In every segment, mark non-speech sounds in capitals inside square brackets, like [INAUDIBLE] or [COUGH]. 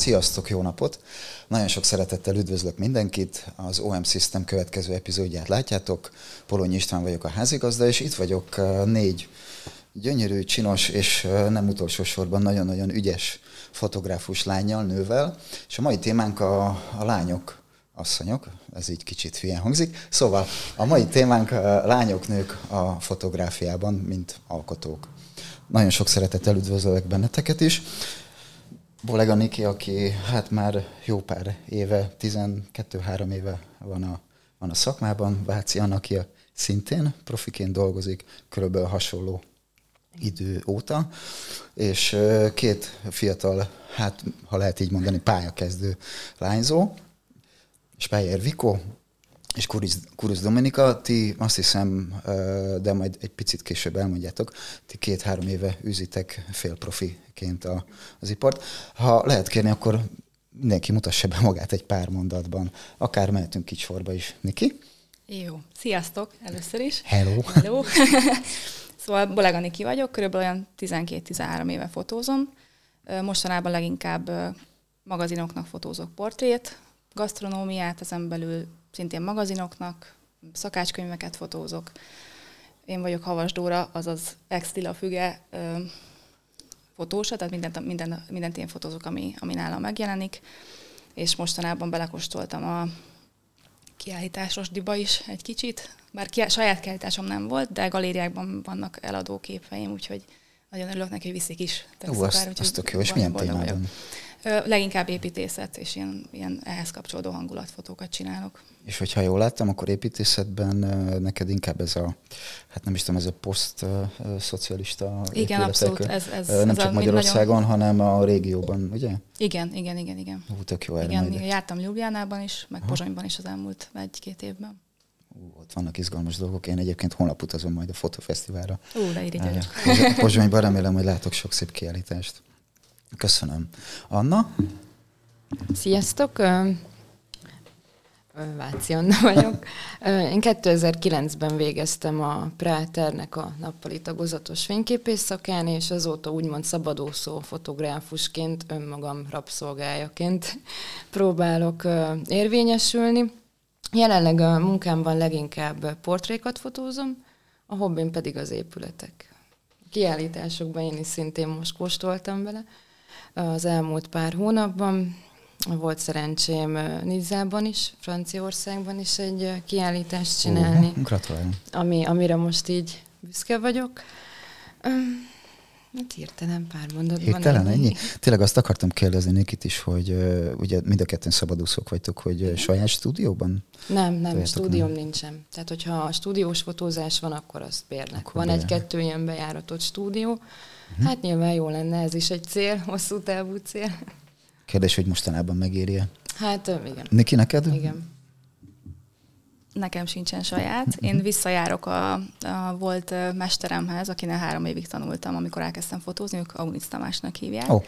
Sziasztok, jó napot! Nagyon sok szeretettel üdvözlök mindenkit. Az OM System következő epizódját látjátok. Polonyi István vagyok a házigazda, és itt vagyok négy gyönyörű, csinos és nem utolsó sorban nagyon-nagyon ügyes fotográfus lányjal, nővel. És a mai témánk a, a lányok, asszonyok, ez így kicsit hülyen hangzik. Szóval a mai témánk a lányok, nők a fotográfiában, mint alkotók. Nagyon sok szeretettel üdvözlök benneteket is. Bolega Niki, aki hát már jó pár éve, 12-3 éve van a, van a szakmában, Váci Anna, aki szintén profiként dolgozik, körülbelül hasonló idő óta, és két fiatal, hát ha lehet így mondani, pályakezdő lányzó, Speyer Viko, és Kurusz Dominika, ti azt hiszem, de majd egy picit később elmondjátok, ti két-három éve űzitek félprofiként a, az ipart. Ha lehet kérni, akkor mindenki mutassa be magát egy pár mondatban. Akár mehetünk így sorba is. Niki? Jó. Sziasztok először is. Hello. Hello. [LAUGHS] szóval Bolega Niki vagyok, körülbelül olyan 12-13 éve fotózom. Mostanában leginkább magazinoknak fotózok portrét, gasztronómiát, ezen belül szintén magazinoknak, szakácskönyveket fotózok. Én vagyok Havas Dóra, azaz ex a Füge ö, fotósa, tehát mindent, minden, mindent én fotózok, ami, ami nálam megjelenik, és mostanában belekostoltam a kiállításos diba is egy kicsit, bár ki, saját kiállításom nem volt, de galériákban vannak eladó képeim, úgyhogy nagyon örülök neki, hogy viszik is. Ó, azt, azt tök jó, és milyen témában? Vagyok. Leginkább építészet, és ilyen, ilyen ehhez kapcsolódó hangulatfotókat csinálok. És hogyha jól láttam, akkor építészetben neked inkább ez a, hát nem is tudom, ez a poszt-szocialista Igen, abszolút. Ez, ez, nem ez csak Magyarországon, nagyon... hanem a régióban, ugye? Igen, igen, igen, igen. Ú, tök jó Igen, majd. jártam Ljubljánában is, meg Aha. Pozsonyban is az elmúlt egy-két évben. Ú, ott vannak izgalmas dolgok. Én egyébként holnap utazom majd a fotofesztiválra. Ú, de irigy Pozsonyban remélem, hogy látok sok szép kiállítást. Köszönöm. Anna? Sziasztok! Váci Anna vagyok. Én 2009-ben végeztem a Práternek a nappali tagozatos fényképész szakán, és azóta úgymond szabadúszó fotográfusként, önmagam rabszolgájaként próbálok érvényesülni. Jelenleg a munkámban leginkább portrékat fotózom, a hobbim pedig az épületek. Kiállításokban én is szintén most kóstoltam vele az elmúlt pár hónapban. Volt szerencsém Nizzában is, Franciaországban is egy kiállítást csinálni. Uh, gratulálom. Ami, amire most így büszke vagyok. Hát hirtelen pár mondatban. Hirtelen ennyi? ennyi? Tényleg azt akartam kérdezni Nikit is, hogy uh, ugye mind a ketten szabadúszók vagytok, hogy uh, saját stúdióban? Nem, nem, stúdióm nem? nincsen. Tehát, hogyha a stúdiós fotózás van, akkor azt bérnek. Akkor van egy-kettő ilyen bejáratott stúdió. Hát nyilván jó lenne, ez is egy cél, hosszú távú cél. Kérdés, hogy mostanában megéri Hát igen. Niki, neked? Igen. Nekem sincsen saját. Én mhm. visszajárok a, a volt mesteremhez, akinek három évig tanultam, amikor elkezdtem fotózni, ők Aunic Tamásnak hívják. Oh.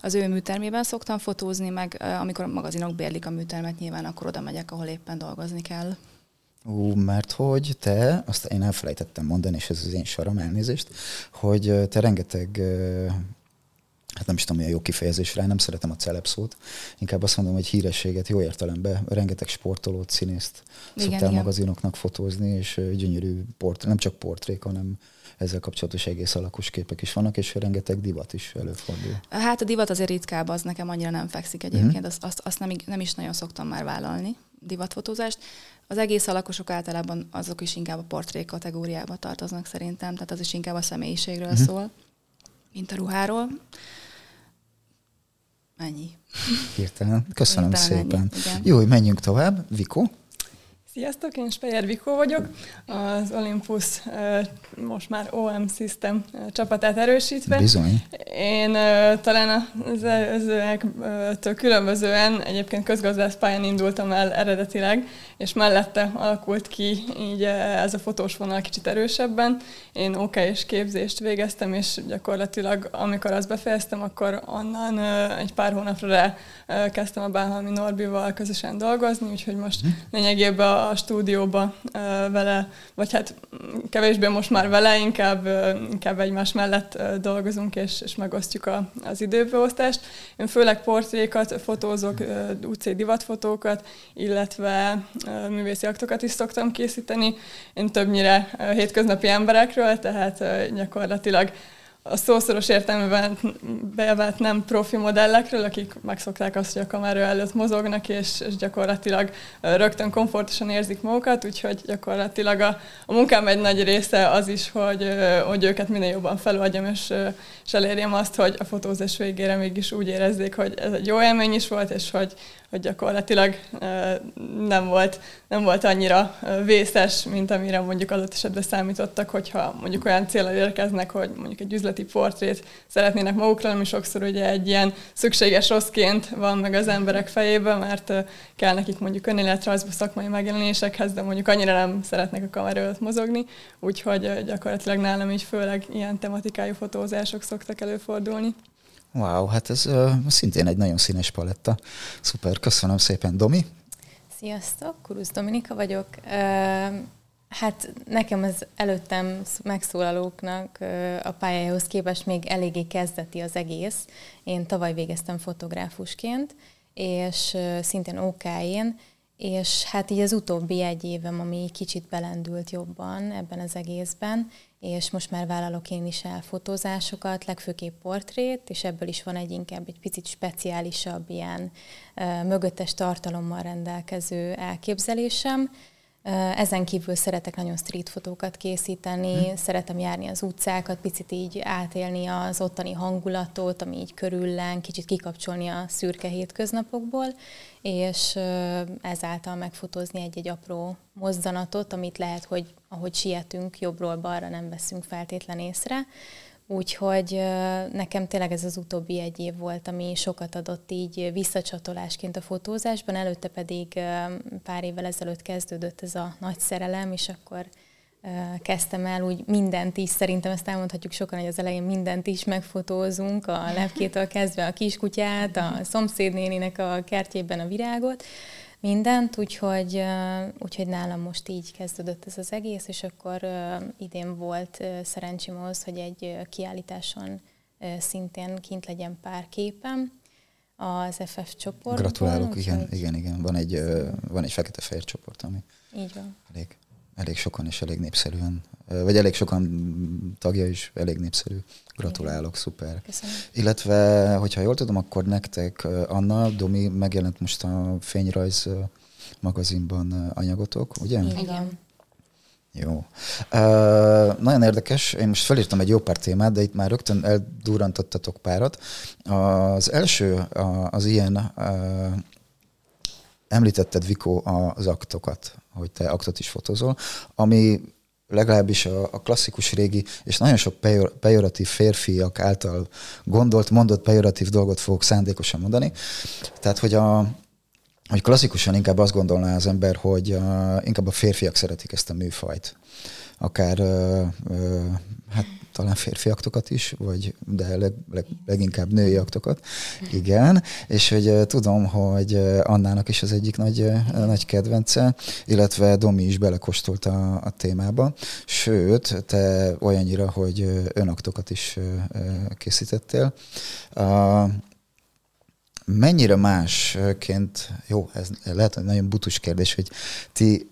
Az ő műtermében szoktam fotózni, meg amikor a magazinok bérlik a műtermet, nyilván akkor oda megyek, ahol éppen dolgozni kell. Ú, mert hogy te, azt én elfelejtettem mondani, és ez az én saram elnézést, hogy te rengeteg hát nem is tudom, milyen jó kifejezés rá, nem szeretem a celeb szót, inkább azt mondom, hogy hírességet jó értelemben, rengeteg sportolót, színészt igen, szoktál igen. magazinoknak fotózni, és gyönyörű port, nem csak portrék, hanem ezzel kapcsolatos egész alakos képek is vannak, és rengeteg divat is előfordul. Hát a divat azért ritkább, az nekem annyira nem fekszik egyébként, uh-huh. azt, azt, azt nem, nem is nagyon szoktam már vállalni, divatfotózást. Az egész alakosok általában azok is inkább a portré kategóriába tartoznak szerintem, tehát az is inkább a személyiségről uh-huh. szól, mint a ruháról. Ennyi. Hirtelen. Köszönöm Hirtelen szépen. Ennyi, Jó, hogy menjünk tovább. Viko? Sziasztok, én Speyer Vikó vagyok, az Olympus most már OM System csapatát erősítve. Bizony. Én talán az előzőektől különbözően egyébként közgazdász pályán indultam el eredetileg, és mellette alakult ki így ez a fotós vonal kicsit erősebben. Én OK és képzést végeztem, és gyakorlatilag amikor azt befejeztem, akkor onnan egy pár hónapra kezdtem a Bánhalmi Norbival közösen dolgozni, úgyhogy most mhm. lényegében a stúdióba vele, vagy hát kevésbé most már vele, inkább, inkább egymás mellett dolgozunk, és, és megosztjuk a, az időbeosztást. Én főleg portrékat fotózok, UC divatfotókat, illetve művészi aktokat is szoktam készíteni. Én többnyire hétköznapi emberekről, tehát gyakorlatilag a szószoros értelmében bevett nem profi modellekről, akik megszokták azt, hogy a kamera előtt mozognak, és, és gyakorlatilag rögtön komfortosan érzik magukat, úgyhogy gyakorlatilag a, a munkám egy nagy része az is, hogy, hogy őket minél jobban feloldjam, és, és elérjem azt, hogy a fotózás végére mégis úgy érezzék, hogy ez egy jó élmény is volt, és hogy, hogy gyakorlatilag nem volt, nem volt annyira vészes, mint amire mondjuk adott esetben számítottak, hogyha mondjuk olyan célra érkeznek, hogy mondjuk egy üzleti portrét szeretnének magukra, ami sokszor ugye egy ilyen szükséges rosszként van meg az emberek fejében, mert kell nekik mondjuk önéletrajzba szakmai megjelenésekhez, de mondjuk annyira nem szeretnek a kamera előtt mozogni, úgyhogy gyakorlatilag nálam így főleg ilyen tematikájú fotózások szoktak előfordulni. Wow, hát ez uh, szintén egy nagyon színes paletta. Szuper, köszönöm szépen. Domi? Sziasztok, Kurusz Dominika vagyok. Uh, hát nekem az előttem megszólalóknak uh, a pályához képest még eléggé kezdeti az egész. Én tavaly végeztem fotográfusként, és uh, szintén OK-én, és hát így az utóbbi egy évem, ami kicsit belendült jobban ebben az egészben, és most már vállalok én is el fotózásokat, legfőképp portrét, és ebből is van egy inkább egy picit speciálisabb ilyen mögöttes tartalommal rendelkező elképzelésem. Ezen kívül szeretek nagyon street fotókat készíteni, hmm. szeretem járni az utcákat, picit így átélni az ottani hangulatot, ami így körüllen, kicsit kikapcsolni a szürke hétköznapokból, és ezáltal megfotózni egy-egy apró mozdanatot, amit lehet, hogy ahogy sietünk jobbról balra nem veszünk feltétlen észre. Úgyhogy nekem tényleg ez az utóbbi egy év volt, ami sokat adott így visszacsatolásként a fotózásban, előtte pedig pár évvel ezelőtt kezdődött ez a nagy szerelem, és akkor kezdtem el úgy mindent is, szerintem ezt elmondhatjuk sokan, hogy az elején mindent is megfotózunk, a lepkétől kezdve a kiskutyát, a szomszédnéninek a kertjében a virágot, mindent, úgyhogy, úgyhogy nálam most így kezdődött ez az egész, és akkor idén volt szerencsém ahhoz, hogy egy kiállításon szintén kint legyen pár képem az FF csoportban. Gratulálok, igen, igen, igen. Van egy, van egy fekete-fehér csoport, ami így van. elég elég sokan és elég népszerűen, vagy elég sokan tagja is elég népszerű. Gratulálok, szuper. Köszönöm. Illetve, hogyha jól tudom, akkor nektek, Anna, Domi, megjelent most a Fényrajz magazinban anyagotok, ugye? Igen. Jó. Uh, nagyon érdekes, én most felírtam egy jó pár témát, de itt már rögtön eldurrantottatok párat. Az első az ilyen, uh, említetted Viko az aktokat, hogy te aktot is fotózol, ami legalábbis a, a klasszikus régi, és nagyon sok pejor, pejoratív férfiak által gondolt, mondott pejoratív dolgot fogok szándékosan mondani. Tehát, hogy a, hogy klasszikusan inkább azt gondolná az ember, hogy a, inkább a férfiak szeretik ezt a műfajt. Akár ö, ö, hát talán férfi aktokat is, vagy, de leg, leg, leginkább női aktokat. Igen, és hogy tudom, hogy Annának is az egyik nagy, nagy kedvence, illetve Domi is belekostolt a, témába. Sőt, te olyannyira, hogy önaktokat is készítettél. Mennyire másként, jó, ez lehet, nagyon butus kérdés, hogy ti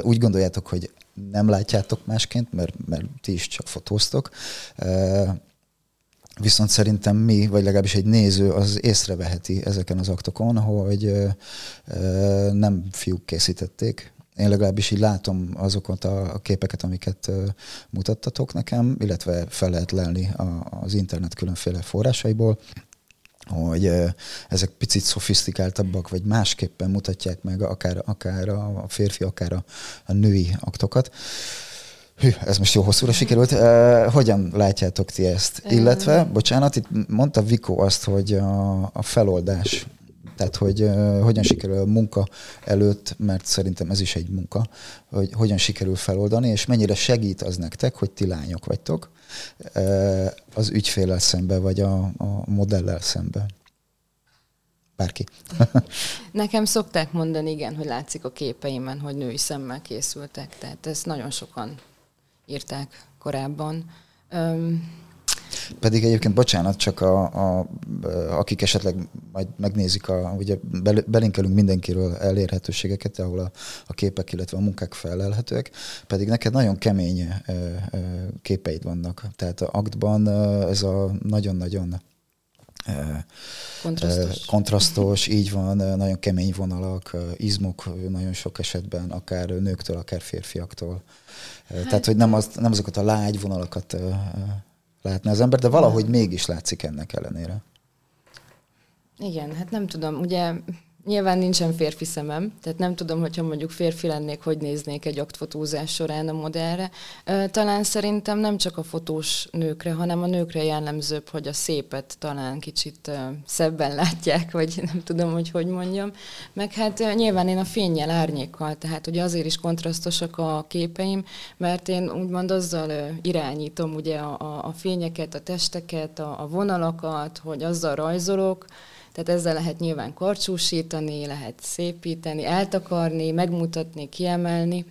úgy gondoljátok, hogy nem látjátok másként, mert, mert ti is csak fotóztok. Viszont szerintem mi, vagy legalábbis egy néző, az észreveheti ezeken az aktokon, hogy nem fiúk készítették. Én legalábbis így látom azokat a képeket, amiket mutattatok nekem, illetve fel lehet lelni az internet különféle forrásaiból hogy ezek picit szofisztikáltabbak, vagy másképpen mutatják meg akár, akár a férfi, akár a, a női aktokat. Hű, ez most jó hosszúra sikerült. Uh, hogyan látjátok ti ezt? Illetve, bocsánat, itt mondta Viko azt, hogy a, a feloldás, tehát hogy hogyan sikerül a munka előtt, mert szerintem ez is egy munka, hogy hogyan sikerül feloldani, és mennyire segít az nektek, hogy ti lányok vagytok, az ügyfélel szembe, vagy a, a modellel szembe. bárki. [LAUGHS] Nekem szokták mondani, igen, hogy látszik a képeimen, hogy női szemmel készültek, tehát ezt nagyon sokan írták korábban. Um, pedig egyébként, bocsánat, csak a, a, akik esetleg majd megnézik, a, ugye belinkelünk mindenkiről elérhetőségeket, ahol a, a képek, illetve a munkák felelhetőek, pedig neked nagyon kemény képeid vannak. Tehát a aktban ez a nagyon-nagyon kontrasztos. kontrasztos, így van, nagyon kemény vonalak, izmok nagyon sok esetben, akár nőktől, akár férfiaktól. Hát, Tehát, hogy nem, az, nem azokat a lágy vonalakat látni az ember, de valahogy mégis látszik ennek ellenére. Igen, hát nem tudom, ugye Nyilván nincsen férfi szemem, tehát nem tudom, hogyha mondjuk férfi lennék, hogy néznék egy aktfotózás során a modellre. Talán szerintem nem csak a fotós nőkre, hanem a nőkre jellemzőbb, hogy a szépet talán kicsit szebben látják, vagy [LAUGHS] nem tudom, hogy hogy mondjam. Meg hát nyilván én a fényjel, árnyékkal, tehát ugye azért is kontrasztosak a képeim, mert én úgymond azzal irányítom ugye a, a fényeket, a testeket, a, a vonalakat, hogy azzal rajzolok, tehát ezzel lehet nyilván karcsúsítani, lehet szépíteni, eltakarni, megmutatni, kiemelni.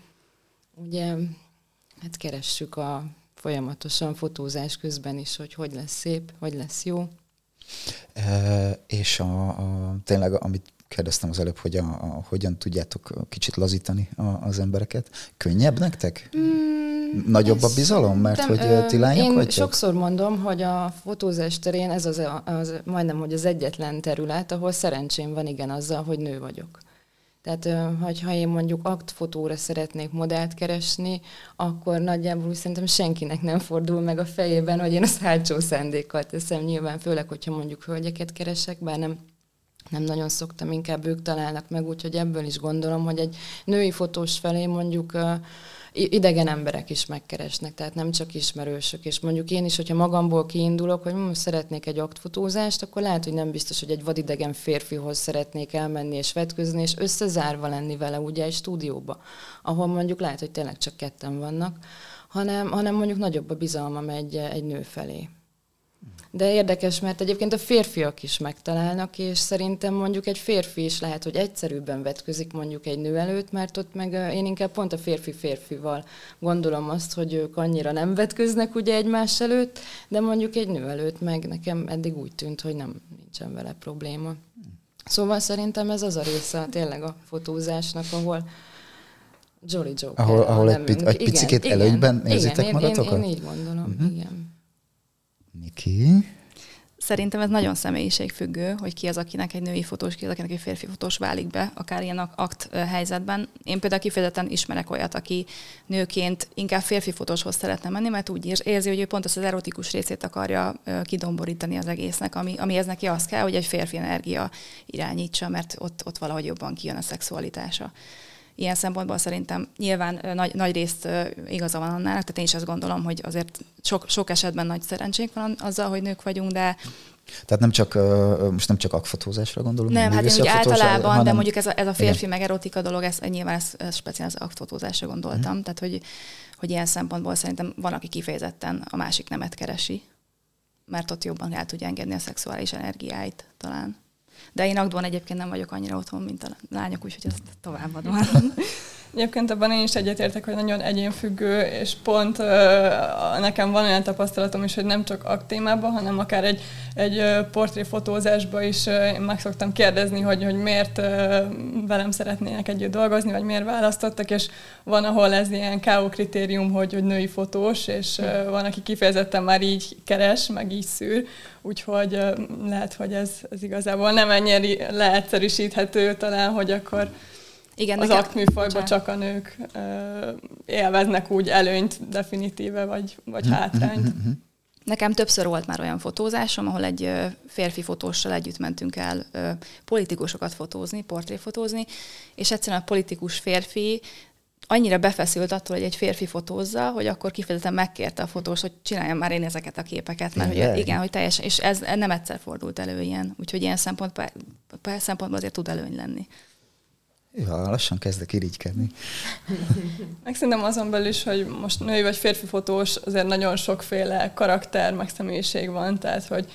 Ugye, hát keressük a folyamatosan fotózás közben is, hogy hogy lesz szép, hogy lesz jó. E, és a, a, tényleg, amit kérdeztem az előbb, hogy a, a, hogyan tudjátok kicsit lazítani a, az embereket. Könnyebb nektek? Mm, Nagyobb a bizalom, mert nem, hogy ti lányok Én vagytok? sokszor mondom, hogy a fotózás terén ez az, az majdnem, hogy az egyetlen terület, ahol szerencsém van igen azzal, hogy nő vagyok. Tehát, ha én mondjuk aktfotóra szeretnék modellt keresni, akkor nagyjából szerintem senkinek nem fordul meg a fejében, hogy én azt hátsó szándékkal teszem. Nyilván, főleg, hogyha mondjuk hölgyeket keresek, bár nem nem nagyon szoktam, inkább ők találnak meg, úgyhogy ebből is gondolom, hogy egy női fotós felé mondjuk idegen emberek is megkeresnek, tehát nem csak ismerősök. És mondjuk én is, hogyha magamból kiindulok, hogy most szeretnék egy aktfotózást, akkor lehet, hogy nem biztos, hogy egy vadidegen férfihoz szeretnék elmenni és vetközni, és összezárva lenni vele ugye egy stúdióba, ahol mondjuk lehet, hogy tényleg csak ketten vannak, hanem, hanem mondjuk nagyobb a bizalmam egy, egy nő felé. De érdekes, mert egyébként a férfiak is megtalálnak, és szerintem mondjuk egy férfi is lehet, hogy egyszerűbben vetközik mondjuk egy nő előtt, mert ott meg én inkább pont a férfi-férfival gondolom azt, hogy ők annyira nem vetköznek ugye egymás előtt, de mondjuk egy nő előtt meg nekem eddig úgy tűnt, hogy nem nincsen vele probléma. Szóval szerintem ez az a része tényleg a fotózásnak, ahol Jolly Joker. Ahol, ahol egy, egy picit előnyben érzitek igen, magatokat? Én, én így gondolom, uh-huh. igen. Niki? Szerintem ez nagyon személyiségfüggő, hogy ki az, akinek egy női fotós, ki az, akinek egy férfi fotós válik be, akár ilyen akt helyzetben. Én például kifejezetten ismerek olyat, aki nőként inkább férfi fotóshoz szeretne menni, mert úgy érzi, hogy ő pont azt az erotikus részét akarja kidomborítani az egésznek, ami, ami ez neki az kell, hogy egy férfi energia irányítsa, mert ott, ott valahogy jobban kijön a szexualitása ilyen szempontból szerintem nyilván nagy, nagy részt igaza van annál, tehát én is azt gondolom, hogy azért sok, sok esetben nagy szerencsénk van azzal, hogy nők vagyunk, de tehát nem csak, most nem csak akfotózásra gondolunk. Nem, hát én úgy általában, hanem... de mondjuk ez a, ez a férfi igen. meg erotika dolog, ez, nyilván ez, ez speciál az akfotózásra gondoltam, mm. tehát hogy, hogy ilyen szempontból szerintem van, aki kifejezetten a másik nemet keresi, mert ott jobban el tudja engedni a szexuális energiáit talán. De én Agdon egyébként nem vagyok annyira otthon, mint a lányok, úgyhogy ezt továbbadom. [LAUGHS] Egyébként abban én is egyetértek, hogy nagyon egyénfüggő, és pont uh, nekem van olyan tapasztalatom is, hogy nem csak aktémában, hanem akár egy, egy portréfotózásban is uh, én meg szoktam kérdezni, hogy, hogy miért uh, velem szeretnének együtt dolgozni, vagy miért választottak, és van, ahol ez ilyen KO kritérium, hogy, hogy női fotós, és uh, van, aki kifejezetten már így keres, meg így szűr, úgyhogy uh, lehet, hogy ez, ez igazából nem ennyire leegyszerűsíthető talán, hogy akkor igen, az nekem... aktműfajban csak a nők ö, élveznek úgy előnyt definitíve, vagy, vagy mhm, hátrányt. Mhm, mhm, nekem többször volt már olyan fotózásom, ahol egy férfi fotóssal együtt mentünk el politikusokat fotózni, portréfotózni, és egyszerűen a politikus férfi annyira befeszült attól, hogy egy férfi fotózza, hogy akkor kifejezetten megkérte a fotós, hogy csináljam már én ezeket a képeket, mert hogy, igen, hogy teljesen, és ez nem egyszer fordult elő ilyen, úgyhogy ilyen szempontból, szempontból azért tud előny lenni. Ja, lassan kezdek irigykedni. [LAUGHS] Meg szerintem azon belül is, hogy most női vagy férfi fotós, azért nagyon sokféle karakter, meg személyiség van, tehát hogy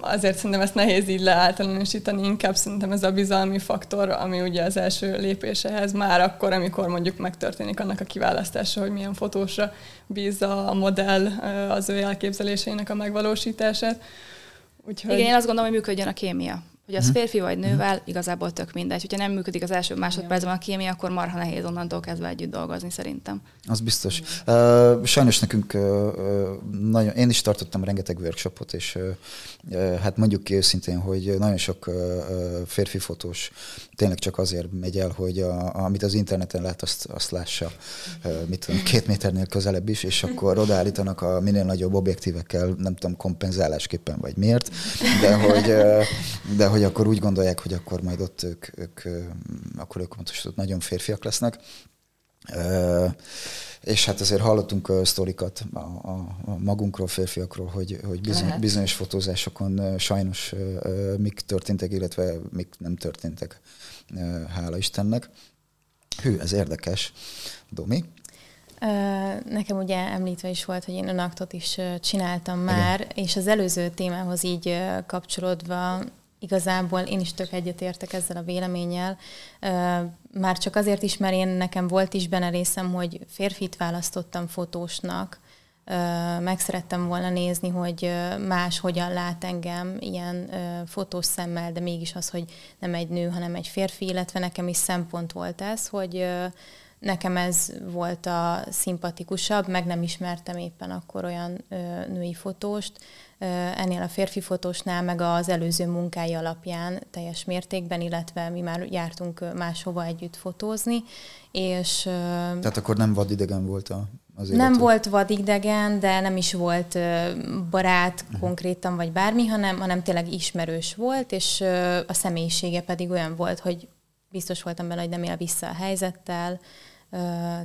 azért szerintem ezt nehéz így leáltalánosítani, inkább szerintem ez a bizalmi faktor, ami ugye az első lépésehez már akkor, amikor mondjuk megtörténik annak a kiválasztása, hogy milyen fotósra bízza a modell az ő elképzeléseinek a megvalósítását. Úgyhogy... Igen, én azt gondolom, hogy működjön a kémia. Hogy az mhm. férfi vagy nővel, igazából tök mindegy. Hogyha nem működik az első másodpercben a kémia, akkor marha nehéz onnantól kezdve együtt dolgozni szerintem. Az biztos. Uh, sajnos nekünk uh, nagyon, én is tartottam rengeteg workshopot, és uh, hát mondjuk ki őszintén, hogy nagyon sok uh, férfi fotós tényleg csak azért megy el, hogy a, amit az interneten lát, azt, azt lássa, uh, mit tudom, két méternél közelebb is, és akkor odaállítanak a minél nagyobb objektívekkel, nem tudom, kompenzálásképpen vagy miért, de hogy, uh, de hogy akkor úgy gondolják, hogy akkor majd ott ők, ők akkor ők ott nagyon férfiak lesznek. És hát azért hallottunk sztorikat a, a, a magunkról, férfiakról, hogy, hogy bizony, bizonyos fotózásokon sajnos mik történtek, illetve mik nem történtek, hála Istennek. Hű, ez érdekes. Domi? Nekem ugye említve is volt, hogy én önaktot is csináltam már, Igen. és az előző témához így kapcsolódva igazából én is tök egyetértek ezzel a véleménnyel. Már csak azért is, mert én nekem volt is benne részem, hogy férfit választottam fotósnak, meg szerettem volna nézni, hogy más hogyan lát engem ilyen fotós szemmel, de mégis az, hogy nem egy nő, hanem egy férfi, illetve nekem is szempont volt ez, hogy nekem ez volt a szimpatikusabb, meg nem ismertem éppen akkor olyan női fotóst, ennél a férfi fotósnál, meg az előző munkái alapján teljes mértékben, illetve mi már jártunk máshova együtt fotózni, és... Tehát akkor nem vadidegen volt a, az Nem volt vadidegen, de nem is volt barát uh-huh. konkrétan, vagy bármi, hanem, hanem tényleg ismerős volt, és a személyisége pedig olyan volt, hogy biztos voltam benne, hogy nem él vissza a helyzettel,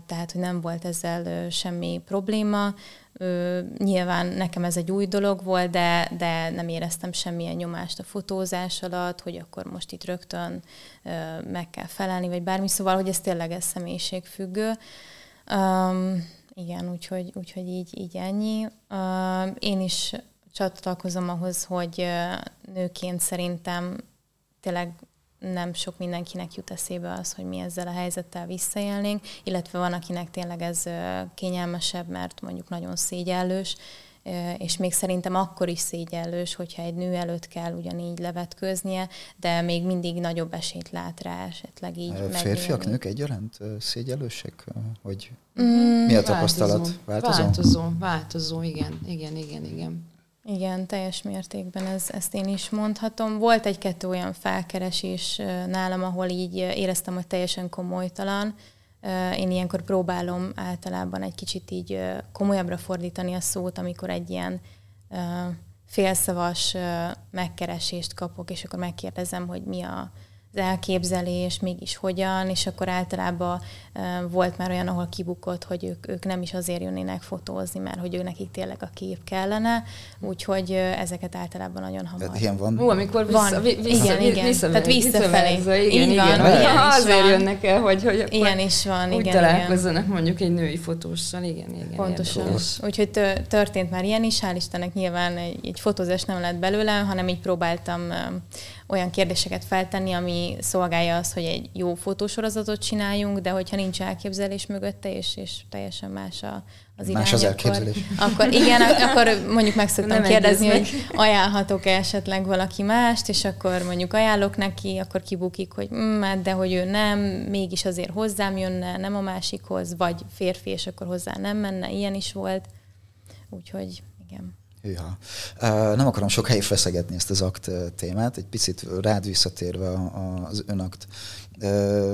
tehát hogy nem volt ezzel semmi probléma. Nyilván nekem ez egy új dolog volt, de, de nem éreztem semmilyen nyomást a fotózás alatt, hogy akkor most itt rögtön meg kell felelni, vagy bármi. Szóval, hogy ez tényleg ez személyiségfüggő. Um, igen, úgyhogy, úgyhogy így, így ennyi. Uh, én is csatlakozom ahhoz, hogy nőként szerintem tényleg nem sok mindenkinek jut eszébe az, hogy mi ezzel a helyzettel visszaélnénk, illetve van, akinek tényleg ez kényelmesebb, mert mondjuk nagyon szégyellős, és még szerintem akkor is szégyellős, hogyha egy nő előtt kell ugyanígy levetköznie, de még mindig nagyobb esélyt lát rá esetleg így. Férfiak, nők egyaránt szégyellősek? Hogy mm, mi a tapasztalat? Változó? Változó, változó, igen, igen, igen, igen. Igen, teljes mértékben ez, ezt én is mondhatom. Volt egy-kettő olyan felkeresés nálam, ahol így éreztem, hogy teljesen komolytalan. Én ilyenkor próbálom általában egy kicsit így komolyabbra fordítani a szót, amikor egy ilyen félszavas megkeresést kapok, és akkor megkérdezem, hogy mi a az elképzelés, mégis hogyan, és akkor általában volt már olyan, ahol kibukott, hogy ők, ők nem is azért jönnének fotózni, mert hogy ő nekik tényleg a kép kellene, úgyhogy ezeket általában nagyon hamar. Tehát ilyen van? Hú, amikor vissza, van. Vissza, igen, igen. Vissza, Tehát visszafelé. Vissza, igen, igen, igen. Van, igen azért van. jönnek el, hogy, hogy ilyen is van, úgy igen, találkozzanak igen. mondjuk egy női fotóssal, igen, igen. Pontosan. Úgyhogy történt már ilyen is, hál' Istennek nyilván egy, egy fotózás nem lett belőle, hanem így próbáltam olyan kérdéseket feltenni, ami szolgálja azt, hogy egy jó fotósorozatot csináljunk, de hogyha nincs elképzelés mögötte, és, és teljesen más a, az irány, Más az elképzelés. Akkor, akkor igen, akkor mondjuk meg szoktam kérdezni, hogy ajánlhatok-e esetleg valaki mást, és akkor mondjuk ajánlok neki, akkor kibukik, hogy mm, hát de hogy ő nem, mégis azért hozzám jönne, nem a másikhoz, vagy férfi, és akkor hozzá nem menne, ilyen is volt. Úgyhogy igen. Hűha. Nem akarom sokáig feszegetni ezt az akt témát, egy picit rád visszatérve az önakt.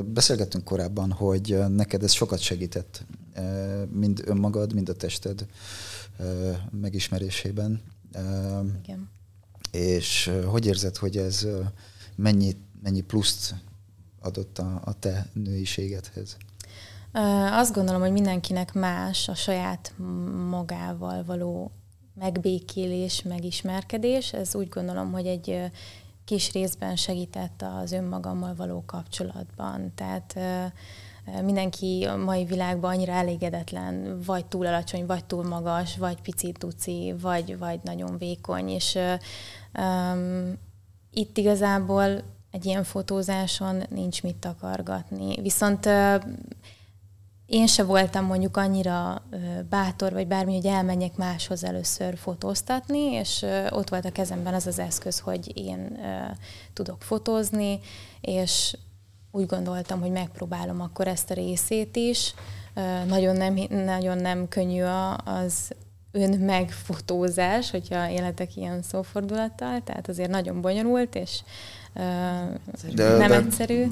Beszélgettünk korábban, hogy neked ez sokat segített, mind önmagad, mind a tested megismerésében. Igen. És hogy érzed, hogy ez mennyi, mennyi pluszt adott a, a te nőiségedhez? Azt gondolom, hogy mindenkinek más a saját magával való megbékélés, megismerkedés. Ez úgy gondolom, hogy egy kis részben segített az önmagammal való kapcsolatban. Tehát mindenki a mai világban annyira elégedetlen, vagy túl alacsony, vagy túl magas, vagy picit tuci, vagy, vagy nagyon vékony, és um, itt igazából egy ilyen fotózáson nincs mit takargatni. Viszont uh, én se voltam mondjuk annyira bátor, vagy bármi, hogy elmenjek máshoz először fotóztatni, és ott volt a kezemben az az eszköz, hogy én tudok fotózni, és úgy gondoltam, hogy megpróbálom akkor ezt a részét is. Nagyon nem, nagyon nem könnyű az ön megfotózás, hogyha életek ilyen szófordulattal, tehát azért nagyon bonyolult, és de, nem de egyszerű.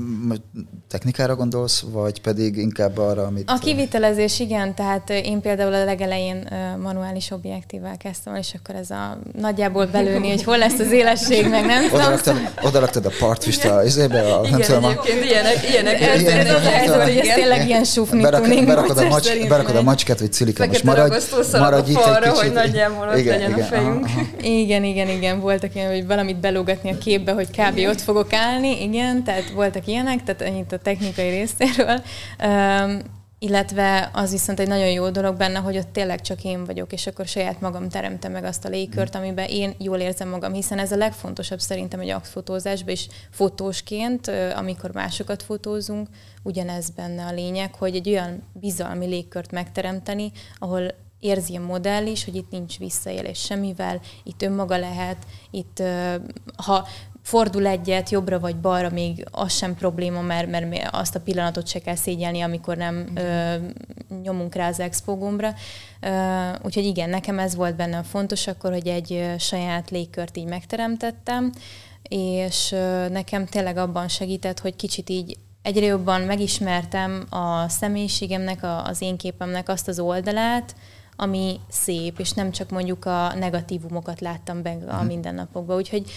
Technikára gondolsz, vagy pedig inkább arra, amit... A kivitelezés, igen, tehát én például a legelején manuális objektívvel kezdtem, és akkor ez a nagyjából belőni, hogy hol lesz az élesség, meg nem oda raktad, oda raktad a partvist a izébe, a, nem tudom, egyébként ilyenek, ilyenek. Ez, ez az a helyzet, hogy ez tényleg ilyen sufni berak, berakod, a macs, berakod a macskát, hogy cilika, most maradj, maradj itt egy kicsit. hogy nagyjából ott legyen a fejünk. Igen, igen, igen, voltak ilyen, hogy valamit belógatni a képbe, hogy kb. Ott fogok állni, igen, tehát voltak ilyenek, tehát ennyit a technikai részéről. Um, illetve az viszont egy nagyon jó dolog benne, hogy ott tényleg csak én vagyok, és akkor saját magam teremtem meg azt a légkört, amiben én jól érzem magam, hiszen ez a legfontosabb szerintem egy aktfotózásban, és fotósként, amikor másokat fotózunk, ugyanez benne a lényeg, hogy egy olyan bizalmi légkört megteremteni, ahol érzi a modell is, hogy itt nincs visszaélés semmivel, itt önmaga lehet, itt ha fordul egyet jobbra vagy balra, még az sem probléma, mert, mert azt a pillanatot se kell szégyelni, amikor nem ö, nyomunk rá az expo gombra. Ö, úgyhogy igen, nekem ez volt benne fontos akkor, hogy egy saját légkört így megteremtettem, és ö, nekem tényleg abban segített, hogy kicsit így egyre jobban megismertem a személyiségemnek, a, az én képemnek azt az oldalát, ami szép, és nem csak mondjuk a negatívumokat láttam be a mhm. mindennapokban. Úgyhogy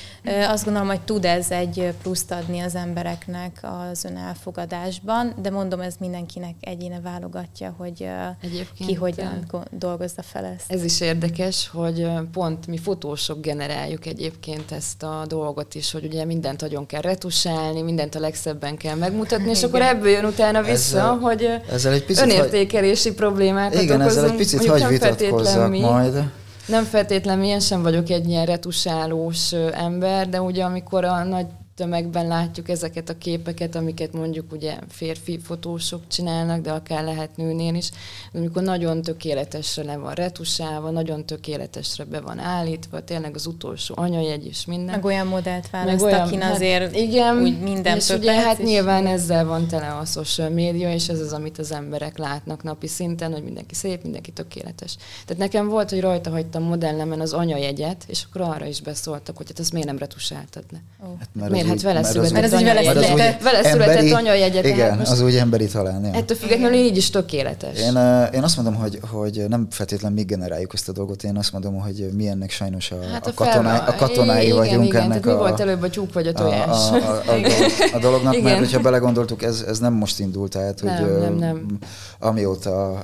azt gondolom, hogy tud ez egy pluszt adni az embereknek az elfogadásban, de mondom, ez mindenkinek egyéne válogatja, hogy Egyébként ki hogyan dolgozza fel ezt. Ez is érdekes, hogy pont mi fotósok generáljuk egyébként ezt a dolgot is, hogy ugye mindent nagyon kell retusálni, mindent a legszebben kell megmutatni, és [LAUGHS] Igen. akkor ebből jön utána vissza, ezzel, hogy ezzel egy picit önértékelési problémákat Igen, okozunk. ezzel egy picit hagy vitatkozzak mi, majd. Nem feltétlenül én sem vagyok egy ilyen retusálós ember, de ugye amikor a nagy tömegben látjuk ezeket a képeket, amiket mondjuk ugye férfi fotósok csinálnak, de akár lehet nőnél is, amikor nagyon tökéletesre le van retusálva, nagyon tökéletesre be van állítva, tényleg az utolsó anyajegy is minden. Meg olyan modellt választ, olyan, akin hát azért igen, úgy minden és ugye hát nyilván ezzel van tele a social média, és ez az, amit az emberek látnak napi szinten, hogy mindenki szép, mindenki tökéletes. Tehát nekem volt, hogy rajta hagytam modellemen az anyajegyet, és akkor arra is beszóltak, hogy hát ezt miért nem retusáltad le. Oh. Hát mert miért? Hát vele született, mert ez vele, született, vele született anyajegyet. Igen, az úgy emberi talán. Ja. Ettől függetlenül így is tökéletes. Én, én azt mondom, hogy, hogy nem feltétlenül mi generáljuk ezt a dolgot, én azt mondom, hogy mi ennek sajnos a, hát a, a, katoná, a katonái igen, vagyunk igen, ennek. Tehát a, mi volt előbb a tyúk vagy a tojás? A, a, [LAUGHS] a, a, a dolognak, igen. mert hogyha belegondoltuk, ez, ez nem most indult, tehát hogy nem, nem, nem. amióta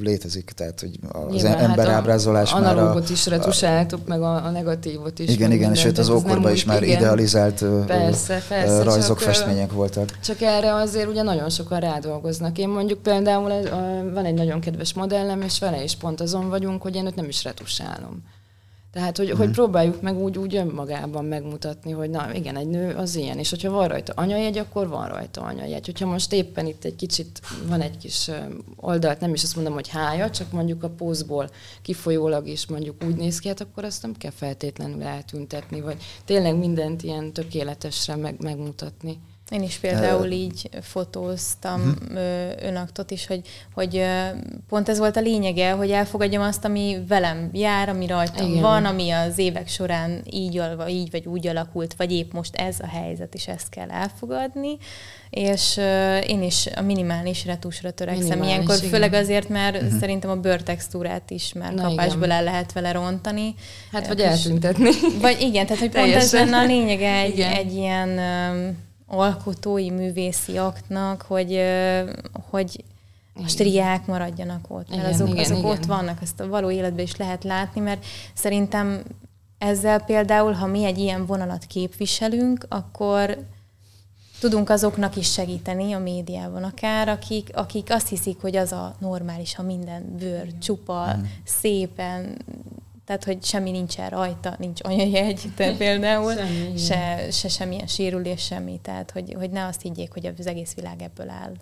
létezik, tehát hogy az Nyilván, ember hát ábrázolás már a... is retusáltuk, meg a, a negatívot is. Igen, igen, és az ókorban is már idealizált persze, persze, rajzok, csak, festmények voltak. Csak erre azért ugye nagyon sokan rádolgoznak. Én mondjuk például van egy nagyon kedves modellem, és vele is pont azon vagyunk, hogy én őt nem is retusálom. Tehát, hogy, mm. hogy mhm. próbáljuk meg úgy, úgy önmagában megmutatni, hogy na igen, egy nő az ilyen, és hogyha van rajta anyajegy, akkor van rajta anyajegy. Hogyha most éppen itt egy kicsit van egy kis oldalt, nem is azt mondom, hogy hája, csak mondjuk a pózból kifolyólag is mondjuk úgy néz ki, hát akkor azt nem kell feltétlenül eltüntetni, vagy tényleg mindent ilyen tökéletesre meg, megmutatni. Én is például így fotóztam uh-huh. önaktot is, hogy, hogy pont ez volt a lényege, hogy elfogadjam azt, ami velem jár, ami rajtam Igen. van, ami az évek során így, így vagy úgy alakult, vagy épp most ez a helyzet, és ezt kell elfogadni. És uh, én is a minimális retusra törekszem minimális, ilyenkor, igen. főleg azért, mert uh-huh. szerintem a bőrtextúrát is már Na, kapásból igen. el lehet vele rontani. Hát, vagy eltüntetni. Vagy igen, tehát hogy pont ez lenne a lényege egy, egy ilyen... Alkotói, művészi aktnak, hogy, hogy a striák maradjanak ott, mert igen, azok, igen, azok igen. ott vannak, ezt a való életben is lehet látni, mert szerintem ezzel például, ha mi egy ilyen vonalat képviselünk, akkor tudunk azoknak is segíteni a médiában akár, akik, akik azt hiszik, hogy az a normális, ha minden bőr, csupa, szépen, tehát hogy semmi nincsen rajta, nincs anyajegy, de [LAUGHS] például, semmi, se, se semmilyen sérülés, semmi, tehát hogy, hogy ne azt higgyék, hogy az egész világ ebből áll.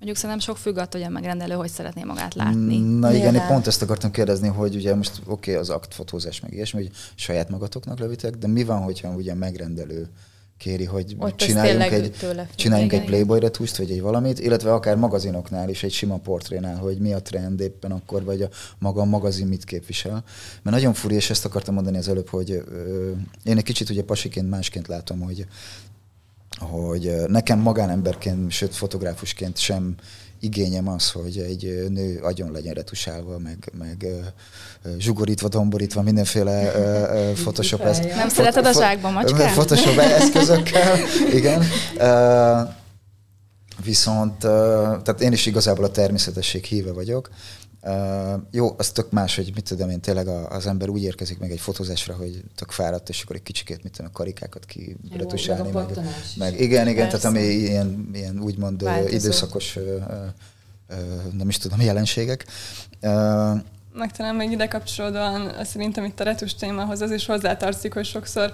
Mondjuk szerintem sok függ attól, hogy a megrendelő hogy szeretné magát látni. Na igen, én pont ezt akartam kérdezni, hogy ugye most oké, okay, az aktfotózás meg ilyesmi, hogy saját magatoknak lövitek, de mi van, hogyha ugye a megrendelő kéri, hogy Ott csináljunk egy, csináljunk egy Playboy retúst, vagy egy valamit, illetve akár magazinoknál is, egy sima portrénál, hogy mi a trend éppen akkor, vagy a maga a magazin mit képvisel. Mert nagyon furi, és ezt akartam mondani az előbb, hogy ö, én egy kicsit ugye pasiként másként látom, hogy hogy nekem magánemberként, sőt fotográfusként sem igényem az, hogy egy nő agyon legyen retusálva, meg, meg zsugorítva, domborítva, mindenféle Photoshop eszközökkel. Nem szereted a zsákba macskát? [LAUGHS] Photoshop eszközökkel, [LAUGHS] igen. Viszont, tehát én is igazából a természetesség híve vagyok, Uh, jó, az tök más, hogy mit tudom én, tényleg az ember úgy érkezik meg egy fotózásra, hogy tök fáradt, és akkor egy kicsikét, mit tudom, a karikákat ki retusálni. Meg, meg, igen, igen, Persze. tehát ami ilyen, ilyen úgymond Változó. időszakos, uh, uh, nem is tudom, jelenségek. Uh, meg talán még ide kapcsolódóan szerintem itt a retus témához az is hozzátartozik, hogy sokszor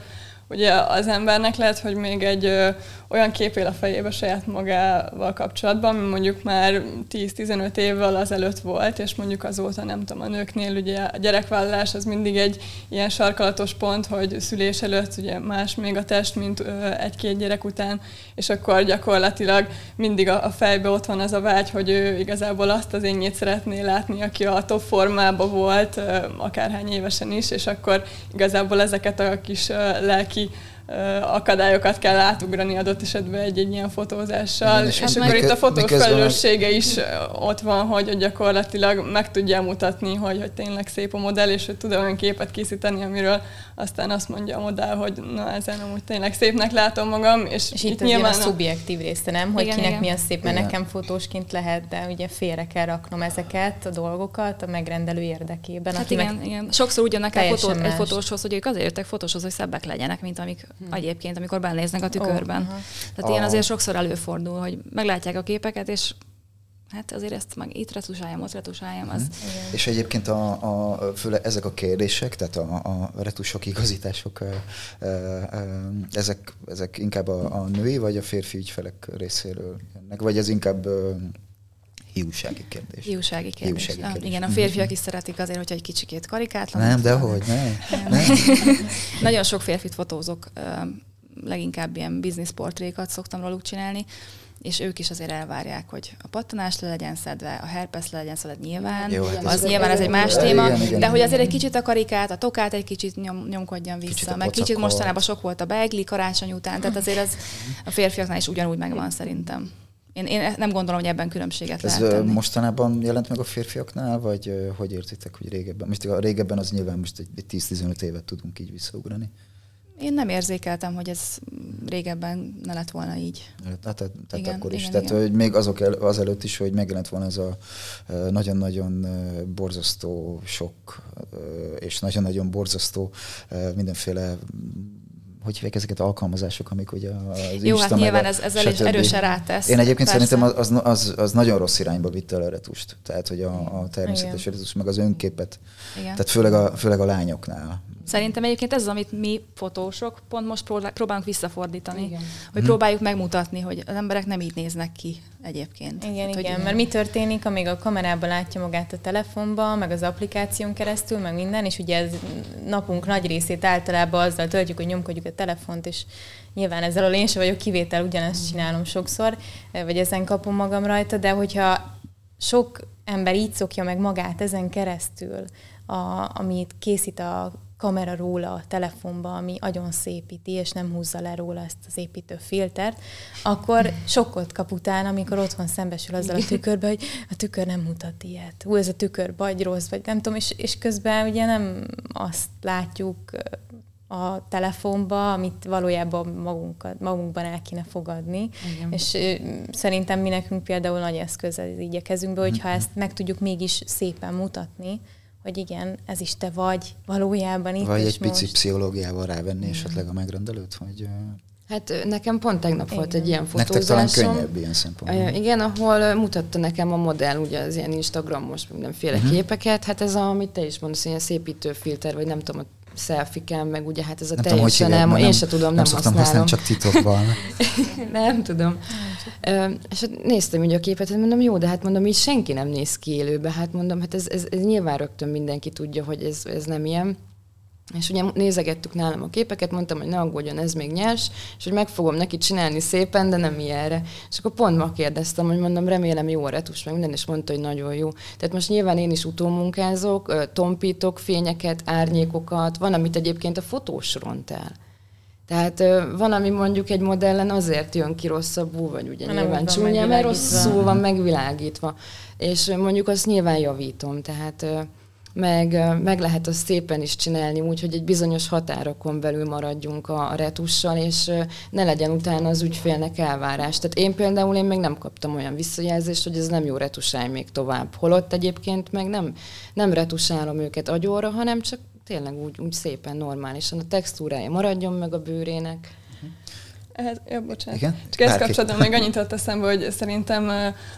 ugye az embernek lehet, hogy még egy ö, olyan kép él a fejébe saját magával kapcsolatban, ami mondjuk már 10-15 évvel azelőtt volt, és mondjuk azóta nem tudom, a nőknél ugye a gyerekvállalás az mindig egy ilyen sarkalatos pont, hogy szülés előtt ugye más még a test, mint ö, egy-két gyerek után, és akkor gyakorlatilag mindig a, a fejbe ott van az a vágy, hogy ő igazából azt az énjét szeretné látni, aki a top formában volt, ö, akárhány évesen is, és akkor igazából ezeket a kis lelki lelki akadályokat kell átugrani adott esetben egy-egy ilyen fotózással. Igen, és, és akkor itt a fotós felelőssége is ott van, hogy gyakorlatilag meg tudja mutatni, hogy, hogy tényleg szép a modell, és hogy tud olyan képet készíteni, amiről aztán azt mondja a modell, hogy na ezen amúgy tényleg szépnek látom magam. És, és itt, itt nyilván a szubjektív része, nem? Hogy igen, kinek igen. mi a szép, mert igen. nekem fotósként lehet, de ugye félre kell raknom ezeket a dolgokat a megrendelő érdekében. Hát igen, igen. Sokszor ugyanak fotó, egy fotóshoz, hogy ők azért jöttek fotóshoz, hogy szebbek legyenek, mint amik hmm. egyébként, amikor benéznek a tükörben. Oh, uh-huh. Tehát oh. ilyen azért sokszor előfordul, hogy meglátják a képeket, és hát azért ezt meg itt retusáljam, ott retusáljam. Az. Hmm. És egyébként a, a, főle ezek a kérdések, tehát a, a retusok, igazítások, ezek, ezek inkább a, a női vagy a férfi ügyfelek részéről jönnek, vagy ez inkább hiúsági kérdés. Hiúsági kérdés. Hiúsági kérdés. Ah, igen, a férfiak is szeretik azért, hogyha egy kicsikét karikátlan. Nem, de hogy, nem. nem. [LAUGHS] Nagyon sok férfit fotózok, leginkább ilyen portrékat szoktam róluk csinálni, és ők is azért elvárják, hogy a pattanás le legyen szedve, a herpes le legyen szedve nyilván, Jó, hát az nyilván ez egy más téma, igen, igen, de hogy azért egy kicsit a karikát, a tokát egy kicsit nyom, nyomkodjan vissza, kicsit meg kicsit mostanában sok volt a beigli karácsony után, tehát azért ez a férfiaknál is ugyanúgy megvan szerintem. Én, én nem gondolom, hogy ebben különbséget Ez lehet tenni. mostanában jelent meg a férfiaknál, vagy hogy értitek, hogy régebben? Most a régebben az nyilván most egy 10-15 évet tudunk így visszaugrani. Én nem érzékeltem, hogy ez régebben ne lett volna így. Hát, tehát, tehát igen, akkor is. Igen, tehát igen. hogy még azok el, azelőtt is, hogy megjelent volna ez a nagyon-nagyon borzasztó sok, és nagyon-nagyon borzasztó mindenféle hogy hívják ezeket alkalmazások, amik ugye az Jó, Insta, hát nyilván ez, ezzel is erősen rátesz. Én egyébként persze. szerintem az, az, az, nagyon rossz irányba vitte el a retust. Tehát, hogy a, a természetes retust, meg az önképet. Igen. Tehát főleg a, főleg a lányoknál. Szerintem egyébként ez az, amit mi fotósok pont most próbálunk visszafordítani. Igen. Hogy hmm. próbáljuk megmutatni, hogy az emberek nem így néznek ki egyébként. Igen, Tehát, igen, hogy... mert mi történik, amíg a kamerában látja magát a telefonban, meg az applikáción keresztül, meg minden, és ugye ez napunk nagy részét általában azzal töltjük, hogy nyomkodjuk a telefont, és nyilván ezzel a én sem vagyok kivétel, ugyanezt csinálom sokszor, vagy ezen kapom magam rajta, de hogyha sok ember így szokja meg magát ezen keresztül, a, amit készít a kamera róla a telefonba, ami agyon szépíti, és nem húzza le róla ezt az építő filtert, akkor sokkot kap utána, amikor otthon szembesül azzal a tükörbe, hogy a tükör nem mutat ilyet. Ú, ez a tükör vagy rossz, vagy nem tudom, és, és közben ugye nem azt látjuk a telefonba, amit valójában magunkat, magunkban el kéne fogadni. Igen. És szerintem mi nekünk például nagy eszköz ez így a kezünkbe, hogyha mhm. ezt meg tudjuk mégis szépen mutatni, hogy igen, ez is te vagy valójában itt Vagy egy pici most. pszichológiával rávenni esetleg a megrendelőt, hogy Hát nekem pont tegnap volt Igen. egy ilyen nektek talán fotózásom. könnyebb ilyen szempontból. Igen, ahol mutatta nekem a modell ugye az ilyen Instagramos mindenféle uh-huh. képeket. Hát ez a, amit te is mondasz, ilyen szépítő filter, vagy nem tudom, a selfie meg ugye hát ez a nem tudom, teljesen nem, én se tudom, nem, nem szoktam használom. használni, csak titokban. [LAUGHS] nem tudom. Ö, és hát néztem ugye a képet, hát mondom, jó, de hát mondom, így senki nem néz ki élőbe. Hát mondom, hát ez, ez, ez nyilván rögtön mindenki tudja, hogy ez, ez nem ilyen. És ugye nézegettük nálam a képeket, mondtam, hogy ne aggódjon, ez még nyers, és hogy meg fogom neki csinálni szépen, de nem ilyenre. És akkor pont ma kérdeztem, hogy mondom, remélem jó a retus, meg minden, és mondta, hogy nagyon jó. Tehát most nyilván én is utómunkázok, tompítok fényeket, árnyékokat, van, amit egyébként a fotós ront el. Tehát van, ami mondjuk egy modellen azért jön ki rosszabbul, vagy ugye nem nyilván csúnya, mert rosszul van megvilágítva. És mondjuk azt nyilván javítom, tehát meg, meg lehet azt szépen is csinálni, úgy, hogy egy bizonyos határokon belül maradjunk a, retussal, és ne legyen utána az ügyfélnek elvárás. Tehát én például én még nem kaptam olyan visszajelzést, hogy ez nem jó retusálj még tovább. Holott egyébként meg nem, nem retusálom őket agyóra, hanem csak tényleg úgy, úgy szépen, normálisan. A textúrája maradjon meg a bőrének. Ehhez, ja, bocsánat. Igen? Csak ezt kapcsolatban még annyit tett eszembe, hogy szerintem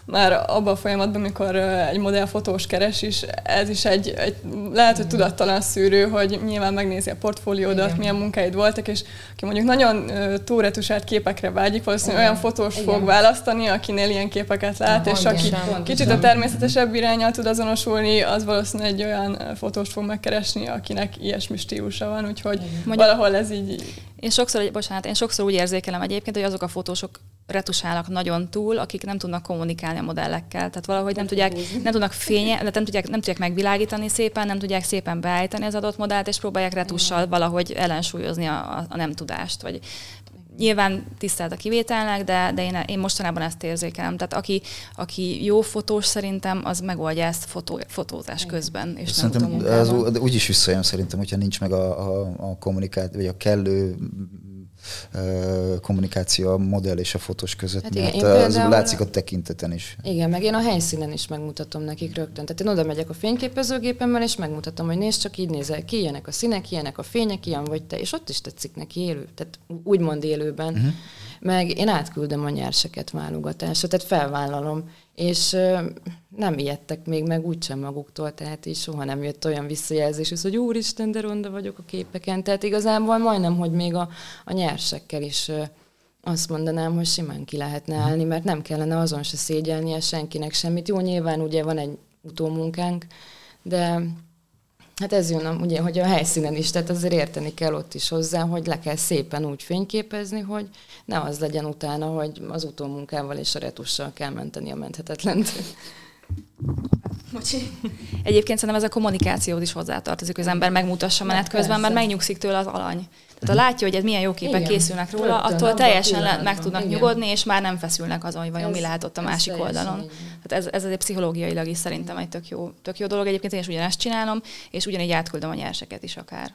már abban a folyamatban, amikor egy modell fotós keres is, ez is egy, egy lehet, hogy tudattalan szűrő, hogy nyilván megnézi a portfóliódat, Igen. milyen munkáid voltak, és aki mondjuk nagyon túlretusált képekre vágyik, valószínűleg Igen. olyan fotós Igen. fog választani, akinél ilyen képeket lát, és Pontosan, aki pontosan. kicsit a természetesebb irányal tud azonosulni, az valószínűleg egy olyan ö, fotóst fog megkeresni, akinek ilyesmi stílusa van, úgyhogy Mondjuk- valahol ez így Én sokszor, bocsánat, én sokszor úgy érzékelem egyébként, hogy azok a fotósok retusálnak nagyon túl, akik nem tudnak kommunikálni a modellekkel. Tehát valahogy nem tudják, nem tudnak fénye, nem tudják, nem tudják megvilágítani szépen, nem tudják szépen beállítani az adott modellt, és próbálják retussal valahogy ellensúlyozni a, a, a nem tudást. Vagy Nyilván tisztelt a kivételnek, de, de én, én mostanában ezt érzékelem. Tehát aki, aki jó fotós szerintem, az megoldja ezt fotó, fotózás közben, és nem Szerintem ez utómunkában. ú- úgy is visszajön szerintem, hogyha nincs meg a, a, a kommunikáció, vagy a kellő kommunikáció a modell és a fotós között, Hát igen, mert én az látszik a tekinteten is. Igen, meg én a helyszínen is megmutatom nekik rögtön. Tehát én oda megyek a fényképezőgépemmel, és megmutatom, hogy nézd, csak így nézel ki, ilyenek a színek, ilyenek a fények, ilyen vagy te, és ott is tetszik neki élő, tehát úgymond élőben. Uh-huh. Meg én átküldöm a nyerseket válogatásra, tehát felvállalom, és nem ijedtek még meg úgysem maguktól, tehát így soha nem jött olyan visszajelzés, hogy úristen, de ronda vagyok a képeken. Tehát igazából majdnem, hogy még a, a nyersekkel is azt mondanám, hogy simán ki lehetne állni, mert nem kellene azon se szégyelnie senkinek semmit. Jó, nyilván ugye van egy utómunkánk, de hát ez jön ugye, hogy a helyszínen is, tehát azért érteni kell ott is hozzá, hogy le kell szépen úgy fényképezni, hogy ne az legyen utána, hogy az utómunkával és a retussal kell menteni a menthetetlent. Egyébként szerintem ez a kommunikációt is hozzátartozik, hogy az ember megmutassa menet közben, mert megnyugszik tőle az alany. Tehát ha látja, hogy ez milyen jó képek Igen. készülnek róla, Rögtön, attól teljesen le, meg tudnak Igen. nyugodni, és már nem feszülnek azon, hogy vajon Ez- mi lehet ott a másik oldalon. Tehát ez, ez azért pszichológiailag is szerintem egy tök jó, tök jó dolog. Egyébként én is ugyanezt csinálom, és ugyanígy átküldöm a nyerseket is akár.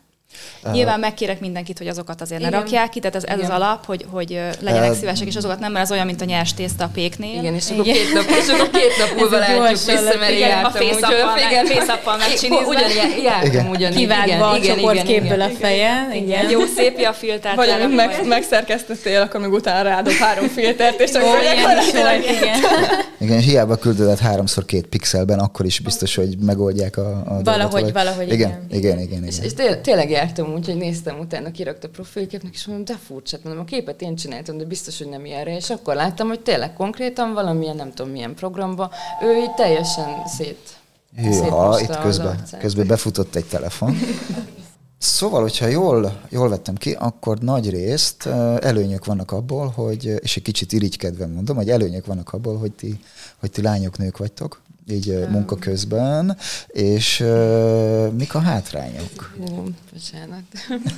Nyilván megkérek mindenkit, hogy azokat azért ne Igen. rakják ki, tehát ez, ez az Igen. alap, hogy, hogy legyenek Uh, szívesek, és azokat nem, mert az olyan, mint a nyers tészta a péknél. Igen, és akkor két nap, és akkor két nap múlva látjuk vissza, mert igen, a fészappal úgyhogy- meg- fészappal megcsinizve. Ugyanilyen, jártam Igen. ugyanígy. Kivágva a csoportképből a feje. Igen. Jó szép a filtert. Vagy amit meg, megszerkesztettél, akkor meg utána rádob három filtert, és akkor igen. Igen, hiába küldöd át háromszor két pixelben, akkor is biztos, hogy megoldják a, a Valahogy- valahogy igen. igen. Igen, igen, És, igen. és té- tényleg jártam úgy, hogy néztem utána, kirakta profilképnek, és mondom, de furcsát, mondom, a képet én csináltam, de biztos, hogy nem ilyenre. És akkor láttam, hogy tényleg konkrétan valamilyen, nem tudom milyen programba, ő így teljesen szét. Hűha, itt közben, közben befutott egy telefon. [LAUGHS] Szóval, hogyha jól, jól vettem ki, akkor nagy részt előnyök vannak abból, hogy, és egy kicsit irigykedve mondom, hogy előnyök vannak abból, hogy ti, hogy ti lányok, nők vagytok, így ö, munka közben, és ö, mik a hátrányok? Hú, bocsánat.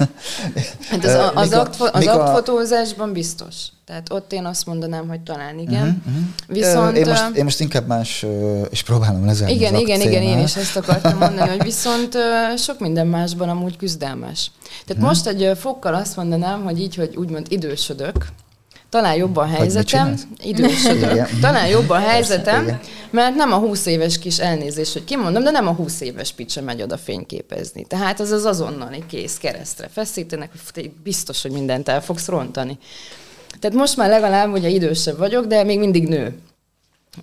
[LAUGHS] hát az, a, az, akt, az aktfotózásban biztos. Tehát ott én azt mondanám, hogy talán igen. Mhm, mhm. Viszont... Én, most, én most inkább más, és próbálom lezárni Igen, az igen, igen, én is ezt akartam mondani, hogy viszont sok minden másban amúgy küzdelmes. Tehát most egy fokkal azt mondanám, hogy így, hogy úgymond idősödök, talán jobb a helyzetem, idősödök, [LAUGHS] talán jobb a helyzetem, mert nem a 20 éves kis elnézés, hogy kimondom, de nem a 20 éves picsa megy oda fényképezni. Tehát az az azonnali kész keresztre feszítenek, hogy biztos, hogy mindent el fogsz rontani. Tehát most már legalább ugye idősebb vagyok, de még mindig nő.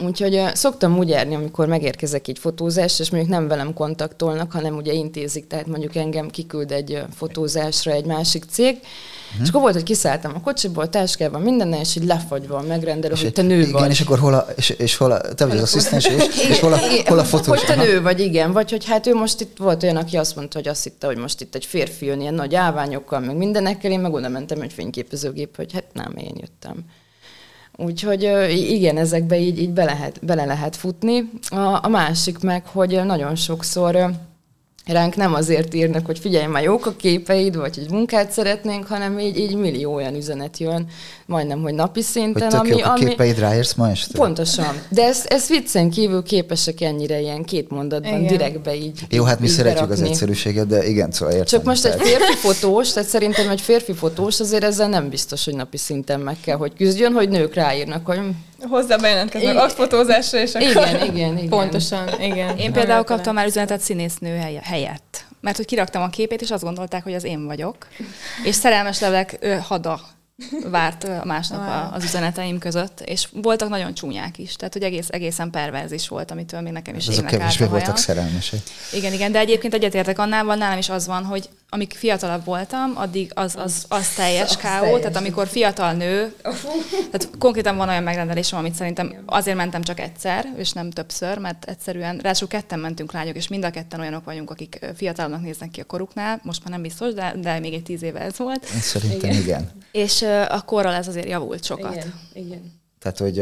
Úgyhogy uh, szoktam úgy járni, amikor megérkezek egy fotózás, és mondjuk nem velem kontaktolnak, hanem ugye intézik, tehát mondjuk engem kiküld egy uh, fotózásra egy másik cég, Uh-huh. És akkor volt, hogy kiszálltam a kocsiból, táskával, minden, és így lefagyva a megrendelő, hogy te nő igen, vagy. és akkor hol a, és, és hol a, te vagy az asszisztens, és, [LAUGHS] és hol a, hol a fotós. Hogy te nő vagy, igen, vagy hogy hát ő most itt volt olyan, aki azt mondta, hogy azt hitte, hogy most itt egy férfi jön ilyen nagy állványokkal, meg mindenekkel, én meg oda mentem egy fényképezőgép, hogy hát nem, én jöttem. Úgyhogy igen, ezekbe így, így be lehet, bele lehet futni. A, a másik meg, hogy nagyon sokszor ránk nem azért írnak, hogy figyelj, már jók a képeid, vagy hogy munkát szeretnénk, hanem így, így millió olyan üzenet jön, majdnem, hogy napi szinten. Hogy tök ami, jók a képeid, ráérsz ma este? Pontosan. De ezt, ezt viccen kívül képesek ennyire ilyen két mondatban igen. direktbe így Jó, hát mi így szeretjük berakni. az egyszerűséget, de igen, szóval értem. Csak most egy férfi fotós, tehát szerintem egy férfi fotós azért ezzel nem biztos, hogy napi szinten meg kell, hogy küzdjön, hogy nők ráírnak, hogy hozzá bejelentkeznek aktfotózásra, és akkor... Igen, igen, igen. Pontosan, igen. Én például kaptam már üzenetet színésznő helyett. Mert hogy kiraktam a képét, és azt gondolták, hogy az én vagyok. És szerelmes levelek ö, hada várt másnap az üzeneteim között, és voltak nagyon csúnyák is, tehát hogy egész, egészen perverz is volt, amitől még nekem is Azok kevésbé voltak szerelmesek. Igen, igen, de egyébként egyetértek annával, nálam is az van, hogy amíg fiatalabb voltam, addig az, az, az teljes káó, tehát amikor fiatal nő, tehát konkrétan van olyan megrendelésem, amit szerintem azért mentem csak egyszer, és nem többször, mert egyszerűen, ráadásul ketten mentünk lányok, és mind a ketten olyanok vagyunk, akik fiatalnak néznek ki a koruknál, most már nem biztos, de, de még egy tíz éve ez volt. Szerintem igen. igen. És a korral ez azért javult sokat. Igen, igen. Tehát, hogy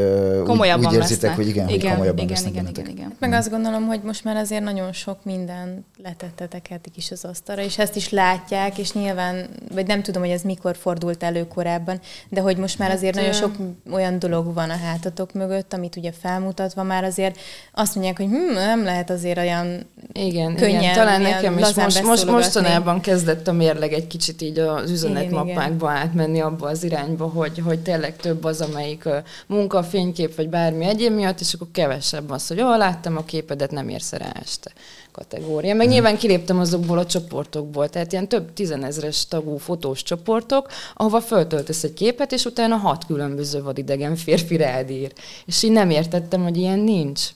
Komolyabban úgy, úgy érzitek, lesznek. hogy igen, igen, hogy komolyabban igen, lesznek igen, igen, igen. Meg azt gondolom, hogy most már azért nagyon sok minden letettetek eddig is az asztalra, és ezt is látják, és nyilván, vagy nem tudom, hogy ez mikor fordult elő korábban, de hogy most már azért hát, nagyon sok olyan dolog van a hátatok mögött, amit ugye felmutatva már azért azt mondják, hogy hm, nem lehet azért olyan igen, könnyen, igen. talán nekem is most, most mostanában kezdett a mérleg egy kicsit így az üzenetmappákba átmenni abba az irányba, hogy, hogy tényleg több az, amelyik munka, fénykép, vagy bármi egyéb miatt, és akkor kevesebb az, hogy ó, láttam a képedet, nem érsz rá este kategória. Meg nyilván kiléptem azokból a csoportokból, tehát ilyen több tízenezres tagú fotós csoportok, ahova föltöltesz egy képet, és utána hat különböző vadidegen férfi rád ír. És így nem értettem, hogy ilyen nincs.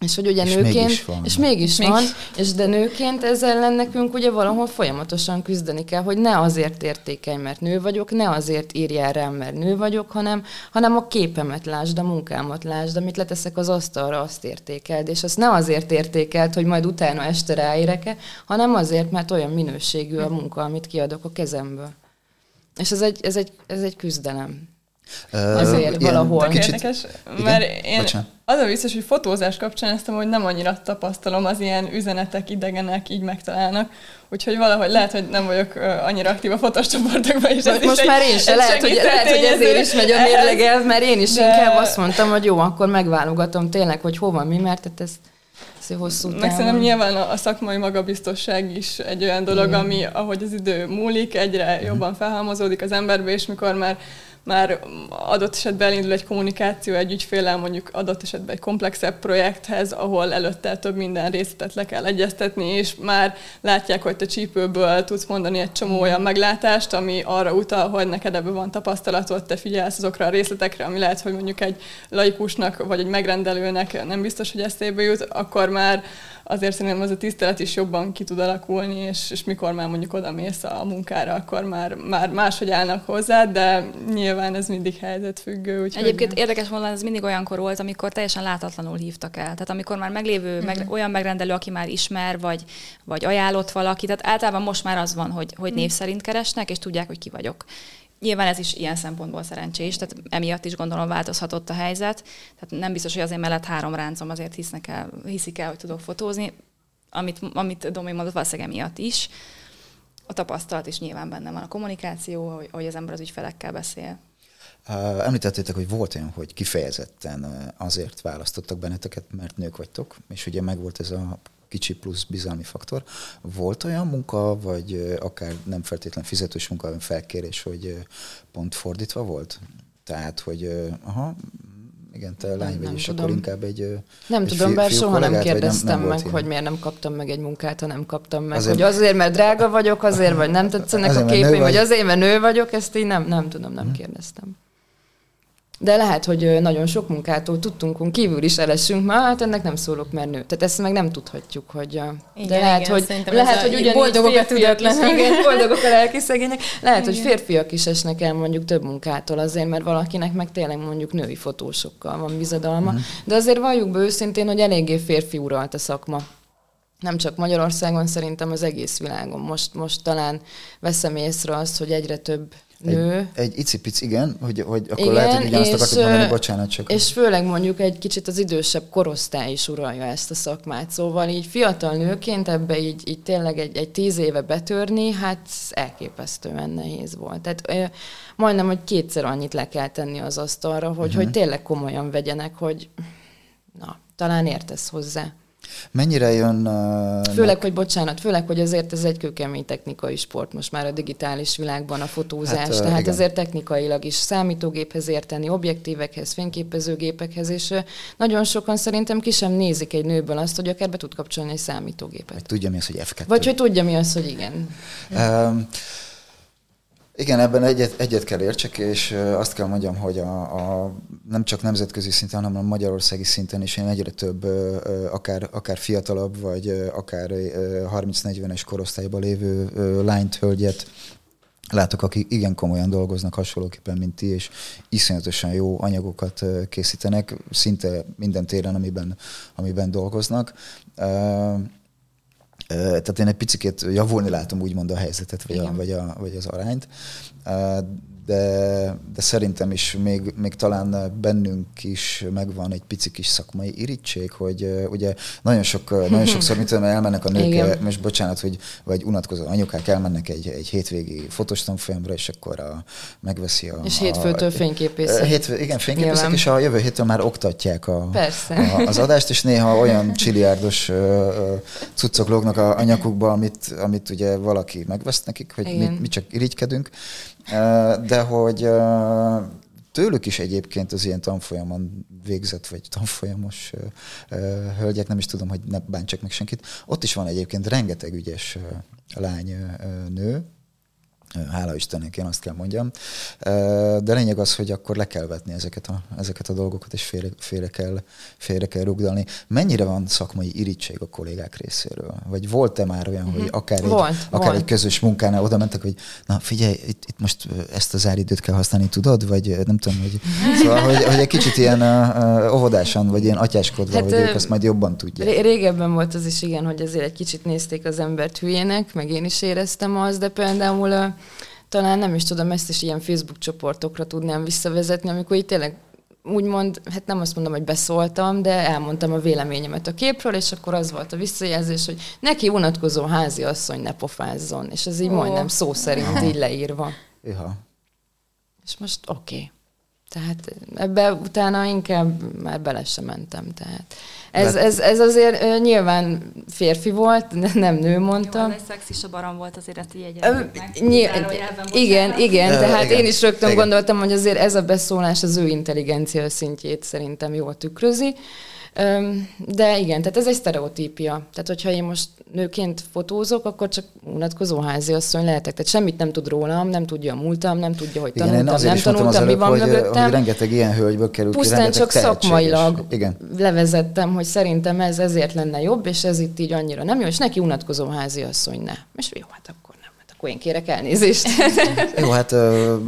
És hogy ugye és nőként, mégis van. és mégis Még... van, és de nőként ezzel ellen nekünk ugye valahol folyamatosan küzdeni kell, hogy ne azért értékelj, mert nő vagyok, ne azért írjál rám, mert nő vagyok, hanem, hanem a képemet lásd, a munkámat lásd, amit leteszek az asztalra, azt értékeld, és azt ne azért értékelt, hogy majd utána este ráérek-e, hanem azért, mert olyan minőségű a munka, amit kiadok a kezemből. És ez egy, ez egy, ez egy küzdelem. Azért uh, valahol. Tök érdekes, mert én Bocsánat. az a biztos, hogy fotózás kapcsán ezt hogy nem annyira tapasztalom, az ilyen üzenetek, idegenek így megtalálnak, úgyhogy valahogy lehet, hogy nem vagyok annyira aktív a fotós csoportokban is. Most, most már én sem, lehet, hogy, lehet, hogy ezért is megy a mérlegel, mert én is de... inkább azt mondtam, hogy jó, akkor megválogatom tényleg, hogy hova mi, mert hát ez hosszú távon. Meg szerintem nyilván a, a szakmai magabiztosság is egy olyan dolog, Igen. ami ahogy az idő múlik, egyre jobban felhalmozódik az emberbe, és mikor már már adott esetben elindul egy kommunikáció egy ügyfélel, mondjuk adott esetben egy komplexebb projekthez, ahol előtte több minden részletet le kell egyeztetni, és már látják, hogy te csípőből tudsz mondani egy csomó olyan meglátást, ami arra utal, hogy neked ebben van tapasztalatod, te figyelsz azokra a részletekre, ami lehet, hogy mondjuk egy laikusnak vagy egy megrendelőnek nem biztos, hogy eszébe jut, akkor már azért szerintem az a tisztelet is jobban ki tud alakulni, és, és mikor már mondjuk oda mész a munkára, akkor már, már máshogy állnak hozzá, de nyilván ez mindig helyzetfüggő. Úgyhogy Egyébként érdekes volna, ez mindig olyankor volt, amikor teljesen látatlanul hívtak el. Tehát amikor már meglévő, meg, olyan megrendelő, aki már ismer, vagy, vagy ajánlott valaki, tehát általában most már az van, hogy, hogy név szerint keresnek, és tudják, hogy ki vagyok. Nyilván ez is ilyen szempontból szerencsés, tehát emiatt is gondolom változhatott a helyzet. Tehát nem biztos, hogy azért mellett három ráncom azért hisznek el, hiszik el, hogy tudok fotózni, amit, amit Domi mondott, valószínűleg emiatt is. A tapasztalat is nyilván benne van, a kommunikáció, hogy, hogy az ember az ügyfelekkel beszél. Említettétek, hogy volt olyan, hogy kifejezetten azért választottak benneteket, mert nők vagytok, és ugye megvolt ez a kicsi plusz bizalmi faktor. Volt olyan munka, vagy akár nem feltétlen fizetős munka, hanem felkérés, hogy pont fordítva volt? Tehát, hogy aha, igen, te lány vagy, nem és tudom. akkor inkább egy Nem egy tudom, fi- bár soha nem kérdeztem nem volt meg, ilyen? hogy miért nem kaptam meg egy munkát, ha nem kaptam meg. Azért- hogy azért, mert drága vagyok, azért, vagy nem tetszenek Azért, a képeim, vagy vagy. azért, mert nő vagyok, ezt így nem, nem tudom, nem kérdeztem. De lehet, hogy nagyon sok munkától tudtunk kívül is elesünk, már hát ennek nem szólok, mert nő. Tehát ezt meg nem tudhatjuk, hogy... ö, De Igen, lehet, igen, hogy, lehet, hogy ugyanígy boldogok a tudatlanok. igen, boldogok a lelki szegények. Lehet, hogy férfiak is esnek el mondjuk több munkától azért, mert valakinek meg tényleg mondjuk női fotósokkal van bizadalma. De azért valljuk be őszintén, hogy eléggé férfi uralt a szakma. Nem csak Magyarországon, szerintem az egész világon. Most, most talán veszem észre azt, hogy egyre több nő. Egy, egy icipic, igen, hogy, hogy akkor Igen, lehet, hogy ugyanazt akartuk mondani, bocsánat, csak... És főleg mondjuk egy kicsit az idősebb korosztály is uralja ezt a szakmát. Szóval így fiatal nőként ebbe így, így tényleg egy, egy tíz éve betörni, hát elképesztően nehéz volt. Tehát majdnem, hogy kétszer annyit le kell tenni az asztalra, hogy, uh-huh. hogy tényleg komolyan vegyenek, hogy na, talán értesz hozzá. Mennyire jön... Uh, Főleg, hogy bocsánat, főleg, hogy azért ez egy kőkemény technikai sport most már a digitális világban a fotózás. Hát, Hát, Tehát igen. azért technikailag is számítógéphez érteni, objektívekhez, fényképezőgépekhez, és nagyon sokan szerintem ki sem nézik egy nőből azt, hogy akár be tud kapcsolni egy számítógépet. Meg tudja mi az, hogy F2. Vagy hogy tudja mi az, hogy igen. Um, igen, ebben egyet, egyet kell értsek, és azt kell mondjam, hogy a, a, nem csak nemzetközi szinten, hanem a magyarországi szinten is én egyre több, akár, akár fiatalabb, vagy akár ö, 30-40-es korosztályban lévő lányt, hölgyet látok, akik igen komolyan dolgoznak hasonlóképpen, mint ti, és iszonyatosan jó anyagokat készítenek, szinte minden téren, amiben, amiben dolgoznak. Tehát én egy picit javulni látom úgymond a helyzetet, vagy, a, vagy, a, vagy az arányt. De, de szerintem is még, még talán bennünk is megvan egy pici kis szakmai irítség, hogy ugye nagyon, sok, nagyon [LAUGHS] sokszor, mit tudom, elmennek a nők, Igen. most bocsánat, hogy vagy unatkozó anyukák elmennek egy, egy hétvégi fotós tanfolyamra, és akkor a, megveszi a... És a, hétfőtől fényképészet. Hétfő, igen, fényképészek, Nyilván. és a jövő héttől már oktatják a, Persze. a, az adást, és néha olyan [LAUGHS] csiliárdos cuccok lógnak a, a nyakukba, amit, amit ugye valaki megvesz nekik, hogy mi, mi csak irigykedünk. De hogy tőlük is egyébként az ilyen tanfolyamon végzett, vagy tanfolyamos hölgyek, nem is tudom, hogy ne bántsak meg senkit, ott is van egyébként rengeteg ügyes lány, nő, Hála Istennek, én azt kell mondjam. De lényeg az, hogy akkor le kell vetni ezeket a, ezeket a dolgokat, és félre, félre, kell, félre kell rugdalni. Mennyire van szakmai irítség a kollégák részéről? Vagy volt-e már olyan, hogy akár egy, Volt, akár volt. egy közös munkánál oda mentek, hogy na figyelj, itt, itt most ezt az áridőt kell használni, tudod? Vagy nem tudom, hogy, szóval, hogy, hogy egy kicsit ilyen uh, óvodásan, vagy ilyen atyáskodva, Hát, hogy ők azt majd jobban tudják. Ré- Régebben volt az is igen, hogy azért egy kicsit nézték az embert hülyének, meg én is éreztem azt, de például talán nem is tudom, ezt is ilyen Facebook csoportokra tudnám visszavezetni, amikor itt tényleg úgymond, hát nem azt mondom, hogy beszóltam, de elmondtam a véleményemet a képről, és akkor az volt a visszajelzés, hogy neki unatkozó házi asszony ne pofázzon, és ez így Ó. majdnem szó szerint így leírva. [LAUGHS] Iha. És most oké. Okay. Tehát ebbe utána inkább már bele sem mentem. Tehát ez, ez, ez azért ö, nyilván férfi volt, ne- nem nő Jó, mondtam. ez egy szexista barom volt azért ezt így igen, igen, Ö, tehát igen, én is rögtön igen. gondoltam, hogy azért ez a beszólás az ő intelligencia szintjét szerintem jól tükrözi. De igen, tehát ez egy sztereotípia. Tehát, hogyha én most nőként fotózok, akkor csak unatkozó háziasszony lehetek. Tehát semmit nem tud rólam, nem tudja a múltam, nem tudja, hogy Igen, tanultam, azért nem tanultam, mi van hogy, mögöttem. hogy rengeteg ilyen hölgyből kerül ki, Pusztán rengeteg csak szakmailag Igen. levezettem, hogy szerintem ez ezért lenne jobb, és ez itt így annyira nem jó, és neki unatkozó háziasszony ne. És jó, hát akkor nem, hát akkor én kérek elnézést. Jó, hát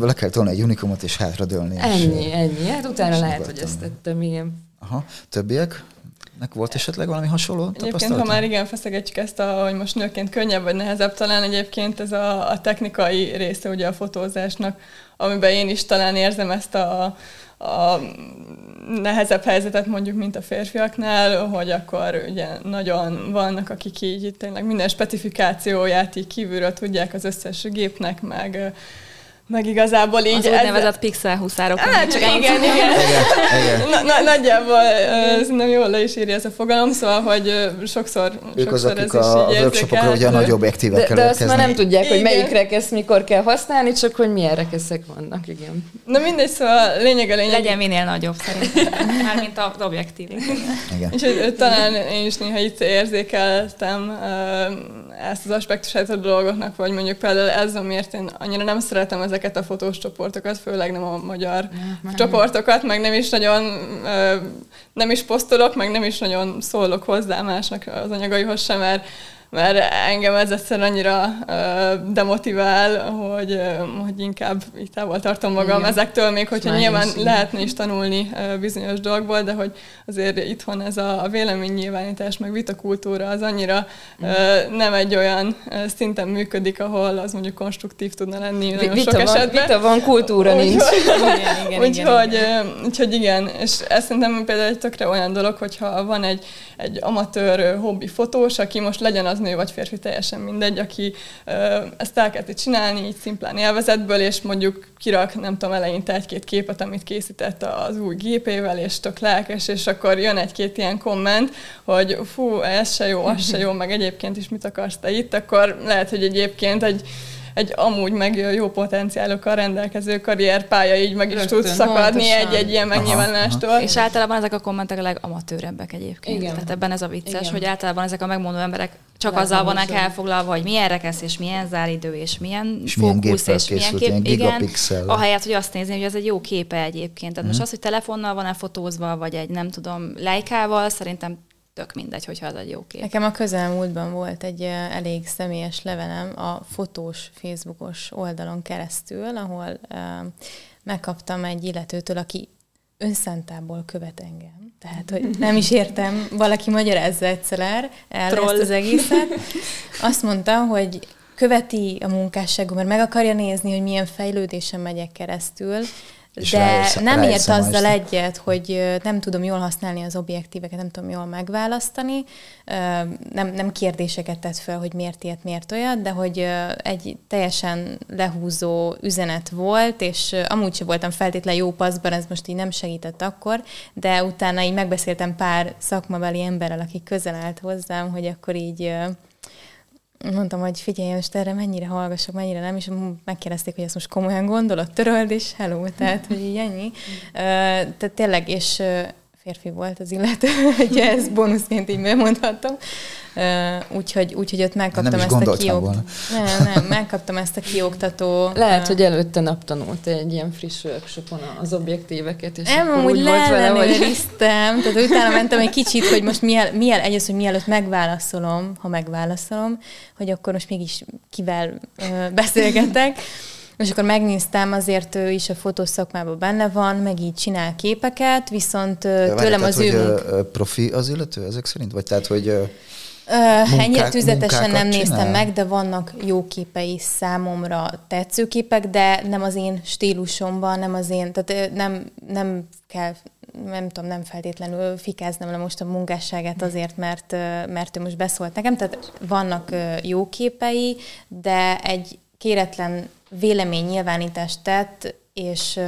le kell tolni egy unikumot és hátradőlni. és, ennyi, ennyi. Hát utána lehet, nyugodtan. hogy ezt tettem, igen. Aha, többiek? Nek volt esetleg valami hasonló Egyébként, ha már igen feszegetjük ezt, a, hogy most nőként könnyebb vagy nehezebb, talán egyébként ez a, a technikai része ugye a fotózásnak, amiben én is talán érzem ezt a, a nehezebb helyzetet mondjuk, mint a férfiaknál, hogy akkor ugye nagyon vannak, akik így tényleg minden specifikációját így kívülről tudják az összes gépnek, meg meg igazából így... Az úgynevezett pixel huszárok. Hát, csak igen, igen. igen. igen. Na, na, nagyjából nem jól le is írja ez a fogalom, szóval, hogy sokszor, ők sokszor az, akik ez a, is a workshopokra ugye a nagy objektívekkel De, de azt már nem tudják, hogy melyik rekesz mikor kell használni, csak hogy milyen rekeszek vannak, igen. Na mindegy, szóval lényeg a lényeg. Legyen minél nagyobb szerintem, mármint az objektív. Igen. És hogy, talán én is néha itt érzékeltem ezt az aspektusát a dolgoknak, vagy mondjuk például ez, amiért én annyira nem szeretem ezeket a fotós csoportokat, főleg nem a magyar nem, csoportokat, meg nem is nagyon nem is posztolok, meg nem is nagyon szólok hozzá másnak az anyagaihoz sem, mert mert engem ez egyszer annyira uh, demotivál, hogy, uh, hogy inkább így távol tartom magam Igen. ezektől, még hogyha Már nyilván is, lehetne is tanulni uh, bizonyos dolgokból, de hogy azért itthon ez a, a véleménynyilvánítás, meg vitakultúra az annyira uh, nem egy olyan uh, szinten működik, ahol az mondjuk konstruktív tudna lenni nagyon vita sok van, esetben. Vita van, kultúra nincs. [LAUGHS] igen, igen, úgyhogy, igen. úgyhogy igen, és ez szerintem például egy tökre olyan dolog, hogyha van egy, egy amatőr hobbi fotós, aki most legyen az nő vagy férfi, teljesen mindegy, aki ezt elkezdi csinálni így szimplán élvezetből, és mondjuk kirak, nem tudom, eleinte egy-két képet, amit készített az új gépével, és tök lelkes, és akkor jön egy-két ilyen komment, hogy fú, ez se jó, az se jó, meg egyébként is mit akarsz te itt, akkor lehet, hogy egyébként egy egy amúgy meg jó potenciálokkal rendelkező karrierpálya így meg is Rögtön, tud szakadni egy-egy ilyen megnyilvánulástól. És általában ezek a kommentek a legamatőrebbek egyébként. Igen. Tehát ebben ez a vicces, Igen. hogy általában ezek a megmondó emberek csak Lehet, azzal vannak elfoglalva, hogy milyen rekesz, és milyen záridő, és milyen és fókusz, és milyen kép. Igen, ahelyett, hogy azt nézni, hogy ez egy jó képe egyébként. Tehát hmm. most mhm. az, hogy telefonnal van-e fotózva, vagy egy nem tudom, lejkával, szerintem tök mindegy, hogyha az egy jó kép. Nekem a közelmúltban volt egy elég személyes levelem a fotós, Facebookos oldalon keresztül, ahol megkaptam egy illetőtől, aki önszentából követ engem. Tehát, hogy nem is értem, valaki magyarázza egyszer el Troll. ezt az egészet. Azt mondta, hogy követi a munkásságom, mert meg akarja nézni, hogy milyen fejlődésen megyek keresztül, és de rájössz, nem ért azzal egyet, hogy nem tudom jól használni az objektíveket, nem tudom jól megválasztani, nem, nem kérdéseket tett fel, hogy miért ilyet, miért olyat, de hogy egy teljesen lehúzó üzenet volt, és amúgy sem voltam feltétlenül jó paszban, ez most így nem segített akkor, de utána így megbeszéltem pár szakmabeli emberrel, aki közel állt hozzám, hogy akkor így mondtam, hogy figyelj, most erre mennyire hallgassak, mennyire nem, és megkérdezték, hogy ezt most komolyan gondolod, töröld, és hello, tehát, hogy így ennyi. Tehát tényleg, és férfi volt az illető, [LAUGHS] hogy ezt bónuszként így bemondhatom. Úgyhogy, úgyhogy ott megkaptam ezt a kiok... Nem, nem, megkaptam ezt a kioktató... Lehet, hogy előtte naptanult egy ilyen friss workshopon az objektíveket, és nem, akkor úgy volt vele, hogy... tehát utána mentem egy kicsit, hogy most miel, miel, egyrészt, hogy mielőtt megválaszolom, ha megválaszolom, hogy akkor most mégis kivel uh, beszélgetek, és akkor megnéztem, azért ő is a fotószakmában benne van, meg így csinál képeket, viszont tőlem tehát, az ő... profi az illető ezek szerint? Vagy tehát, hogy Munkák, Ennyire tüzetesen nem néztem csinál? meg, de vannak jó képei számomra tetszőképek, de nem az én stílusomban, nem az én, tehát nem, nem kell nem tudom, nem feltétlenül fikáznom le most a munkásságát azért, mert, mert ő most beszólt nekem. Tehát vannak jó képei, de egy kéretlen vélemény nyilvánítást tett, és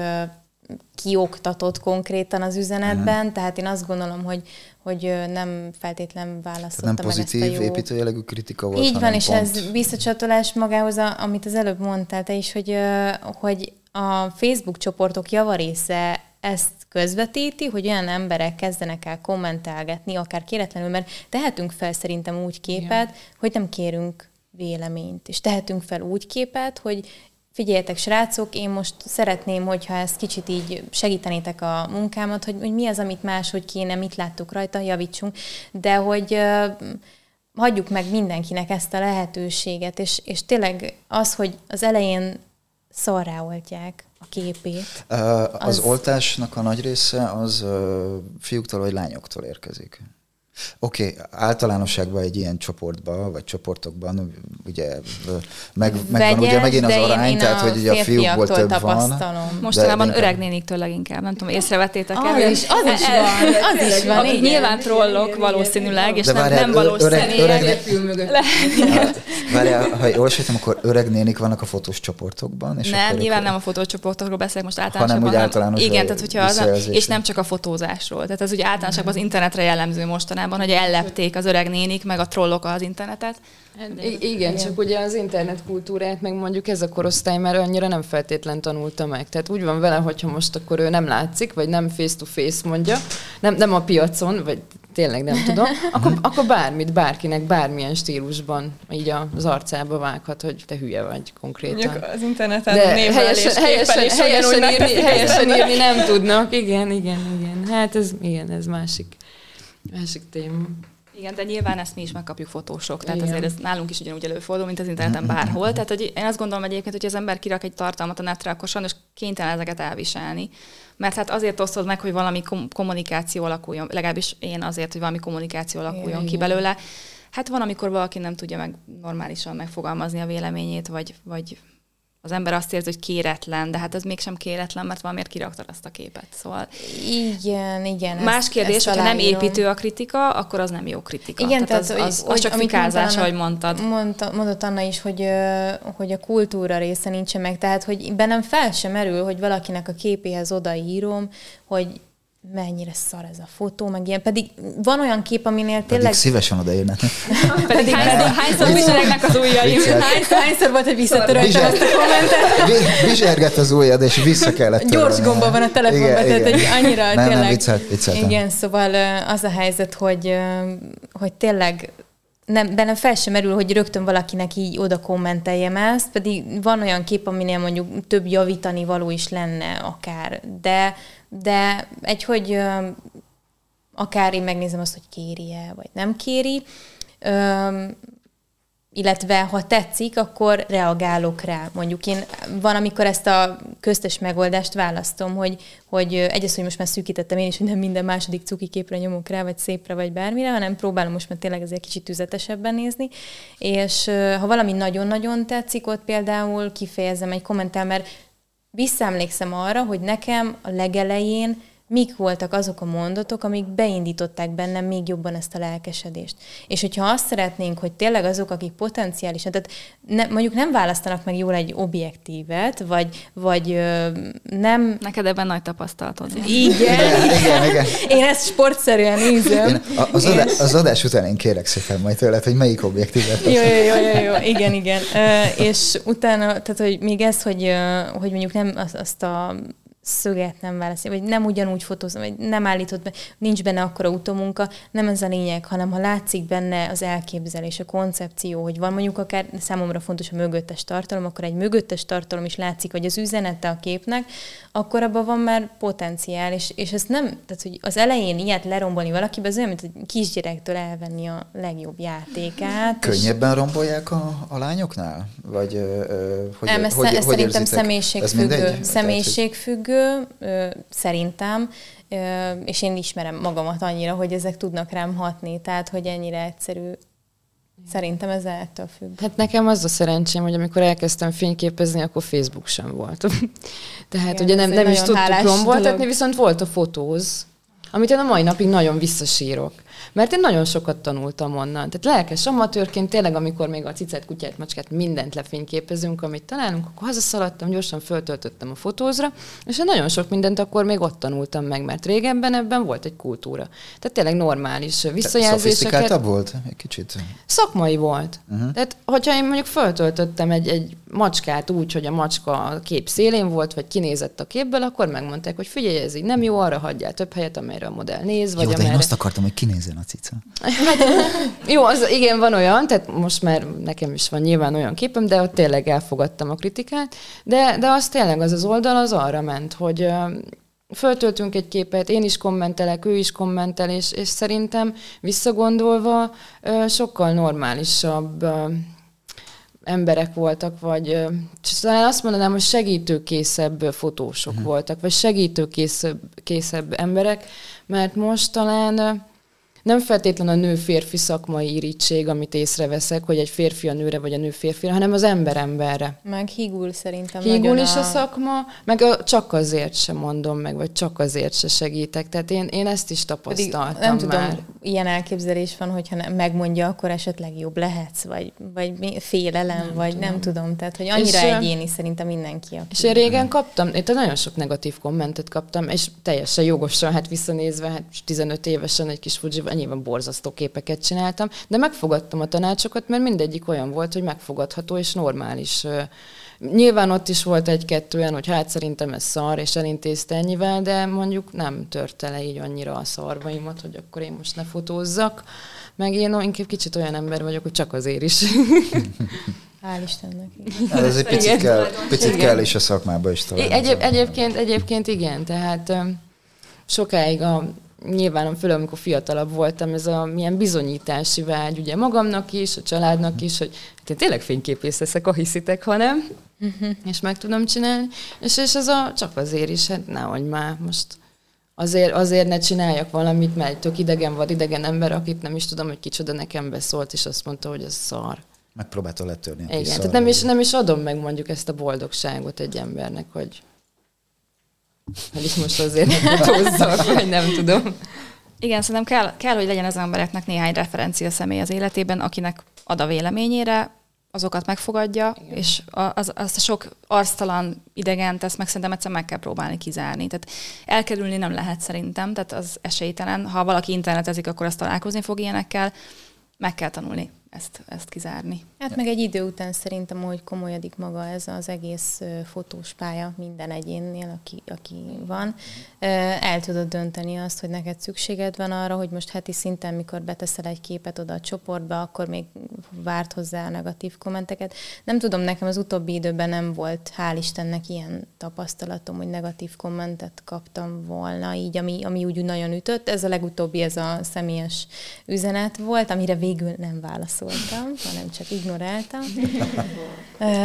kioktatott konkrétan az üzenetben, uh-huh. tehát én azt gondolom, hogy, hogy nem feltétlen választotta nem pozitív, meg ezt a jó... építőjelegű kritika volt, Így van, és pont... ez visszacsatolás magához, amit az előbb mondtál te is, hogy, hogy a Facebook csoportok javarésze ezt közvetíti, hogy olyan emberek kezdenek el kommentálgatni, akár kéretlenül, mert tehetünk fel szerintem úgy képet, Igen. hogy nem kérünk véleményt, és tehetünk fel úgy képet, hogy figyeljetek srácok, én most szeretném, hogyha ezt kicsit így segítenétek a munkámat, hogy, hogy mi az, amit máshogy kéne, mit láttuk rajta, javítsunk, de hogy uh, hagyjuk meg mindenkinek ezt a lehetőséget, és, és tényleg az, hogy az elején szarrá oltják a képét. Uh, az, az oltásnak a nagy része az uh, fiúktól vagy lányoktól érkezik. Oké, okay, általánosságban egy ilyen csoportban, vagy csoportokban ugye meg, megvan ugye megint az arány, tehát hogy ugye a fiúkból több tapasztalom. van. Mostanában inkább... öreg néniktől leginkább, nem tudom, észrevettétek-e? Az is, [LAUGHS] az is van, az is van. Akik nyilván trollok valószínűleg, és nem, nem valós öreg, öreg, Várjál, ha jól sejtem, akkor öreg nénik vannak a fotós csoportokban? És nem, nyilván nem a fotós csoportokról beszélek most általánosabban. Hanem úgy általános Igen, tehát hogyha az, és nem csak a fotózásról. Tehát ez ugye általánosabban az internetre jellemző mostanában mostanában, hogy ellepték az öreg nénik, meg a trollok az internetet. I- igen, csak ugye az internet kultúrát, meg mondjuk ez a korosztály már annyira nem feltétlen tanulta meg. Tehát úgy van vele, hogyha most akkor ő nem látszik, vagy nem face-to-face mondja, nem, nem a piacon, vagy tényleg nem tudom, [LAUGHS] akkor, akkor bármit, bárkinek, bármilyen stílusban így az arcába vághat, hogy te hülye vagy konkrétan. Mondjuk az interneten De helyesen, helyesen, is helyesen, írni, helyesen írni nem tudnak. Igen, igen, igen. Hát ez, igen, ez másik. Másik téma. Igen, de nyilván ezt mi is megkapjuk fotósok, tehát Igen. azért ez nálunk is ugyanúgy előfordul, mint az interneten bárhol. Tehát hogy én azt gondolom egyébként, hogy az ember kirak egy tartalmat a netre, akkor sajnos kénytelen ezeket elviselni. Mert hát azért osztod meg, hogy valami kommunikáció alakuljon, legalábbis én azért, hogy valami kommunikáció alakuljon Igen. ki belőle. Hát van, amikor valaki nem tudja meg normálisan megfogalmazni a véleményét, vagy, vagy az ember azt érzi, hogy kéretlen, de hát ez mégsem kéretlen, mert valamiért kiraktad azt a képet. Szóval igen, igen. Más ezt, kérdés, ezt hogyha nem építő a kritika, akkor az nem jó kritika. Igen, tehát, tehát az, az, az csak fikázás, ahogy mondtad. Mondta, mondott Anna is, hogy, hogy a kultúra része nincsen meg, tehát hogy bennem fel sem merül, hogy valakinek a képéhez odaírom, hogy mennyire szar ez a fotó, meg ilyen. Pedig van olyan kép, aminél tényleg... [LAUGHS] Pedig szívesen odaérnek. pedig hányszor, hányszor viselegnek az ujjaim? Hányszor, hányszor volt, hogy visszatöröltem azt a kommentet? Visergett az ujjad, és vissza kellett. Gyors gomba van a telefonban, igen, tehát igen. hogy annyira nem, tényleg... Nem, viccelt, vicceltem. Igen, szóval az a helyzet, hogy, hogy tényleg nem, bennem fel sem merül, hogy rögtön valakinek így oda kommenteljem ezt, pedig van olyan kép, aminél mondjuk több javítani való is lenne akár, de de egy, hogy akár én megnézem azt, hogy kéri-e, vagy nem kéri, illetve ha tetszik, akkor reagálok rá. Mondjuk én van, amikor ezt a köztes megoldást választom, hogy, hogy egyrészt, hogy most már szűkítettem én is, hogy nem minden második cuki képre nyomok rá, vagy szépre, vagy bármire, hanem próbálom most már tényleg ezért kicsit tüzetesebben nézni, és ha valami nagyon-nagyon tetszik, ott például kifejezem egy kommentár, mert visszaemlékszem arra, hogy nekem a legelején mik voltak azok a mondatok, amik beindították bennem még jobban ezt a lelkesedést. És hogyha azt szeretnénk, hogy tényleg azok, akik potenciálisan, tehát ne, mondjuk nem választanak meg jól egy objektívet, vagy, vagy ö, nem... Neked ebben nagy tapasztalatod. Igen. igen, igen, igen. Én ezt sportszerűen nézem. Én az, adás, az adás után én kérek szépen majd tőled, hogy melyik objektívet. Jó, jó, jó, jó, jó, igen, igen. és utána, tehát hogy még ez, hogy, hogy mondjuk nem azt a szöget nem válaszol, vagy nem ugyanúgy fotózom, vagy nem állított be, nincs benne akkora utómunka, nem ez a lényeg, hanem ha látszik benne az elképzelés, a koncepció, hogy van mondjuk akár számomra fontos a mögöttes tartalom, akkor egy mögöttes tartalom is látszik, vagy az üzenete a képnek, akkor abban van már potenciál, és, és ezt nem, tehát hogy az elején ilyet lerombolni valakibe, az olyan, mint egy kisgyerektől elvenni a legjobb játékát. Könnyebben és... rombolják a, a lányoknál? Vagy ö, hogy, nem, ez, hogy, ez hogy szerintem személyiségfüggő. Személyiségfüggő, szerintem, és én ismerem magamat annyira, hogy ezek tudnak rám hatni, tehát hogy ennyire egyszerű Szerintem ez ettől függ. Hát nekem az a szerencsém, hogy amikor elkezdtem fényképezni, akkor Facebook sem volt. [LAUGHS] Tehát Igen, ugye nem, nem is tudtuk romboltatni, viszont volt a fotóz, amit én a mai napig nagyon visszasírok. Mert én nagyon sokat tanultam onnan. Tehát lelkes amatőrként tényleg, amikor még a cicet, kutyát, macskát, mindent lefényképezünk, amit találunk, akkor hazaszaladtam, gyorsan föltöltöttem a fotózra, és én nagyon sok mindent akkor még ott tanultam meg, mert régebben ebben volt egy kultúra. Tehát tényleg normális visszajelzéseket. volt egy kicsit? Szakmai volt. Uh-huh. Tehát, hogyha én mondjuk föltöltöttem egy, egy macskát úgy, hogy a macska a kép szélén volt, vagy kinézett a képből, akkor megmondták, hogy figyelj, ez így nem jó, arra hagyjál több helyet, amelyre a modell néz, vagy jó, amelyre... én azt akartam, hogy kinézzen a cica. jó, az, igen, van olyan, tehát most már nekem is van nyilván olyan képem, de ott tényleg elfogadtam a kritikát, de, de az tényleg az az oldal az arra ment, hogy föltöltünk egy képet, én is kommentelek, ő is kommentel, és, és szerintem visszagondolva sokkal normálisabb emberek voltak, vagy talán azt mondanám, hogy segítőkészebb fotósok uh-huh. voltak, vagy segítőkészebb készebb emberek, mert most talán nem feltétlen a nő-férfi szakmai irítség, amit észreveszek, hogy egy férfi a nőre, vagy a nő férfira, hanem az ember emberre. Meg hígul szerintem Hígul is a... a szakma, meg a, csak azért sem mondom meg, vagy csak azért se segítek. Tehát én, én ezt is tapasztaltam Pedig nem már. tudom, ilyen elképzelés van, hogyha nem megmondja, akkor esetleg jobb lehetsz, vagy, vagy félelem, nem vagy tudom. nem tudom. Tehát, hogy annyira és, egyéni szerintem mindenki. Aki... És én régen kaptam, én nagyon sok negatív kommentet kaptam, és teljesen jogosan, hát visszanézve, hát 15 évesen egy kis Fujiba, nyilván borzasztó képeket csináltam, de megfogadtam a tanácsokat, mert mindegyik olyan volt, hogy megfogadható és normális. Nyilván ott is volt egy-kettő olyan, hogy hát szerintem ez szar, és elintézte ennyivel, de mondjuk nem törte le így annyira a szarvaimat, hogy akkor én most ne fotózzak. Meg én inkább kicsit olyan ember vagyok, hogy csak azért is. [LAUGHS] Hál' Istennek. Hát ez egy picit, kell, picit kell is a szakmába is talán. Egyéb, egyébként, egyébként igen, tehát sokáig a nyilván főleg amikor fiatalabb voltam, ez a milyen bizonyítási vágy, ugye magamnak is, a családnak is, hogy hát én tényleg fényképész leszek, ha hiszitek, ha nem, uh-huh. és meg tudom csinálni. És, és ez a, csak azért is, hát nehogy már most azért, azért ne csináljak valamit, mert egy tök idegen vagy idegen ember, akit nem is tudom, hogy kicsoda nekem beszólt, és azt mondta, hogy ez szar. Megpróbálta letörni. Igen, tehát nem is, nem is adom meg mondjuk ezt a boldogságot egy embernek, hogy hogy is most azért fotózzak, vagy nem tudom. Igen, szerintem kell, kell, hogy legyen az embereknek néhány referencia személy az életében, akinek ad a véleményére, azokat megfogadja, Igen. és az, azt a sok arctalan idegent, ezt meg szerintem egyszer meg kell próbálni kizárni. Tehát elkerülni nem lehet szerintem, tehát az esélytelen. Ha valaki internetezik, akkor azt találkozni fog ilyenekkel, meg kell tanulni ezt, ezt kizárni. Hát meg egy idő után szerintem, hogy komolyodik maga ez az egész fotós pálya minden egyénnél, aki, aki van, el tudod dönteni azt, hogy neked szükséged van arra, hogy most heti szinten, mikor beteszel egy képet oda a csoportba, akkor még várt hozzá a negatív kommenteket. Nem tudom, nekem az utóbbi időben nem volt, hál' Istennek ilyen tapasztalatom, hogy negatív kommentet kaptam volna, így, ami, ami úgy nagyon ütött. Ez a legutóbbi, ez a személyes üzenet volt, amire végül nem válaszoltam, hanem csak ignoráltam. [LAUGHS]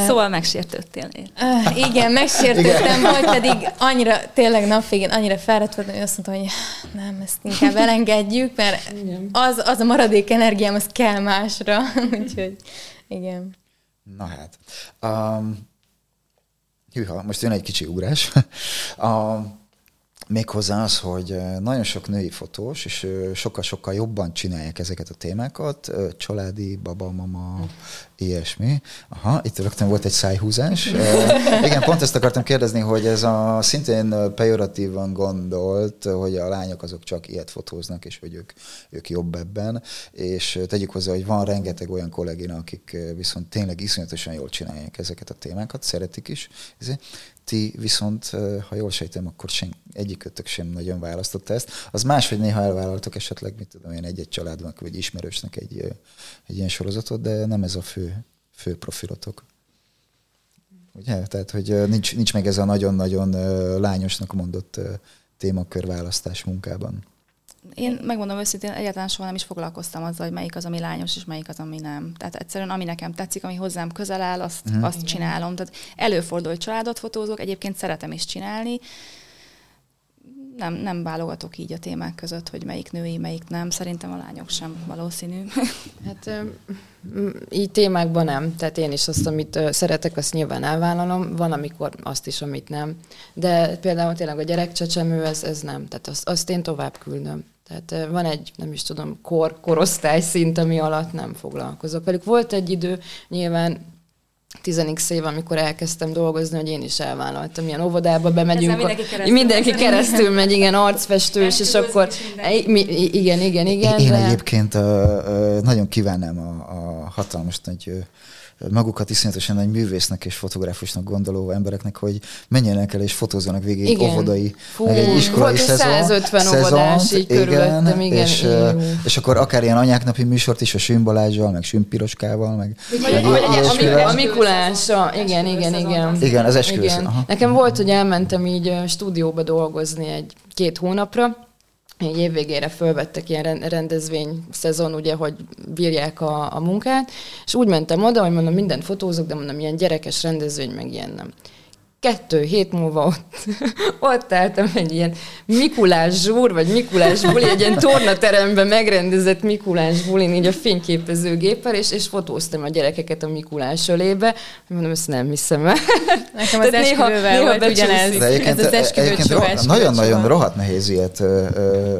Szóval megsértődtél. Uh, igen, megsértődtem, vagy pedig annyira, tényleg napvégén annyira fáradt voltam, hogy azt mondtam, hogy nem, ezt inkább elengedjük, mert az, az a maradék energiám, az kell másra. [LAUGHS] Úgyhogy igen. Na hát. Um, hűha, most jön egy kicsi ugrás. [LAUGHS] Um, Méghozzá az, hogy nagyon sok női fotós, és sokkal-sokkal jobban csinálják ezeket a témákat, családi, baba, mama, ilyesmi. Aha, itt rögtön volt egy szájhúzás. [LAUGHS] Igen, pont ezt akartam kérdezni, hogy ez a szintén pejoratívan gondolt, hogy a lányok azok csak ilyet fotóznak, és hogy ők, ők jobb ebben, és tegyük hozzá, hogy van rengeteg olyan kollégina, akik viszont tényleg iszonyatosan jól csinálják ezeket a témákat, szeretik is. Ti viszont, ha jól sejtem, akkor sen, egyikötök sem nagyon választotta ezt. Az más, hogy néha elvállaltok esetleg, mit tudom én, egy-egy családnak, vagy ismerősnek egy, egy ilyen sorozatot, de nem ez a fő, fő profilotok. Ugye? Tehát, hogy nincs, nincs meg ez a nagyon-nagyon lányosnak mondott témakörválasztás munkában. Én megmondom őszintén, egyáltalán soha nem is foglalkoztam azzal, hogy melyik az, ami lányos, és melyik az, ami nem. Tehát egyszerűen, ami nekem tetszik, ami hozzám közel áll, azt, mm. azt csinálom. Tehát előfordul, hogy családot fotózok, egyébként szeretem is csinálni. Nem, nem válogatok így a témák között, hogy melyik női, melyik nem. Szerintem a lányok sem valószínű. [LAUGHS] Hát így témákban nem. Tehát én is azt, amit szeretek, azt nyilván elvállalom. Van, amikor azt is, amit nem. De például tényleg a gyerekcsecsemő, ez, ez nem. Tehát azt, azt én tovább küldöm. Tehát van egy, nem is tudom, kor, korosztály szint, ami alatt nem foglalkozok velük. Volt egy idő, nyilván 10 év, amikor elkezdtem dolgozni, hogy én is elvállaltam, milyen óvodába bemegyünk. mindenki keresztül, mindenki keresztül megy, igen, arcfestős, és akkor igen, igen, igen. Én de... egyébként uh, nagyon kívánnám a, a hatalmas nagy magukat iszonyatosan nagy művésznek és fotográfusnak gondoló embereknek, hogy menjenek el és fotózzanak végig egy óvodai, Fú, meg egy iskolai szezon, 150 óvodás így igen, igen, és, igen. és akkor akár ilyen anyáknapi műsort is a Süm Balázsjal, meg Süm Piroskával, meg, meg a, a Mikulása, igen, igen, igen. Igen, az esküvős. Nekem volt, hogy elmentem így stúdióba dolgozni egy két hónapra, egy évvégére fölvettek ilyen rendezvény szezon, ugye, hogy bírják a, a munkát, és úgy mentem oda, hogy mondom, mindent fotózok, de mondom, ilyen gyerekes rendezvény, meg ilyen nem. Kettő hét múlva ott, [LAUGHS] ott álltam egy ilyen Mikulás zsúr, vagy Mikulás buli, egy ilyen tornateremben megrendezett Mikulás bulin, így a fényképezőgéppel, és, és fotóztam a gyerekeket a Mikulás ölébe. Mondom, ezt nem hiszem el. Nekem [LAUGHS] az esküvővel néha volt ugyanez. De egyébként, ez az egyébként nagyon-nagyon rohadt nehéz ilyet ö, ö,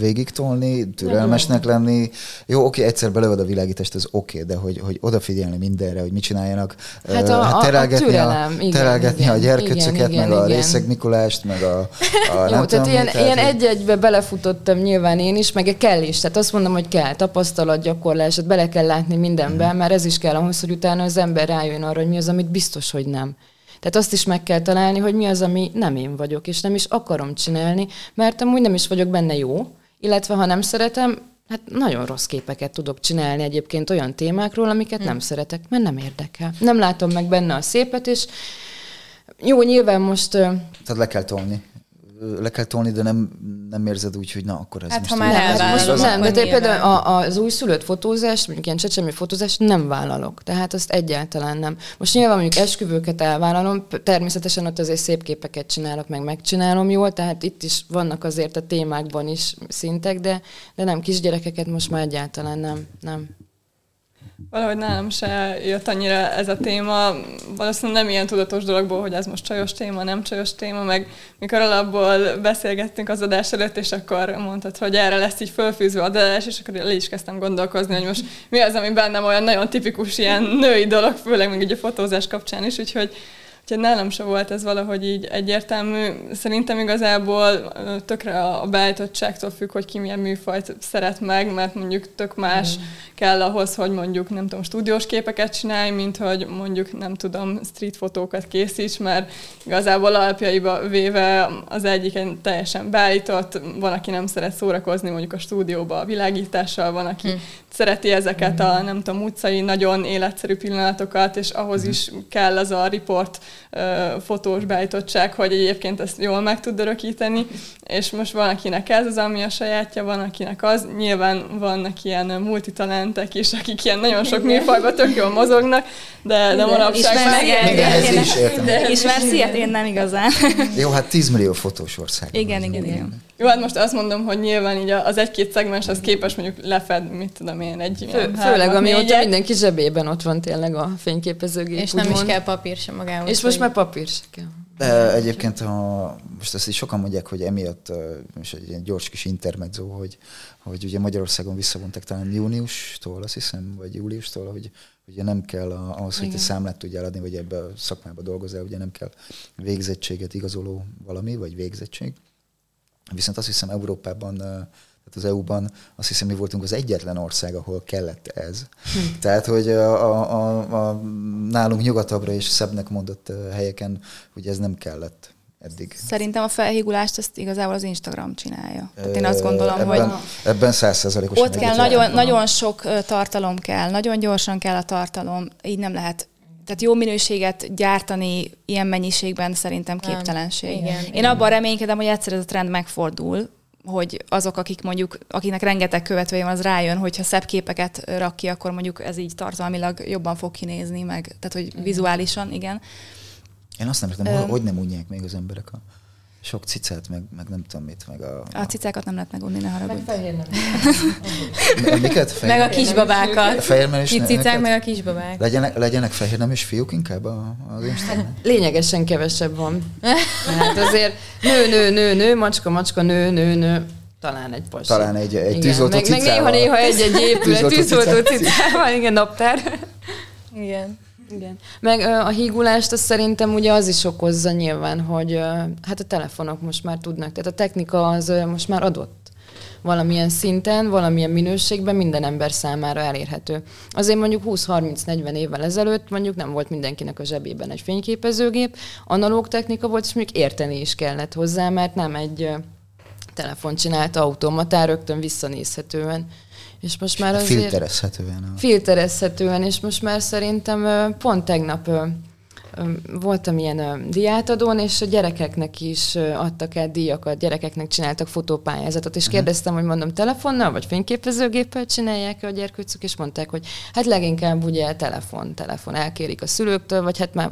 végigtolni, türelmesnek lenni. Jó, oké, egyszer belövöd a világítást, ez oké, de hogy, hogy odafigyelni mindenre, hogy mit csináljanak. Hát a, hát a, a, türelem, a, igen, terelgetni igen, a gyerköcöket, igen, meg igen, a részeg Mikulást, meg a, a [LAUGHS] Jó, tehát ilyen, tehát ilyen egy-egybe belefutottam nyilván én is, meg kell is. Tehát azt mondom, hogy kell tapasztalat, gyakorlás, bele kell látni mindenben, mm. mert ez is kell ahhoz, hogy utána az ember rájön arra, hogy mi az, amit biztos, hogy nem. Tehát azt is meg kell találni, hogy mi az, ami nem én vagyok, és nem is akarom csinálni, mert amúgy nem is vagyok benne jó, illetve ha nem szeretem, hát nagyon rossz képeket tudok csinálni egyébként olyan témákról, amiket hmm. nem szeretek, mert nem érdekel. Nem látom meg benne a szépet, és jó, nyilván most... Tehát le kell tolni le kell tolni, de nem, nem érzed úgy, hogy na, akkor ez hát, most... ha már elvállalom, Nem, de te például a, az újszülött fotózás, mondjuk ilyen csecsemő fotózást nem vállalok. Tehát azt egyáltalán nem. Most nyilván mondjuk esküvőket elvállalom, természetesen ott azért szép képeket csinálok, meg megcsinálom jól, tehát itt is vannak azért a témákban is szintek, de, de nem kisgyerekeket most már egyáltalán nem. nem valahogy nálam se jött annyira ez a téma. Valószínűleg nem ilyen tudatos dologból, hogy ez most csajos téma, nem csajos téma, meg mikor alapból beszélgettünk az adás előtt, és akkor mondtad, hogy erre lesz így fölfűzve adás, és akkor le is kezdtem gondolkozni, hogy most mi az, ami bennem olyan nagyon tipikus ilyen női dolog, főleg még így a fotózás kapcsán is, úgyhogy Úgyhogy nálam se volt ez valahogy így egyértelmű. Szerintem igazából tökre a beállítottságtól függ, hogy ki milyen műfajt szeret meg, mert mondjuk tök más mm. kell ahhoz, hogy mondjuk nem tudom, stúdiós képeket csinálj, mint hogy mondjuk nem tudom, street fotókat készíts, mert igazából alapjaiba véve az egyik egy teljesen beállított, van, aki nem szeret szórakozni mondjuk a stúdióba a világítással, van, aki mm. szereti ezeket a nem tudom, utcai, nagyon életszerű pillanatokat, és ahhoz mm. is kell az a riport fotós beállítottság, hogy egyébként ezt jól meg tud örökíteni, és most van, akinek ez az, ami a sajátja, van, akinek az. Nyilván vannak ilyen multitalentek is, akik ilyen nagyon sok műfajban tök jól mozognak, de, de manapság már... Ismersz ilyet? Én nem igazán. [LAUGHS] Jó, hát 10 millió fotós ország. Igen, igen, igen. Jó, hát most azt mondom, hogy nyilván így az egy-két szegmens az képes mondjuk lefed, mit tudom én, egy Fő, Főleg, amióta mindenki zsebében ott van tényleg a fényképezőgép. És nem is kell papír sem magához. És most már papír sem kell. De egyébként a, most ezt is sokan mondják, hogy emiatt, most egy ilyen gyors kis intermezzo, hogy, hogy ugye Magyarországon visszavontak talán júniustól, azt hiszem, vagy júliustól, hogy ugye nem kell ahhoz, hogy te számlát tudjál adni, vagy ebbe a szakmába dolgozol, ugye nem kell végzettséget igazoló valami, vagy végzettség. Viszont azt hiszem Európában, tehát az EU-ban azt hiszem mi voltunk az egyetlen ország, ahol kellett ez. Hm. Tehát, hogy a, a, a, a nálunk nyugatabbra és szebbnek mondott helyeken, hogy ez nem kellett eddig. Szerintem a felhígulást ezt igazából az Instagram csinálja. Tehát én azt gondolom, ebben, hogy ebben százszerzalékosan. Ott kell nagyon, nagyon sok tartalom kell, nagyon gyorsan kell a tartalom, így nem lehet tehát jó minőséget gyártani ilyen mennyiségben szerintem képtelenség. Igen, Én igen. abban reménykedem, hogy egyszer ez a trend megfordul, hogy azok, akik mondjuk, akinek rengeteg követője van, az rájön, hogyha szebb képeket rak ki, akkor mondjuk ez így tartalmilag jobban fog kinézni, meg, tehát hogy vizuálisan, igen. Én azt nem értem, um, hogy nem unják még az emberek a sok cicát, meg, meg nem tudom mit, meg a... A, a cicákat nem lehet megunni, ne haragudj. Meg fehér nem. Miket? Fehér? Meg a kisbabákat. Fehér nem is Kicicák, meg a kisbabák. Legyenek, legyenek fehér nem is fiúk inkább az Instagram? Hát, lényegesen kevesebb van. Hát azért nő, nő, nő, nő, macska, macska, nő, nő, nő. Talán egy pasi. Talán egy, egy tűzoltó meg, meg néha-néha egy-egy épület tűzoltó cicával, igen, naptár. Igen. Igen. Meg a hígulást azt szerintem ugye az is okozza nyilván, hogy hát a telefonok most már tudnak, tehát a technika az most már adott valamilyen szinten, valamilyen minőségben minden ember számára elérhető. Azért mondjuk 20-30-40 évvel ezelőtt mondjuk nem volt mindenkinek a zsebében egy fényképezőgép, analóg technika volt, és mondjuk érteni is kellett hozzá, mert nem egy telefon csinált automatár rögtön visszanézhetően. És most már azért... Filterezhetően. Filterezhetően, és most már szerintem pont tegnap voltam ilyen diátadón, és a gyerekeknek is adtak el díjakat, gyerekeknek csináltak fotópályázatot, és mhm. kérdeztem, hogy mondom, telefonnal vagy fényképezőgéppel csinálják a gyerkőcök, és mondták, hogy hát leginkább ugye telefon, telefon. Elkérik a szülőktől, vagy hát már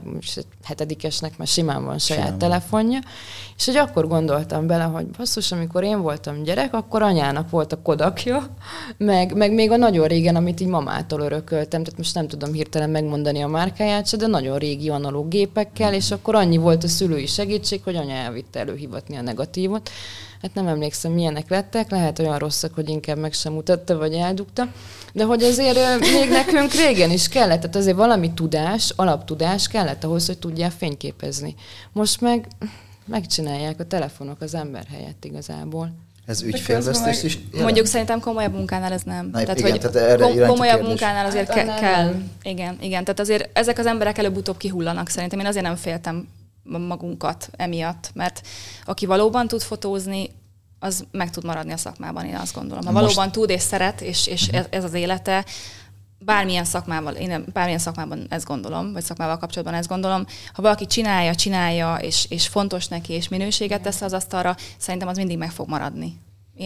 hetedikesnek már simán van saját simán telefonja, és hogy akkor gondoltam bele, hogy basszus, amikor én voltam gyerek, akkor anyának volt a kodakja, [LAUGHS] meg, meg még a nagyon régen, amit így mamától örököltem, tehát most nem tudom hirtelen megmondani a márkáját se, de nagyon régi analóg gépekkel, és akkor annyi volt a szülői segítség, hogy anya elvitte előhivatni a negatívot. Hát nem emlékszem, milyenek lettek, lehet olyan rosszak, hogy inkább meg sem mutatta, vagy eldugta. De hogy azért még nekünk régen is kellett, tehát azért valami tudás, alaptudás kellett ahhoz, hogy tudják fényképezni. Most meg megcsinálják a telefonok az ember helyett igazából. Ez ügyfélvesztés is? Jelent? Mondjuk szerintem komolyabb munkánál ez nem. Na, tehát, igen, hogy tehát erre kom- komolyabb munkánál azért hát, ke- kell. Nem. Igen, igen. Tehát azért ezek az emberek előbb-utóbb kihullanak szerintem. Én azért nem féltem magunkat emiatt, mert aki valóban tud fotózni, az meg tud maradni a szakmában, én azt gondolom. Ha Most... valóban tud és szeret, és, és uh-huh. ez az élete, bármilyen szakmával, én bármilyen szakmában ezt gondolom, vagy szakmával kapcsolatban ezt gondolom, ha valaki csinálja, csinálja, és, és fontos neki, és minőséget tesz az asztalra, szerintem az mindig meg fog maradni.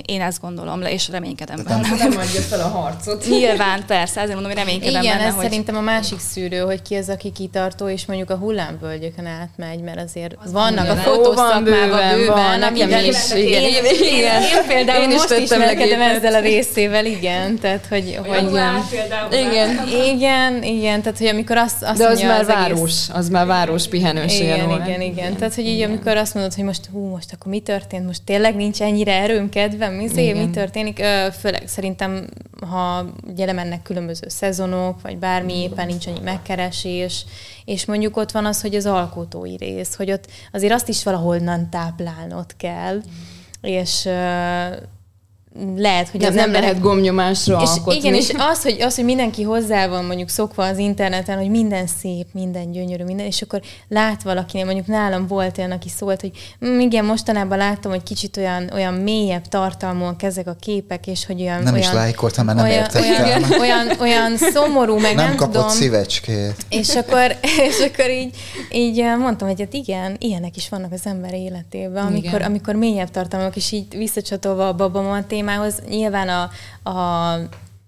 Én ezt gondolom, és reménykedem benne. Nem adja fel a harcot. [LAUGHS] Nyilván, persze, ezért mondom, hogy reménykedem Igen, benne, ez hogy... szerintem a másik szűrő, hogy ki az, aki kitartó, és mondjuk a hullámvölgyökön átmegy, mert azért az vannak a fotószakmában bőven, bőven van, nekem is. Igen, én, én, én, például én most ismerkedem ezzel a részével, igen, tehát hogy... hogy igen. igen, igen, igen, tehát hogy amikor azt, azt De az már az város, az már város pihenős Igen, igen, igen, tehát hogy így amikor azt mondod, hogy most hú, most akkor mi történt, most tényleg nincs ennyire erőm, kedvem, mi, mi történik. Főleg szerintem, ha ugye lemennek különböző szezonok, vagy bármi, éppen nincs annyi megkeresés, és mondjuk ott van az, hogy az alkotói rész, hogy ott azért azt is valahonnan táplálnod kell, mm. és lehet, hogy nem, az nem emberek... lehet gomnyomásra és alkotni. Igen, és az hogy, az, hogy mindenki hozzá van mondjuk szokva az interneten, hogy minden szép, minden gyönyörű, minden, és akkor lát valakinél, mondjuk nálam volt olyan, aki szólt, hogy mm, igen, mostanában láttam, hogy kicsit olyan, olyan mélyebb tartalmúak ezek a képek, és hogy olyan... Nem olyan, is lájkoltam, mert nem olyan, értettem. Olyan, olyan, olyan szomorú, meg nem, nem kapott tudom. szívecskét. És akkor, és akkor így, így mondtam, hogy hát igen, ilyenek is vannak az ember életében, amikor, amikor mélyebb tartalmak, és így visszacsatolva a babama témához, nyilván a, a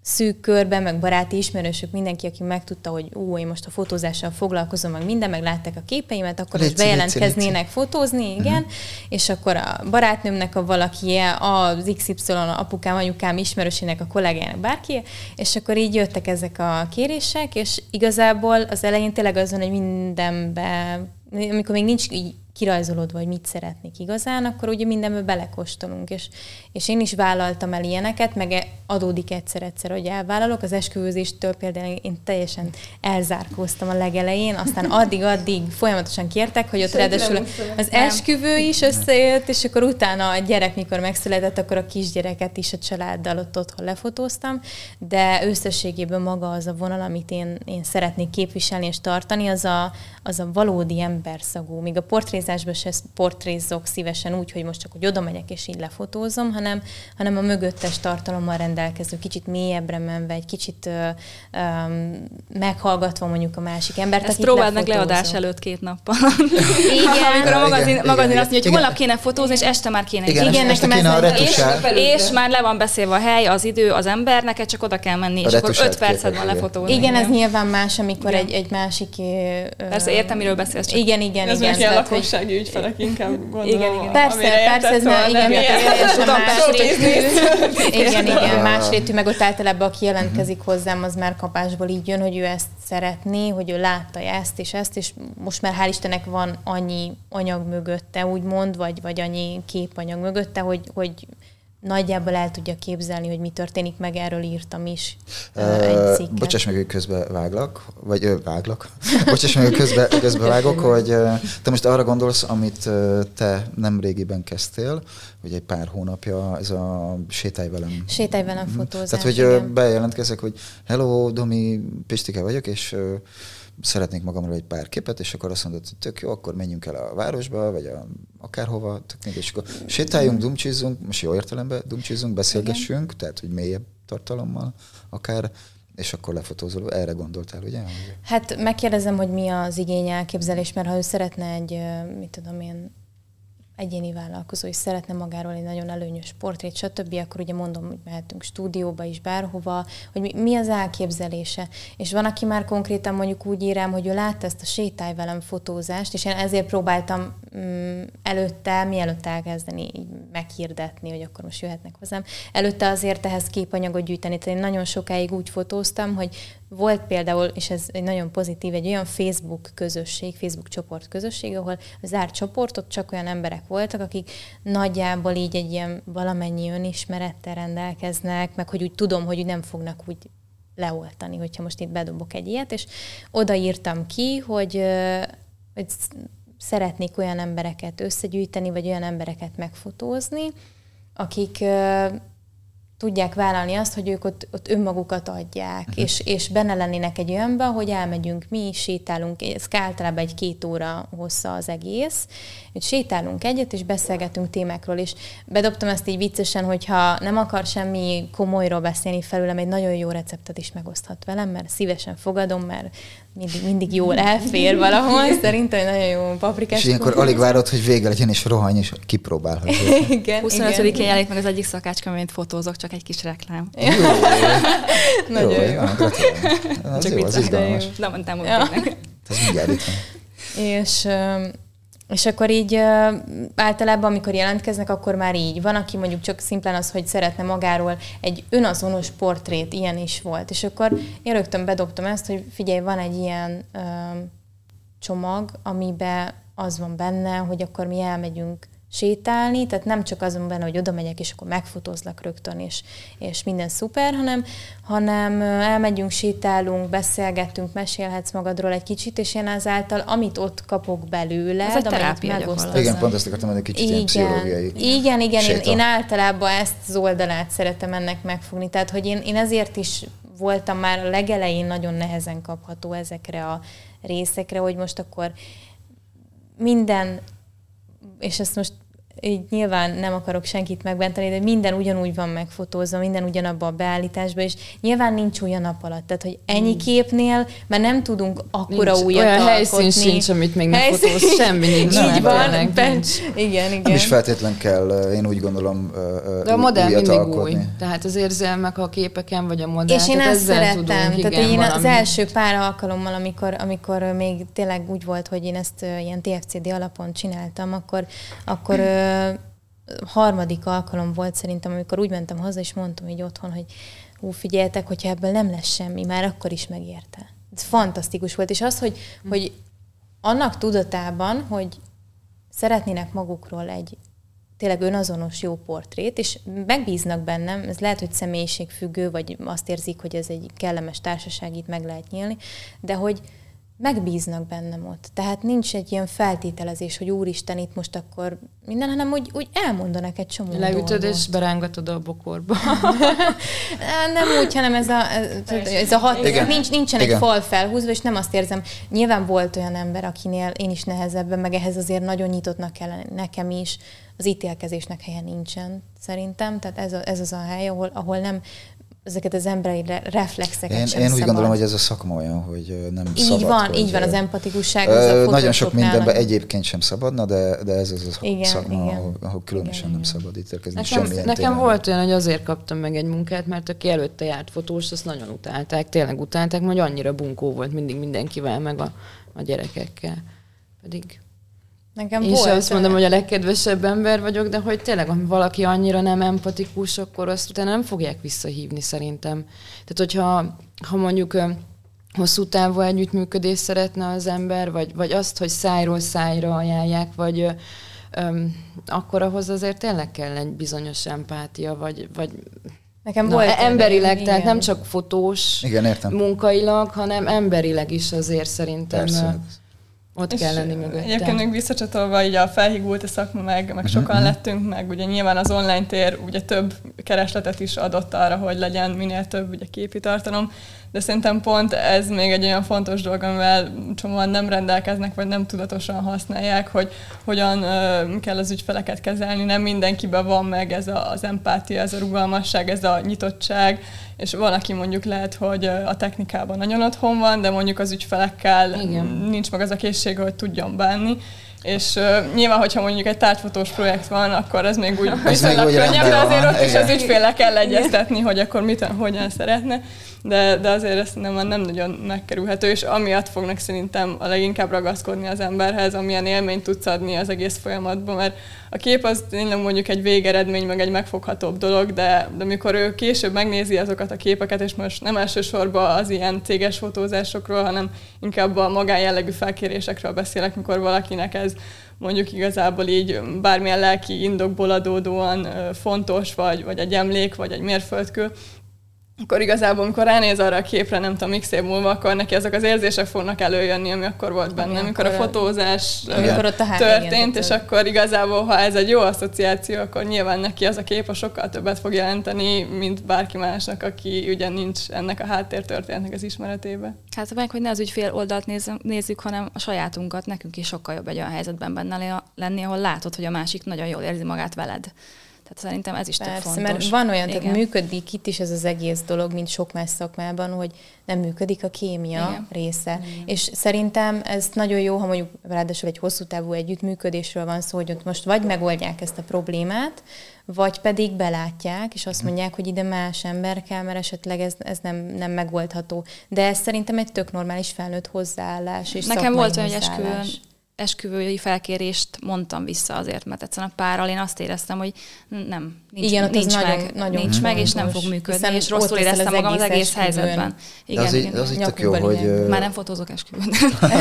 szűk körben, meg baráti ismerősök, mindenki, aki megtudta, hogy ú, én most a fotózással foglalkozom, meg minden, meg látták a képeimet, akkor most bejelentkeznének léci. fotózni, igen, uh-huh. és akkor a barátnőmnek a valaki, az XY apukám, anyukám ismerősének, a kollégájának bárki, és akkor így jöttek ezek a kérések, és igazából az elején tényleg az van, hogy mindenbe, amikor még nincs így kirajzolod, vagy mit szeretnék igazán, akkor ugye mindenbe belekóstolunk. És, és én is vállaltam el ilyeneket, meg adódik egyszer-egyszer, hogy elvállalok. Az esküvőzéstől például én teljesen elzárkóztam a legelején, aztán addig-addig folyamatosan kértek, hogy ott ráadásul az esküvő is összejött, és akkor utána a gyerek, mikor megszületett, akkor a kisgyereket is a családdal ott otthon lefotóztam, de összességében maga az a vonal, amit én, én szeretnék képviselni és tartani, az a, az a valódi emberszagú. Míg a portrézásban se portrézok szívesen úgy, hogy most csak hogy oda megyek és így lefotózom, hanem, hanem a mögöttes tartalommal rendelkező, kicsit mélyebbre menve, egy kicsit uh, um, meghallgatva mondjuk a másik embert. Ezt próbáld meg leadás előtt két nappal. Igen. [LAUGHS] Amikor a magazin, igen, magazin igen, azt mondja, hogy holnap kéne fotózni, és este már kéne. Igen, igen este kéne a és, és már le van beszélve a hely, az idő, az ember, neked csak oda kell menni, és akkor öt percet van lefotózni. Igen, ez nyilván más, amikor egy, egy másik Persze értem, miről beszélsz. Csak igen, igen, ez igen. Ez ilyen lakossági ügyfelek inkább gondolom. Igen, igen. Persze, persze, ez már igen, igen, igen, másrétű, meg ott általában aki jelentkezik hozzám, az már kapásból így jön, hogy ő ezt szeretné, hogy ő látta ezt és ezt, és most már hál' Istennek van annyi anyag mögötte, úgymond, vagy, vagy annyi képanyag mögötte, hogy, hogy nagyjából el tudja képzelni, hogy mi történik, meg erről írtam is uh, egy cikket. Bocsáss meg, hogy közbe váglak, vagy ö, váglak. [LAUGHS] Bocsáss meg, hogy közbe, közbe vágok, hogy te most arra gondolsz, amit te nem régiben kezdtél, hogy egy pár hónapja ez a sétálj velem. Sétálj velem mhm. fotózás, Tehát, hogy igen. bejelentkezek, hogy hello, Domi, Pistike vagyok, és szeretnék magamról egy pár képet, és akkor azt mondod, hogy tök jó, akkor menjünk el a városba, vagy a, akárhova, tök még, és akkor sétáljunk, dumcsizzunk, most jó értelemben dumcsizzunk, beszélgessünk, Igen. tehát hogy mélyebb tartalommal akár, és akkor lefotózol. Erre gondoltál, ugye? Hát megkérdezem, hogy mi az igény elképzelés, mert ha ő szeretne egy, mit tudom én, egyéni vállalkozó, és szeretne magáról egy nagyon előnyös portrét, stb., akkor ugye mondom, hogy mehetünk stúdióba is, bárhova, hogy mi, mi az elképzelése. És van, aki már konkrétan mondjuk úgy írám, hogy ő látta ezt a sétály velem fotózást, és én ezért próbáltam mm, előtte, mielőtt elkezdeni így meghirdetni, hogy akkor most jöhetnek hozzám, előtte azért ehhez képanyagot gyűjteni. Tehát én nagyon sokáig úgy fotóztam, hogy volt például, és ez egy nagyon pozitív, egy olyan Facebook közösség, Facebook csoport közösség, ahol zárt csoportot csak olyan emberek voltak, akik nagyjából így egy ilyen valamennyi önismerettel rendelkeznek, meg hogy úgy tudom, hogy nem fognak úgy leoltani, hogyha most itt bedobok egy ilyet, és odaírtam ki, hogy, hogy szeretnék olyan embereket összegyűjteni, vagy olyan embereket megfotózni, akik tudják vállalni azt, hogy ők ott, ott önmagukat adják, uh-huh. és, és benne lennének egy olyanba, hogy elmegyünk mi, sétálunk, ez általában egy két óra hossza az egész, hogy sétálunk egyet, és beszélgetünk témákról, és bedobtam ezt így viccesen, hogyha nem akar semmi komolyról beszélni felőlem, egy nagyon jó receptet is megoszthat velem, mert szívesen fogadom, mert mindig, mindig jól elfér valahol, szerintem nagyon jó paprikás. És ilyenkor alig várod, hogy vége legyen, és rohany, és kipróbálhatod. [LAUGHS] igen, 25-én jelenik meg az egyik szakácska, amit fotózok, csak egy kis reklám. Jó, [LAUGHS] nagyon jó. jó. jó. Az csak jó, az izgalmas. Nem mondtam, hogy ja. Ez mindjárt itt van. És és akkor így általában, amikor jelentkeznek, akkor már így. Van, aki mondjuk csak szimplán az, hogy szeretne magáról egy önazonos portrét, ilyen is volt. És akkor én rögtön bedobtam ezt, hogy figyelj, van egy ilyen ö, csomag, amiben az van benne, hogy akkor mi elmegyünk sétálni, tehát nem csak azon benne, hogy oda megyek, és akkor megfotózlak rögtön, és, és minden szuper, hanem, hanem elmegyünk, sétálunk, beszélgetünk, mesélhetsz magadról egy kicsit, és én ezáltal, amit ott kapok belőle, Ez amit megosztozom. Igen, pont ezt akartam mondani, kicsit igen, ilyen pszichológiai Igen, igen, én, én, általában ezt az oldalát szeretem ennek megfogni, tehát hogy én, én ezért is voltam már a legelején nagyon nehezen kapható ezekre a részekre, hogy most akkor minden és ezt most így nyilván nem akarok senkit megbenteni, de minden ugyanúgy van megfotózva, minden ugyanabba a beállításba, és nyilván nincs olyan nap alatt. Tehát, hogy ennyi képnél, mert nem tudunk akkora nincs, újat olyan alkotni. helyszín sincs, amit még nem fotóz, semmi nincs. Így van, igen, igen. Nem is feltétlen kell, én úgy gondolom, De a modell mindig alkotni. új. Tehát az érzelmek a képeken, vagy a modell. És én ezt szeretem. Tudunk, igen, Tehát én valami. az első pár alkalommal, amikor, amikor még tényleg úgy volt, hogy én ezt ilyen TFCD alapon csináltam, akkor, akkor [CLEARS THROAT] harmadik alkalom volt szerintem, amikor úgy mentem haza, és mondtam így otthon, hogy hú, figyeltek, hogyha ebből nem lesz semmi, már akkor is megérte. Ez fantasztikus volt, és az, hogy, hm. hogy annak tudatában, hogy szeretnének magukról egy tényleg önazonos jó portrét, és megbíznak bennem, ez lehet, hogy személyiségfüggő, vagy azt érzik, hogy ez egy kellemes társaság, itt meg lehet nyílni, de hogy, megbíznak bennem ott. Tehát nincs egy ilyen feltételezés, hogy úristen, itt most akkor minden, hanem úgy, úgy elmondanak egy csomó Leütöd dolgot. és berángatod a bokorba. [LAUGHS] nem úgy, hanem ez a, ez a hat, Igen. nincs, nincsen Igen. egy fal felhúzva, és nem azt érzem. Nyilván volt olyan ember, akinél én is nehezebben, meg ehhez azért nagyon nyitottnak kell nekem is. Az ítélkezésnek helye nincsen, szerintem. Tehát ez, a, ez az a hely, ahol, ahol nem ezeket az emberi reflexeket én, sem Én úgy szabad. gondolom, hogy ez a szakma olyan, hogy nem így szabad. Van, hogy, így van, az empatikusság. Az a nagyon sok mindenben egyébként sem szabadna, de, de ez az a igen, szakma, igen. Ahol, ahol különösen igen, nem igen. szabad ítélkezni. Nekem, nekem tényleg. volt olyan, hogy azért kaptam meg egy munkát, mert aki előtte járt fotós, azt nagyon utálták, tényleg utálták, hogy annyira bunkó volt mindig mindenkivel, meg a, a gyerekekkel. Pedig Nekem Én volt. azt mondom, hogy a legkedvesebb ember vagyok, de hogy tényleg, ha valaki annyira nem empatikus, akkor azt utána nem fogják visszahívni szerintem. Tehát, hogyha ha mondjuk hosszú távú együttműködés szeretne az ember, vagy, vagy azt, hogy szájról szájra ajánlják, vagy öm, akkor ahhoz azért tényleg kell egy bizonyos empátia, vagy, vagy Nekem Na, volt emberileg, igen. tehát nem csak fotós igen, értem. munkailag, hanem emberileg is azért szerintem. Persze ott kell lenni mögötte. Egyébként még visszacsatolva, így a felhígult a szakma, meg, meg uh-huh. sokan lettünk, meg ugye nyilván az online tér ugye több keresletet is adott arra, hogy legyen minél több ugye képi tartalom, de szerintem pont ez még egy olyan fontos dolog, amivel csomóan nem rendelkeznek, vagy nem tudatosan használják, hogy hogyan uh, kell az ügyfeleket kezelni. Nem mindenkiben van meg ez a, az empátia, ez a rugalmasság, ez a nyitottság, és van, aki mondjuk lehet, hogy a technikában nagyon otthon van, de mondjuk az ügyfelekkel Igen. nincs meg az a készség, hogy tudjon bánni. És uh, nyilván, hogyha mondjuk egy tárgyfotós projekt van, akkor ez még úgy viszonylag könnyebb, de azért ott is az ügyfélek kell egyeztetni, hogy akkor mit, hogyan szeretne de, de azért ezt nem, nem nagyon megkerülhető, és amiatt fognak szerintem a leginkább ragaszkodni az emberhez, amilyen élményt tudsz adni az egész folyamatban, mert a kép az tényleg mondjuk egy végeredmény, meg egy megfoghatóbb dolog, de, de amikor ő később megnézi azokat a képeket, és most nem elsősorban az ilyen céges fotózásokról, hanem inkább a magánjellegű felkérésekről beszélek, mikor valakinek ez mondjuk igazából így bármilyen lelki indokból adódóan fontos, vagy, vagy egy emlék, vagy egy mérföldkő, akkor igazából, amikor ránéz arra a képre, nem tudom, x év múlva, akkor neki ezek az érzések fognak előjönni, ami akkor volt benne, igen, amikor a fotózás amikor ott a történt, és akkor igazából, ha ez egy jó asszociáció, akkor nyilván neki az a kép a sokkal többet fog jelenteni, mint bárki másnak, aki ugye nincs ennek a háttértörténetnek az ismeretébe. Hát meg, hogy ne az ügyfél oldalt nézzük, hanem a sajátunkat, nekünk is sokkal jobb egy olyan helyzetben benne lenni, ahol látod, hogy a másik nagyon jól érzi magát veled. Tehát szerintem ez is Persze, tök fontos. mert van olyan, Igen. tehát működik itt is ez az egész dolog, mint sok más szakmában, hogy nem működik a kémia Igen. része. Igen. És szerintem ez nagyon jó, ha mondjuk ráadásul egy hosszú távú együttműködésről van szó, hogy ott most vagy megoldják ezt a problémát, vagy pedig belátják, és azt mondják, hogy ide más ember kell, mert esetleg ez, ez nem, nem megoldható. De ez szerintem egy tök normális felnőtt hozzáállás. És Nekem volt olyan, hogy esküvőn esküvői felkérést mondtam vissza azért, mert egyszerűen a párral én azt éreztem, hogy nem, nincs, igen, nincs meg, nagyon, nagyon nincs meg, és nem fog működni, Hiszen és rosszul éreztem az magam az egész helyzetben. Igen, az, igen, az így jó, hogy... Már nem fotózok esküvőn.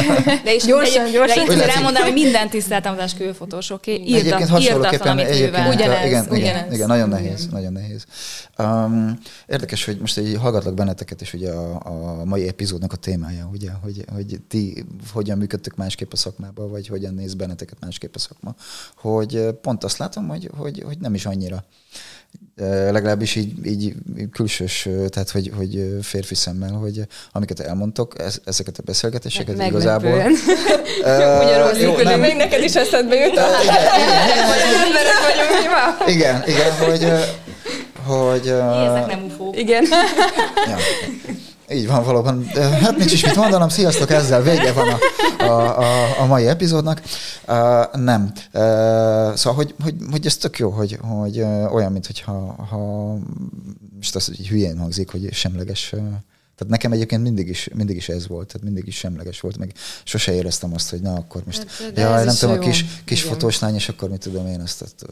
[LAUGHS] De is gyorsan, [LAUGHS] egy, gyorsan. De itt elmondani, hogy mindent tiszteltem az esküvőfotósoké. Egyébként hasonlóképpen egyébként, ugyanez, igen, ugyanez. igen, nagyon nehéz, nagyon nehéz. Um, érdekes, hogy most egy hallgatlak benneteket, és ugye a, a mai epizódnak a témája, ugye, hogy, hogy ti hogyan működtök másképp a szakmában, vagy hogyan néz benneteket másképp a szakma, hogy pont azt látom, hogy, hogy, hogy nem is annyira. Legalábbis így, így külsős, tehát hogy, hogy férfi szemmel, hogy amiket elmondtok, ezeket a beszélgetéseket Meg, igazából... [LAUGHS] Ugyanúgy jó, nem. még neked is eszedbe jut. igen, igen, igen, [LAUGHS] hogy, hogy... Ezek nem ufók. Igen. Ja. Így van valóban. Hát nincs is mit mondanom, sziasztok, ezzel vége van a, a, a, a mai epizódnak. Uh, nem. Uh, szóval, hogy, hogy, hogy ez tök jó, hogy, hogy uh, olyan, mint hogyha ha, most az, hogy hülyén hangzik, hogy semleges uh, tehát nekem egyébként mindig is, mindig is ez volt, tehát mindig is semleges volt, meg sose éreztem azt, hogy na akkor most, hát, ja, nem tudom, a kis, kis fotós lány, és akkor mit tudom én azt,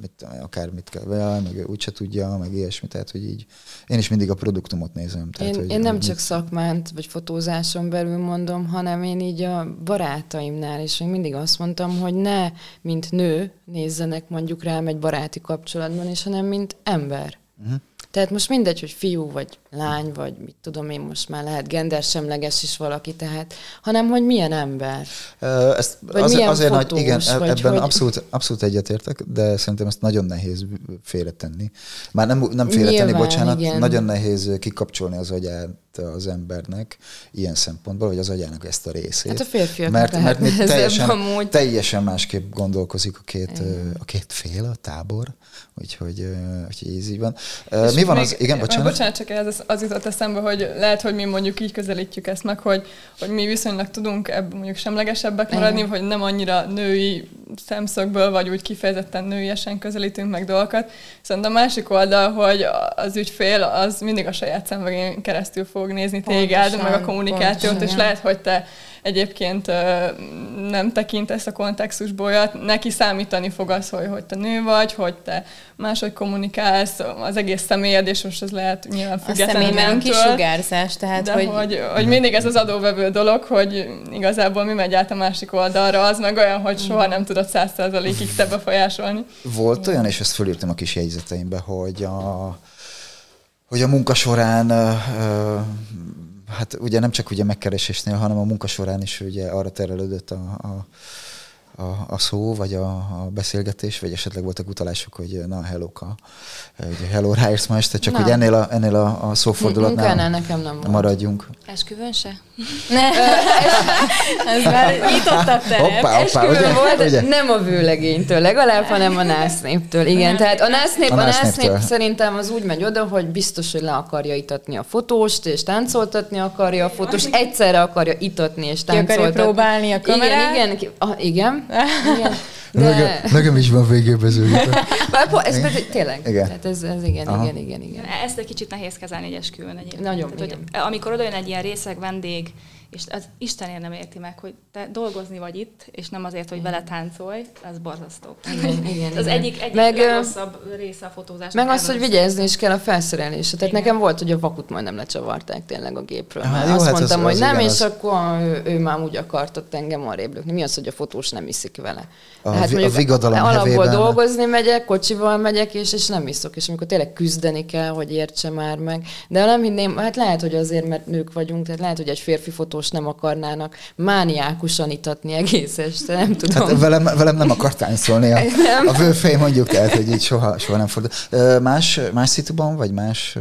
mit, akármit kell, ja, meg úgyse tudja, meg ilyesmi, tehát hogy így én is mindig a produktumot nézem. Tehát, én, hogy, én nem hogy csak mit... szakmánt, vagy fotózáson belül mondom, hanem én így a barátaimnál is még mindig azt mondtam, hogy ne mint nő nézzenek mondjuk rám egy baráti kapcsolatban, és hanem mint ember. Uh-huh. Tehát most mindegy, hogy fiú vagy lány, vagy mit tudom én, most már lehet gendersemleges is valaki, tehát, hanem hogy milyen ember. Ezt vagy az, milyen azért fotós, nagy, igen, vagy ebben hogy... abszolút, abszolút egyetértek, de szerintem ezt nagyon nehéz félretenni. Már nem, nem félretenni, Nyilván, bocsánat, igen. nagyon nehéz kikapcsolni az agyát az embernek ilyen szempontból, vagy az agyának ezt a részét. Hát a férfiak mert, mert még teljesen, teljesen másképp gondolkozik a két, a két fél, a tábor, úgyhogy, úgyhogy ez így van. És Mi van az, igen, bocsánat? Bocsánat, csak ez az, az jutott eszembe, hogy lehet, hogy mi mondjuk így közelítjük ezt meg, hogy, hogy mi viszonylag tudunk ebből mondjuk semlegesebbek maradni, igen. hogy nem annyira női szemszögből, vagy úgy kifejezetten nőiesen közelítünk meg dolgokat. Viszont a másik oldal, hogy az ügyfél az mindig a saját szemvegén keresztül fog nézni téged, pontosan, meg a kommunikációt, pontosan, és lehet, hogy te egyébként nem tekintesz a kontextusból, neki számítani fog az, hogy, hogy te nő vagy, hogy te máshogy kommunikálsz, az egész személyed, és most ez lehet nyilván függetlenül. A személy kisugárzás, tehát de hogy... hogy... hogy mindig ez az adóvevő dolog, hogy igazából mi megy át a másik oldalra, az meg olyan, hogy soha nem tudod száz százalékig te befolyásolni. Volt olyan, és ezt fölírtam a kis jegyzeteimbe, hogy a, hogy a munka során hát ugye nem csak ugye megkeresésnél, hanem a munka során is ugye arra terelődött a, a a, a szó, vagy a, a beszélgetés, vagy esetleg voltak utalások, hogy na, hello-ka, hogy hello, ráérsz ma este, csak Nem. hogy ennél a, ennél a, a szófordulatnál Munkánál nekem nem volt. maradjunk. Esküvőn se? Ne, [LAUGHS] ez már nyitottak teret. Hoppá, hoppá, ugye? volt, ugye? nem a vőlegénytől legalább, hanem a násznéptől. Igen, tehát a násznép, A a násznép szerintem az úgy megy oda, hogy biztos, hogy le akarja itatni a fotóst, és táncoltatni akarja a fotóst, egyszerre akarja itatni és akarja táncoltatni. próbálni a kamerát. Igen, igen, ki- ah, igen. igen. Nekem, nekem is van [LAUGHS] po- ez pedig tényleg. Igen. Tehát ez, ez igen, Aha. igen, igen, igen. Ezt egy kicsit nehéz kezelni egy esküvőn egyébként. Nagyon, Tehát, hogy amikor odajön egy ilyen részeg vendég, és az Istenért nem érti meg, hogy te dolgozni vagy itt, és nem azért, hogy vele táncolj, ez borzasztó. Igen, igen, [LAUGHS] az igen. egyik, egyik Meg, legrosszabb része a fotózásnak. Meg az, hogy vigyázni is kell a felszerelésre. Tehát Igen. nekem volt, hogy a vakut majdnem lecsavarták tényleg a gépről. Mert jó, azt hát az- mondtam, az hogy nem, igen, és az- akkor ő, ő már úgy akart ott engem arrébb lökni. Mi az, hogy a fotós nem iszik vele? A vi- a vigadalom alapból hevében- dolgozni megyek, kocsival megyek, és, és nem iszok. És amikor tényleg küzdeni kell, hogy értse már meg. De nem hinném, hát lehet, hogy azért, mert nők vagyunk, tehát lehet, hogy egy férfi fotós nem akarnának mániákusan itatni egész este, nem tudom. Hát velem, velem nem akart táncolni a, [LAUGHS] Nem. a vőfej, mondjuk, tehát, hogy így soha, soha nem fordul. Más, más szituban, vagy más...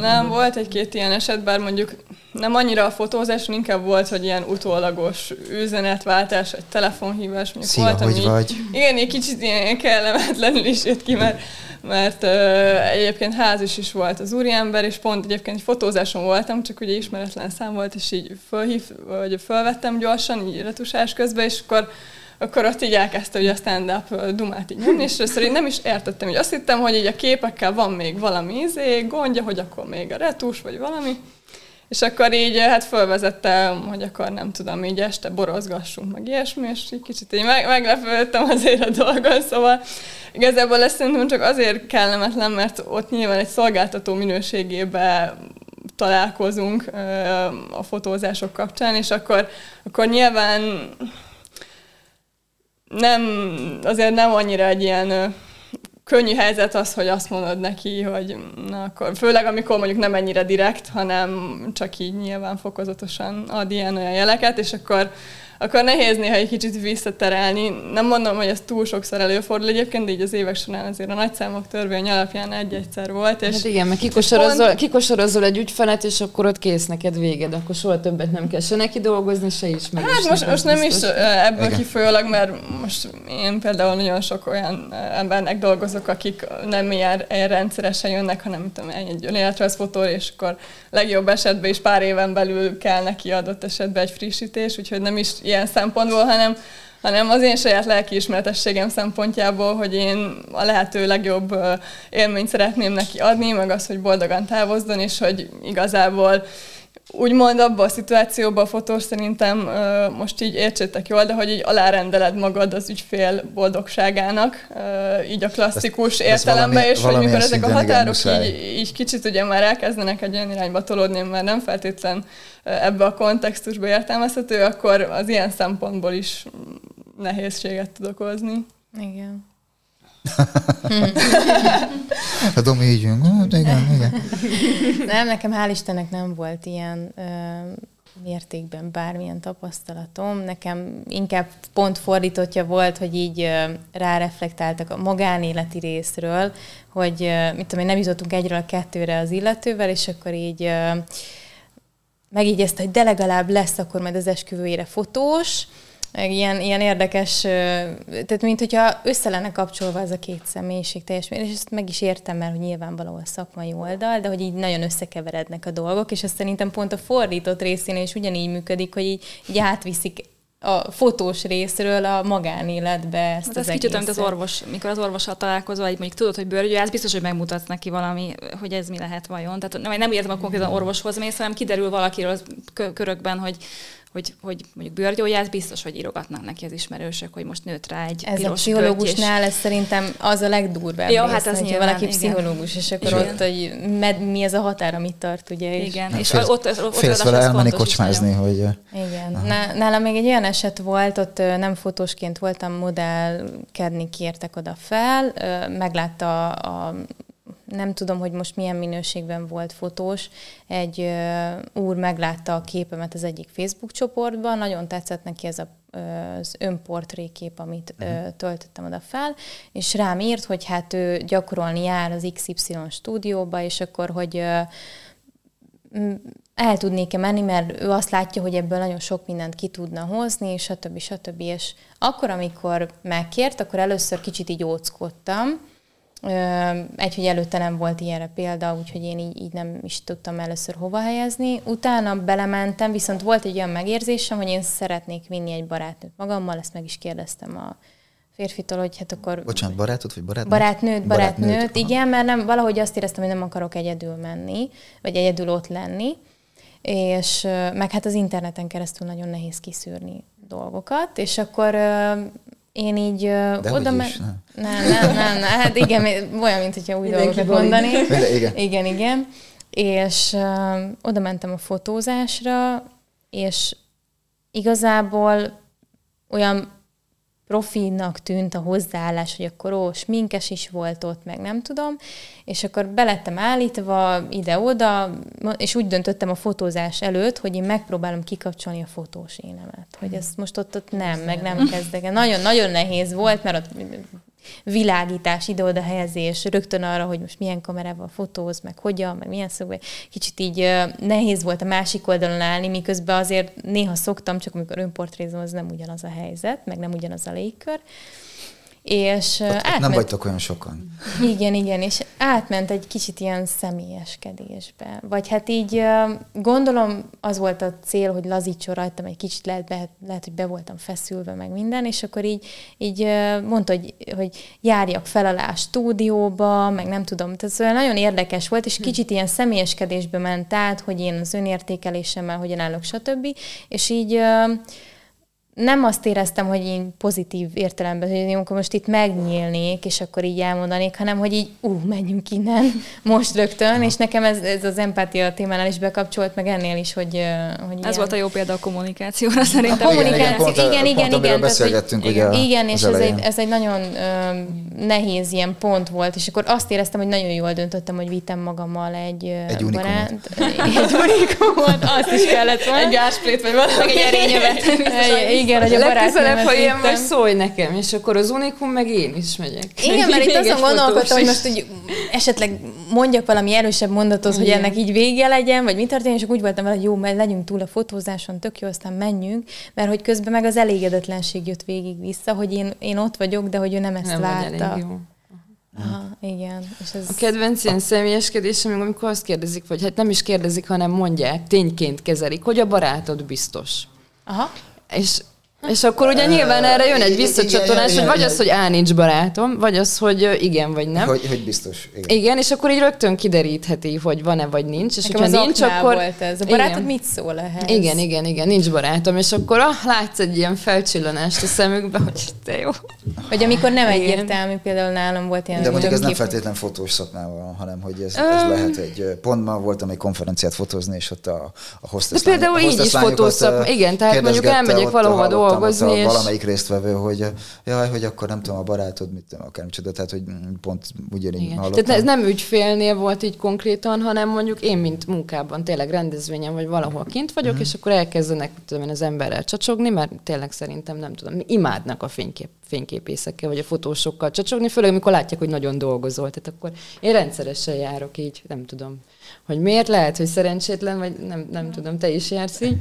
Nem, volt egy-két ilyen eset, bár mondjuk nem annyira a fotózás, inkább volt, hogy ilyen utólagos üzenetváltás, vagy telefonhívás. Mondjuk Szia, voltam hogy így, vagy? Igen, egy kicsit ilyen kellemetlenül is jött ki, mert, mert uh, egyébként házis is volt az úriember, és pont egyébként egy fotózáson voltam, csak ugye ismeretlen szám volt, és így fölhív, vagy fölvettem gyorsan, így retusás közben, és akkor akkor ott így elkezdte ugye a stand-up ö, dumát így nyomni, és először én nem is értettem, hogy azt hittem, hogy így a képekkel van még valami izé, gondja, hogy akkor még a retus, vagy valami. És akkor így hát fölvezettem, hogy akkor nem tudom, így este borozgassunk, meg ilyesmi, és így kicsit így meg, meglepődtem azért a dolgon, szóval igazából ez szerintem csak azért kellemetlen, mert ott nyilván egy szolgáltató minőségében találkozunk a fotózások kapcsán, és akkor, akkor nyilván nem, azért nem annyira egy ilyen könnyű helyzet az, hogy azt mondod neki, hogy na akkor, főleg amikor mondjuk nem ennyire direkt, hanem csak így nyilván fokozatosan ad ilyen olyan jeleket, és akkor, akkor nehéz néha egy kicsit visszaterelni. Nem mondom, hogy ez túl sokszor előfordul egyébként, de így az évek során azért a nagyszámok törvény alapján egy-egyszer volt, és Hát igen, mert kikosorozol, kikosorozol egy ügyfelet, és akkor ott kész neked véged, akkor soha többet nem kell se neki dolgozni, se ismerős. Hát most, most nem is biztos. ebből Igen. kifolyólag, mert most én például nagyon sok olyan embernek dolgozok, akik nem ilyen, ilyen rendszeresen jönnek, hanem tudom, egy önéletrajzfotó, és akkor legjobb esetben is pár éven belül kell neki adott esetben egy frissítés, úgyhogy nem is ilyen szempontból, hanem hanem az én saját lelkiismeretességem szempontjából, hogy én a lehető legjobb élményt szeretném neki adni, meg az, hogy boldogan távozzon, és hogy igazából úgymond abban a szituációban a fotós szerintem most így értsétek jól, de hogy így alárendeled magad az ügyfél boldogságának, így a klasszikus ezt- ezt értelemben, valami- és hogy mikor ezek a igen, határok így, így kicsit ugye már elkezdenek egy olyan irányba tolódni, mert nem feltétlen ebbe a kontextusba értelmezhető, akkor az ilyen szempontból is nehézséget tud okozni. Igen. A [LAUGHS] Domi így jön, "Ó, de igen, igen. Nem, nekem hál' Istennek nem volt ilyen ö, mértékben bármilyen tapasztalatom. Nekem inkább pont fordítottja volt, hogy így ö, ráreflektáltak a magánéleti részről, hogy ö, mit tudom én, nem jutottunk egyről a kettőre az illetővel, és akkor így ö, megigyezte, hogy de legalább lesz akkor majd az esküvőjére fotós, ilyen, ilyen érdekes, tehát mint hogyha össze lenne kapcsolva ez a két személyiség teljes és ezt meg is értem, mert hogy nyilvánvalóan szakmai oldal, de hogy így nagyon összekeverednek a dolgok, és ez szerintem pont a fordított részén is ugyanígy működik, hogy így, így átviszik a fotós részről a magánéletbe ezt Hát az ez kicsit, mint az orvos, mikor az orvossal találkozol, egy mondjuk tudod, hogy bőrgyógyász, biztos, hogy megmutatsz neki valami, hogy ez mi lehet vajon. Tehát nem, nem értem, hogy konkrétan orvoshoz mész, hanem kiderül valakiről körökben, hogy, hogy, hogy mondjuk bőrgyógyász, biztos, hogy írogatnak neki az ismerősök, hogy most nőtt rá egy Ez a pszichológusnál ez szerintem az a legdurvább Jó, rész, hát az nyilván, valaki igen. pszichológus, és akkor Igen. ott, hogy med, mi ez a határ, amit tart, ugye? És Igen, Nem, és félsz- ott, ott, ott Félsz vele elmenni kocsmázni, hogy Igen. Ná- Nálam még egy olyan eset volt, ott nem fotósként voltam, modellkedni kértek oda fel, meglátta a, a nem tudom, hogy most milyen minőségben volt fotós, egy úr meglátta a képemet az egyik Facebook csoportban, nagyon tetszett neki ez a, az önportrékép, amit uh-huh. töltöttem oda fel, és rám írt, hogy hát ő gyakorolni jár az XY stúdióba, és akkor, hogy el tudnék-e menni, mert ő azt látja, hogy ebből nagyon sok mindent ki tudna hozni, és stb. stb. És akkor, amikor megkért, akkor először kicsit így óckodtam, egy, hogy előtte nem volt ilyenre példa, úgyhogy én így, így nem is tudtam először hova helyezni. Utána belementem, viszont volt egy olyan megérzésem, hogy én szeretnék vinni egy barátnőt magammal, ezt meg is kérdeztem a férfitól, hogy hát akkor... Bocsánat, barátot vagy barátnőt? Barátnőt, barátnőt, barátnőt igen, mert nem, valahogy azt éreztem, hogy nem akarok egyedül menni, vagy egyedül ott lenni, és meg hát az interneten keresztül nagyon nehéz kiszűrni dolgokat, és akkor én így De oda men... nem. nem, nem, nem, nem, hát igen, olyan, mint hogyha új dolgokat mondani. De, igen. igen, igen. És uh, oda mentem a fotózásra, és igazából olyan profinak tűnt a hozzáállás, hogy akkor ó, sminkes is volt ott, meg nem tudom, és akkor belettem állítva ide-oda, és úgy döntöttem a fotózás előtt, hogy én megpróbálom kikapcsolni a fotós énemet, hogy ezt most ott, ott nem, meg nem kezdek. Nagyon-nagyon nehéz volt, mert ott világítás, ide-oda helyezés, rögtön arra, hogy most milyen kamerával fotóz, meg hogyan, meg milyen szögbe. Kicsit így nehéz volt a másik oldalon állni, miközben azért néha szoktam, csak amikor önportrézom, az nem ugyanaz a helyzet, meg nem ugyanaz a légkör. És ott, átment, nem vagytok olyan sokan. Igen, igen, és átment egy kicsit ilyen személyeskedésbe. Vagy hát így gondolom az volt a cél, hogy lazítson rajtam egy kicsit, lehet, lehet, lehet hogy be voltam feszülve, meg minden, és akkor így, így mondta, hogy, hogy járjak fel alá a stúdióba, meg nem tudom, tehát szóval nagyon érdekes volt, és hm. kicsit ilyen személyeskedésbe ment át, hogy én az önértékelésemmel hogyan állok, stb. És így nem azt éreztem, hogy én pozitív értelemben, hogy én amikor most itt megnyílnék, és akkor így elmondanék, hanem hogy így, ú, menjünk innen [LAUGHS] most rögtön, és nekem ez, ez az empátia témánál is bekapcsolt, meg ennél is, hogy... hogy ez ilyen... volt a jó példa a kommunikációra szerintem. A kommunikáció, igen, igen, igen. igen, igen beszélgettünk tehát, ugye Igen, és ez egy, ez egy nagyon ö, nehéz ilyen pont volt, és akkor azt éreztem, hogy nagyon jól döntöttem, hogy vittem magammal egy, egy barát. Egy unikumot, azt is kellett [LAUGHS] volna. Egy gásplét, vagy valami. egy erényövet [LAUGHS] igen, hogy a Legközelebb, ha ilyen vagy, szólj nekem, és akkor az Unikum, meg én is megyek. Igen, mert itt azon gondolkodtam, hogy most hogy esetleg mondjak valami erősebb mondatot, hogy ennek így vége legyen, vagy mi történik, és úgy voltam vele, hogy jó, mert legyünk túl a fotózáson, tök jó, aztán menjünk, mert hogy közben meg az elégedetlenség jött végig vissza, hogy én, én ott vagyok, de hogy ő nem ezt nem várta. Aha, igen. És ez... A kedvenc ilyen személyeskedésem, amikor azt kérdezik, vagy hát nem is kérdezik, hanem mondják, tényként kezelik, hogy a barátod biztos. Aha. És és akkor ugye nyilván erre jön egy visszacsatolás, hogy vagy az, hogy á, nincs barátom, vagy az, hogy igen, vagy nem. Hogy, hogy biztos. Igen. igen, és akkor így rögtön kiderítheti, hogy van-e, vagy nincs. És Nekem hogyha nincs, akkor... Volt ez. A barátod igen. mit szól ehhez? Igen, igen, igen, nincs barátom. És akkor ah, látsz egy ilyen felcsillanást a szemükbe, hogy te jó. Vagy amikor nem igen. egyértelmű, például nálam volt ilyen... De mondjuk ez nem feltétlen fotós szakmával, hanem hogy ez, ez um, lehet egy... Pont ma voltam egy konferenciát fotózni, és ott a, a hostess De például így is fotózok, igen, tehát mondjuk elmegyek valahova dolgozni, és... valamelyik résztvevő, hogy jaj, hogy akkor nem tudom, a barátod, mit tudom, akár micsoda, tehát hogy pont ugyanígy Igen. hallottam. Tehát ez nem ügyfélnél volt így konkrétan, hanem mondjuk én, mint munkában, tényleg rendezvényen vagy valahol kint vagyok, mm. és akkor elkezdenek tudom, az emberrel csacsogni, mert tényleg szerintem nem tudom, imádnak a fénykép, fényképészekkel vagy a fotósokkal csacsogni, főleg amikor látják, hogy nagyon dolgozol. Tehát akkor én rendszeresen járok így, nem tudom, hogy miért lehet, hogy szerencsétlen, vagy nem, nem tudom, te is jársz így.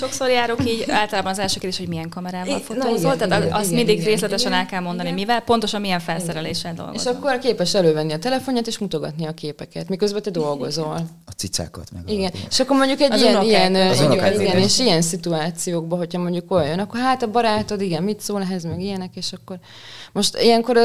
Sokszor járok így, általában az első kérdés, hogy milyen kamerával fotózol, tehát igen, azt igen, mindig igen, részletesen igen, el kell mondani, igen. mivel, pontosan milyen felszereléssel dolgozol. És akkor képes elővenni a telefonját és mutogatni a képeket, miközben te dolgozol. A cicákat meg. Igen, és akkor mondjuk egy az ilyen, ilyen, az egy, igen, és ilyen szituációkban, hogyha mondjuk olyan, akkor hát a barátod, igen, mit szól ehhez, meg ilyenek, és akkor most ilyenkor,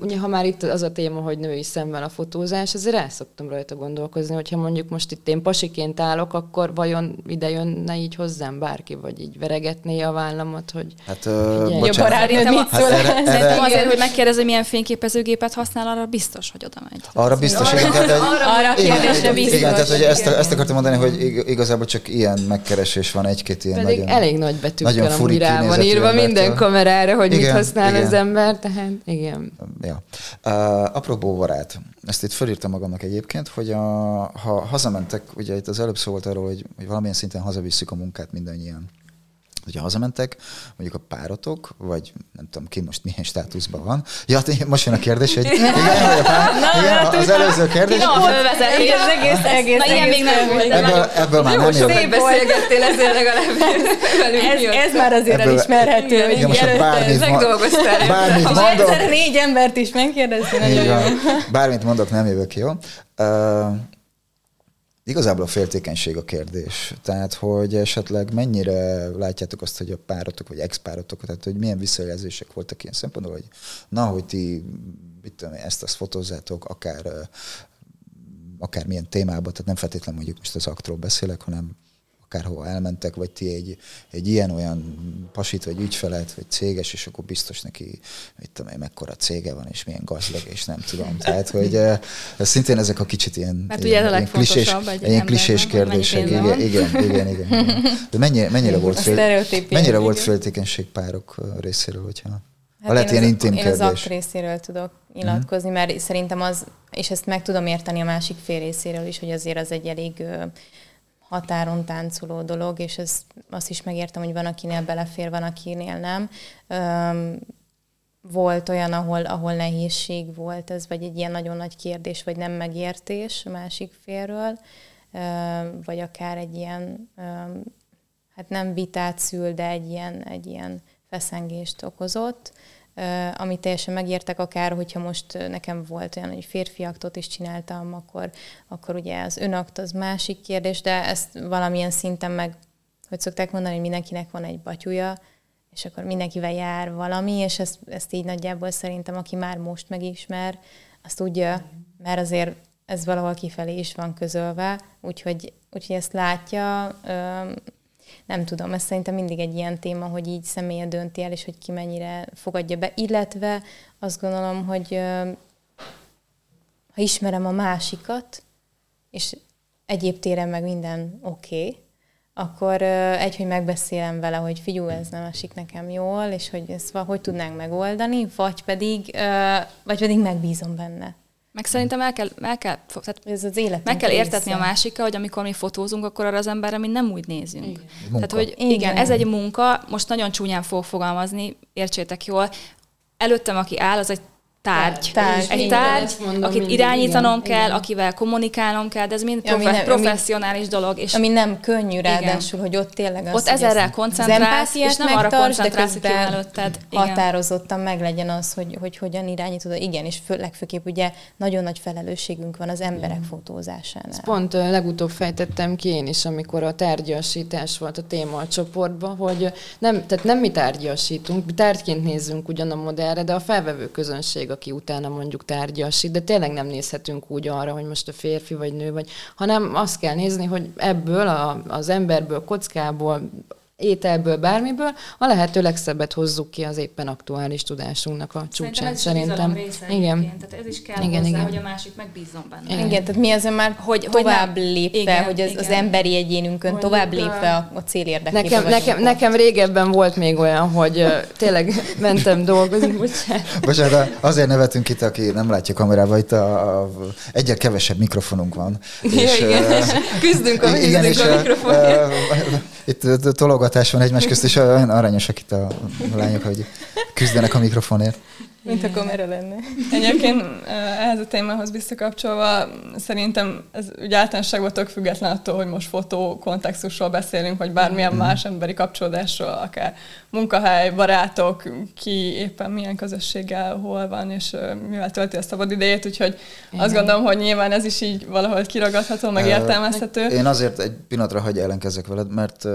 ugye, ha már itt az a téma, hogy női szemben a fotózás, azért el szoktam rajta gondolkozni, hogyha mondjuk most itt én pasiként állok, akkor vajon ide jönne így hozzám bárki, vagy így veregetné a vállamot, hogy hát, uh, bocsánat. Szerintem, mit szól hát erre, erre, azért, hogy megkérdez, hogy milyen fényképezőgépet használ, arra biztos, hogy oda megy. Arra biztos, arra, arra a kérdésre biztos. Igen, tehát hogy ezt, ezt akartam mondani, hogy igazából csak ilyen megkeresés van, egy-két ilyen Pedig nagyon, elég nagy betűkkel nagyon a mirában írva minden kamerára, hogy igen, mit használ igen. az ember, tehát igen. Ja. Uh, apropó barát, ezt itt fölírtam magamnak egyébként, hogy a, ha hazamentek, ugye itt az előbb szó volt arról, hogy, hogy valamilyen szinten hazavisszük a munkát mindannyian. Hogyha hazamentek, mondjuk a párotok, vagy nem tudom ki most milyen státuszban van. Ja, hát most jön a kérdés, hogy [LAUGHS] igen, vagy a pár, igen, az előző kérdés. Kino fölvezetés. Az egész, egész, Na, ilyen még nem volt. Ebből, ebből már nem jön. Szép beszélgettél ezért legalább ez, ez már azért Ebből- elismerhető, hogy igen, most bármit Megdolgoztál. Bármit És mondok, egyszer négy embert is megkérdezni. Bármit mondok, nem jövök ki, jó? Igazából a féltékenység a kérdés. Tehát, hogy esetleg mennyire látjátok azt, hogy a párotok, vagy ex-párotok, tehát, hogy milyen visszajelzések voltak ilyen szempontból, hogy na, hogy ti mit tudom, ezt azt fotózzátok, akár, akár milyen témában, tehát nem feltétlenül mondjuk most az aktról beszélek, hanem akárhova elmentek, vagy ti egy, egy ilyen-olyan pasit, vagy ügyfelet, vagy céges, és akkor biztos neki, mit tudom én, mekkora cége van, és milyen gazdag, és nem tudom. Tehát, hogy eh, ez szintén ezek a kicsit ilyen, Mert ilyen, ugye ilyen klisés, ilyen klisés kérdések. Igen, igen, igen, igen, igen. De mennyi, mennyire volt, fél, mennyire volt féltékenység párok eh, részéről, hogyha Hát ha én ilyen az, intim Én az kérdés. Mhm. akt részéről tudok nyilatkozni, mert szerintem az, és ezt meg tudom érteni a másik fél részéről is, hogy azért az egy elég határon táncoló dolog, és ez, azt is megértem, hogy van, akinél belefér, van, akinél nem. Öm, volt olyan, ahol, ahol nehézség volt ez, vagy egy ilyen nagyon nagy kérdés, vagy nem megértés a másik félről, vagy akár egy ilyen, hát nem vitát szül, de egy ilyen, egy ilyen feszengést okozott, amit teljesen megértek, akár hogyha most nekem volt olyan, hogy férfiaktot is csináltam, akkor, akkor ugye az önakt az másik kérdés, de ezt valamilyen szinten meg, hogy szokták mondani, hogy mindenkinek van egy batyuja, és akkor mindenkivel jár valami, és ezt, ezt így nagyjából szerintem, aki már most megismer, azt tudja, mert azért ez valahol kifelé is van közölve, úgyhogy, úgyhogy ezt látja, nem tudom, ez szerintem mindig egy ilyen téma, hogy így személye dönti el, és hogy ki mennyire fogadja be, illetve azt gondolom, hogy ha ismerem a másikat, és egyéb téren meg minden oké, okay, akkor egy, hogy megbeszélem vele, hogy figyelj, ez nem esik nekem jól, és hogy ezt va- hogy tudnánk megoldani, vagy pedig, vagy pedig megbízom benne. Meg szerintem el kell, el kell, tehát Ez az meg kell értetni a része. másikkal, hogy amikor mi fotózunk, akkor arra az emberre mi nem úgy nézünk. Igen. Tehát, hogy Igen. igen, ez egy munka, most nagyon csúnyán fog fogalmazni, értsétek jól. Előttem, aki áll, az egy tárgy. Tárgy, Egy igen, tárgy, ezt mondom akit mindig, irányítanom igen, kell, igen. akivel kommunikálnom kell, de ez mind Ami profe- nem- ami- professzionális dolog. És Ami nem könnyű ráadásul, hogy ott tényleg az, Ott ezerrel ezt- koncentrálsz, és nem arra koncentrálsz, aki előtted. Igen. Határozottan meg legyen az, hogy, hogy hogyan irányítod. Igen, és fő, legfőképp ugye nagyon nagy felelősségünk van az emberek fotózásánál. Pont ö, legutóbb fejtettem ki én is, amikor a tárgyasítás volt a téma a csoportban, hogy nem, tehát nem mi tárgyasítunk, mi tárgyként nézzünk ugyan a modellre, de a felvevő közönség, aki utána mondjuk tárgyasít, de tényleg nem nézhetünk úgy arra, hogy most a férfi vagy nő vagy, hanem azt kell nézni, hogy ebből a, az emberből, kockából, ételből, bármiből a lehető legszebbet hozzuk ki az éppen aktuális tudásunknak a csúcsán. Szerintem. Igen. Tehát ez is kell Igen, hozzá, igen. hogy a másik megbízzon benne. Igen. igen, tehát mi ezen már Hogy- tovább nem- lépve, igen, hogy az, az igen. emberi egyénünkön Mondjuk, tovább lépve a, a cél érdekében Nekem, nekem, ott. nekem régebben volt még olyan, hogy tényleg [LAUGHS] mentem dolgozni, bocsánat. Bocsánat, azért nevetünk itt, aki nem látja kamerába, itt a, a, egyre kevesebb mikrofonunk van. Ja, igen, és [LAUGHS] küzdünk a, igen, küzdünk és a mikrofonért. Itt tologatás van egymás közt, és olyan aranyosak itt a lányok, hogy küzdenek a mikrofonért. Mint a kamera lenne. Egyébként eh, ehhez a témához visszakapcsolva, szerintem ez ugye általánosságban tök független attól, hogy most fotó kontextusról beszélünk, vagy bármilyen más emberi kapcsolódásról, akár munkahely, barátok, ki éppen milyen közösséggel hol van, és mivel tölti a szabad idejét, úgyhogy Igen. azt gondolom, hogy nyilván ez is így valahogy kiragadható, meg értelmezhető. Én azért egy pillanatra hagyj ellenkezzek veled, mert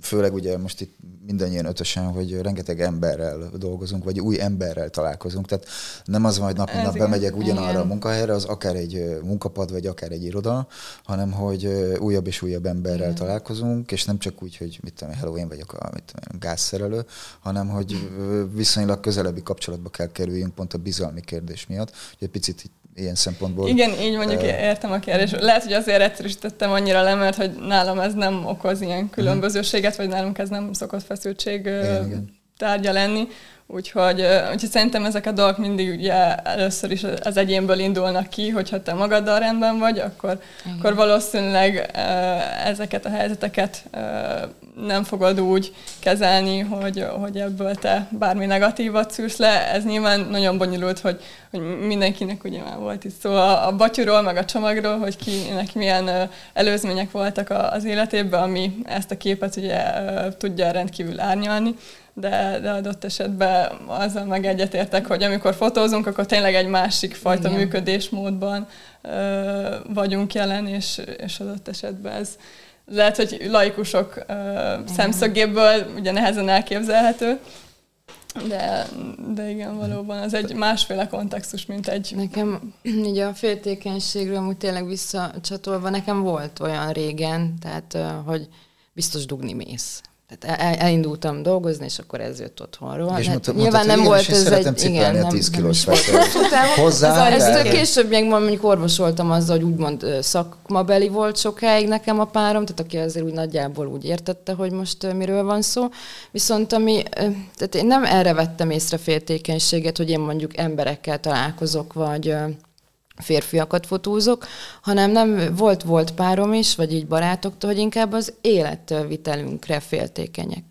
főleg ugye most itt mindannyian ötösen, hogy rengeteg emberrel dolgozunk, vagy új emberrel találkozunk. Tehát nem az hogy nap nap bemegyek ugyanarra Igen. a munkahelyre, az akár egy munkapad, vagy akár egy iroda, hanem hogy újabb és újabb emberrel Igen. találkozunk, és nem csak úgy, hogy mit tudom, hello, én vagyok a mit tudom, én, gázszerelő, hanem hogy viszonylag közelebbi kapcsolatba kell kerüljünk pont a bizalmi kérdés miatt, hogy egy picit itt ilyen szempontból Igen, így mondjuk értem a kérdést. Lehet, hogy azért egyszerűsítettem annyira le, mert hogy nálam ez nem okoz ilyen különbözőséget, vagy nálunk ez nem szokott feszültség igen. tárgya lenni. Úgyhogy, úgyhogy szerintem ezek a dolgok mindig ugye először is az egyénből indulnak ki, hogyha te magaddal rendben vagy, akkor, akkor valószínűleg ezeket a helyzeteket nem fogod úgy kezelni, hogy, hogy ebből te bármi negatívat szűrsz le. Ez nyilván nagyon bonyolult, hogy, hogy mindenkinek ugye már volt itt szó a, a batyuról, meg a csomagról, hogy kinek milyen előzmények voltak az életében, ami ezt a képet ugye tudja rendkívül árnyalni de, de adott esetben azzal meg egyetértek, hogy amikor fotózunk, akkor tényleg egy másik fajta Igen. működésmódban ö, vagyunk jelen, és, és adott esetben ez lehet, hogy laikusok ö, szemszögéből ugye nehezen elképzelhető, de, de igen, valóban az egy másféle kontextus, mint egy... Nekem [CLEARS THROAT] így a féltékenységről amúgy tényleg visszacsatolva, nekem volt olyan régen, tehát hogy biztos dugni mész. Tehát el, elindultam dolgozni, és akkor ez jött otthonról. És hát mondta, nyilván nem volt ez egy... Igen, nem, a 10 kilós Hozzá. Ez, ez később még mondjuk orvosoltam azzal, hogy úgymond szakmabeli volt sokáig nekem a párom, tehát aki azért úgy nagyjából úgy értette, hogy most miről van szó. Viszont ami, tehát én nem erre vettem észre féltékenységet, hogy én mondjuk emberekkel találkozok, vagy férfiakat fotózok, hanem nem volt volt párom is, vagy így barátoktól, hogy inkább az életvitelünkre féltékenyek.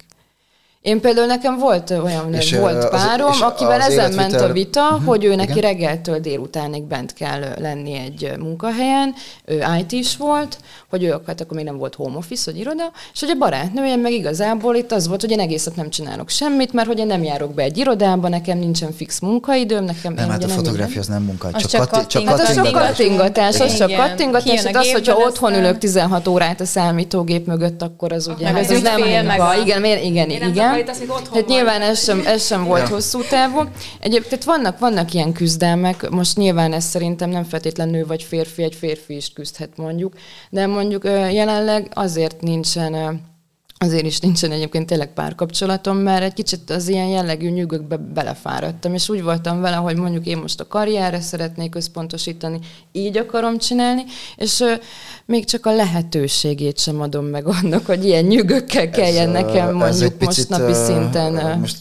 Én például nekem volt olyan, és volt az, párom, és akivel ezen életvitel... ment a vita, uh-huh. hogy ő neki Igen? reggeltől délutánig bent kell lenni egy munkahelyen, ő IT is volt, hogy ő hát akkor még nem volt home office, vagy iroda, és hogy a barátnőjem meg igazából itt az volt, hogy én egészet nem csinálok semmit, mert hogy én nem járok be egy irodába, nekem nincsen fix munkaidőm, nekem nem, hát a fotográfia az nem munka, csak, csak, katti, csak kattingatás. Hát az csak kattingatás, az csak kattingatás, hát az, hogyha otthon ülök 16 órát a számítógép mögött, akkor az ugye, ez nem munka. Igen, igen, igen állítasz, még otthon Hát nyilván ez sem, ez sem volt ja. hosszú távú. Egyébként vannak, vannak ilyen küzdelmek, most nyilván ez szerintem nem feltétlenül nő vagy férfi, egy férfi is küzdhet mondjuk, de mondjuk jelenleg azért nincsen Azért is nincsen egyébként tényleg párkapcsolatom, mert egy kicsit az ilyen jellegű nyűgökbe belefáradtam, és úgy voltam vele, hogy mondjuk én most a karrierre szeretnék összpontosítani, így akarom csinálni, és ö, még csak a lehetőségét sem adom meg annak, hogy ilyen nyűgökkel kelljen ez, nekem mondjuk most napi szinten. Most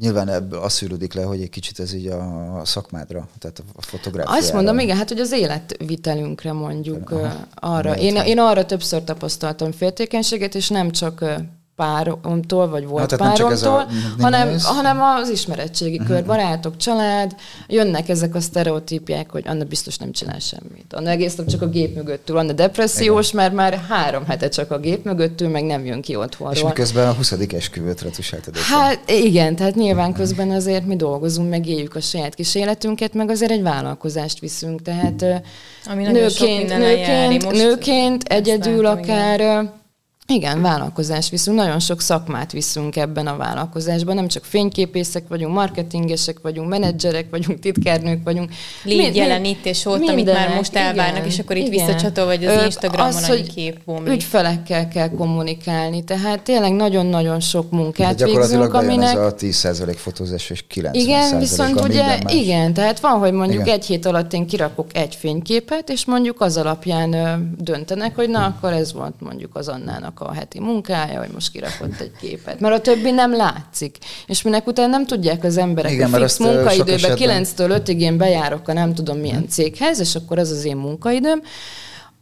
nyilván ebből az szűrődik le, hogy egy kicsit ez így a szakmádra, tehát a fotográfiára. Azt mondom, igen, hát hogy az életvitelünkre mondjuk Aha, arra. Én, én arra többször tapasztaltam féltékenységet, és nem csak páromtól, vagy volt hát, páromtól, hanem, hanem az ismeretségi uh-huh. kör, barátok, család, jönnek ezek a sztereotípiák, hogy Anna biztos nem csinál semmit. Anna egész nap csak a gép mögött ül, Anna depressziós, Igen. mert már három hete csak a gép mögött ül, meg nem jön ki otthonról. És miközben a 20. esküvőt retusáltad. Hát igen, tehát nyilván közben azért mi dolgozunk, meg éljük a saját kis életünket, meg azért egy vállalkozást viszünk, tehát Ami nőként, nőként, nőként egyedül akár... Igen igen, vállalkozás viszünk, nagyon sok szakmát viszünk ebben a vállalkozásban, nem csak fényképészek vagyunk, marketingesek vagyunk, menedzserek vagyunk, titkárnők vagyunk. Légy jelenítés volt, minden, amit már most elvárnak, igen, és akkor itt igen. visszacsatol, vagy az Instagramon az, annyi kép bomlik. Ügyfelekkel kell kommunikálni, tehát tényleg nagyon-nagyon sok munkát De végzünk, aminek... ez a 10% fotózás és 90% Igen, viszont ugye, más. igen, tehát van, hogy mondjuk igen. egy hét alatt én kirakok egy fényképet, és mondjuk az alapján döntenek, hogy na, akkor ez volt mondjuk az Annának a heti munkája, hogy most kirakott egy képet. Mert a többi nem látszik. És minek után nem tudják az emberek, Igen, hogy fix munkaidőben 9-től 5-ig én bejárok a nem tudom milyen céghez, és akkor az az én munkaidőm,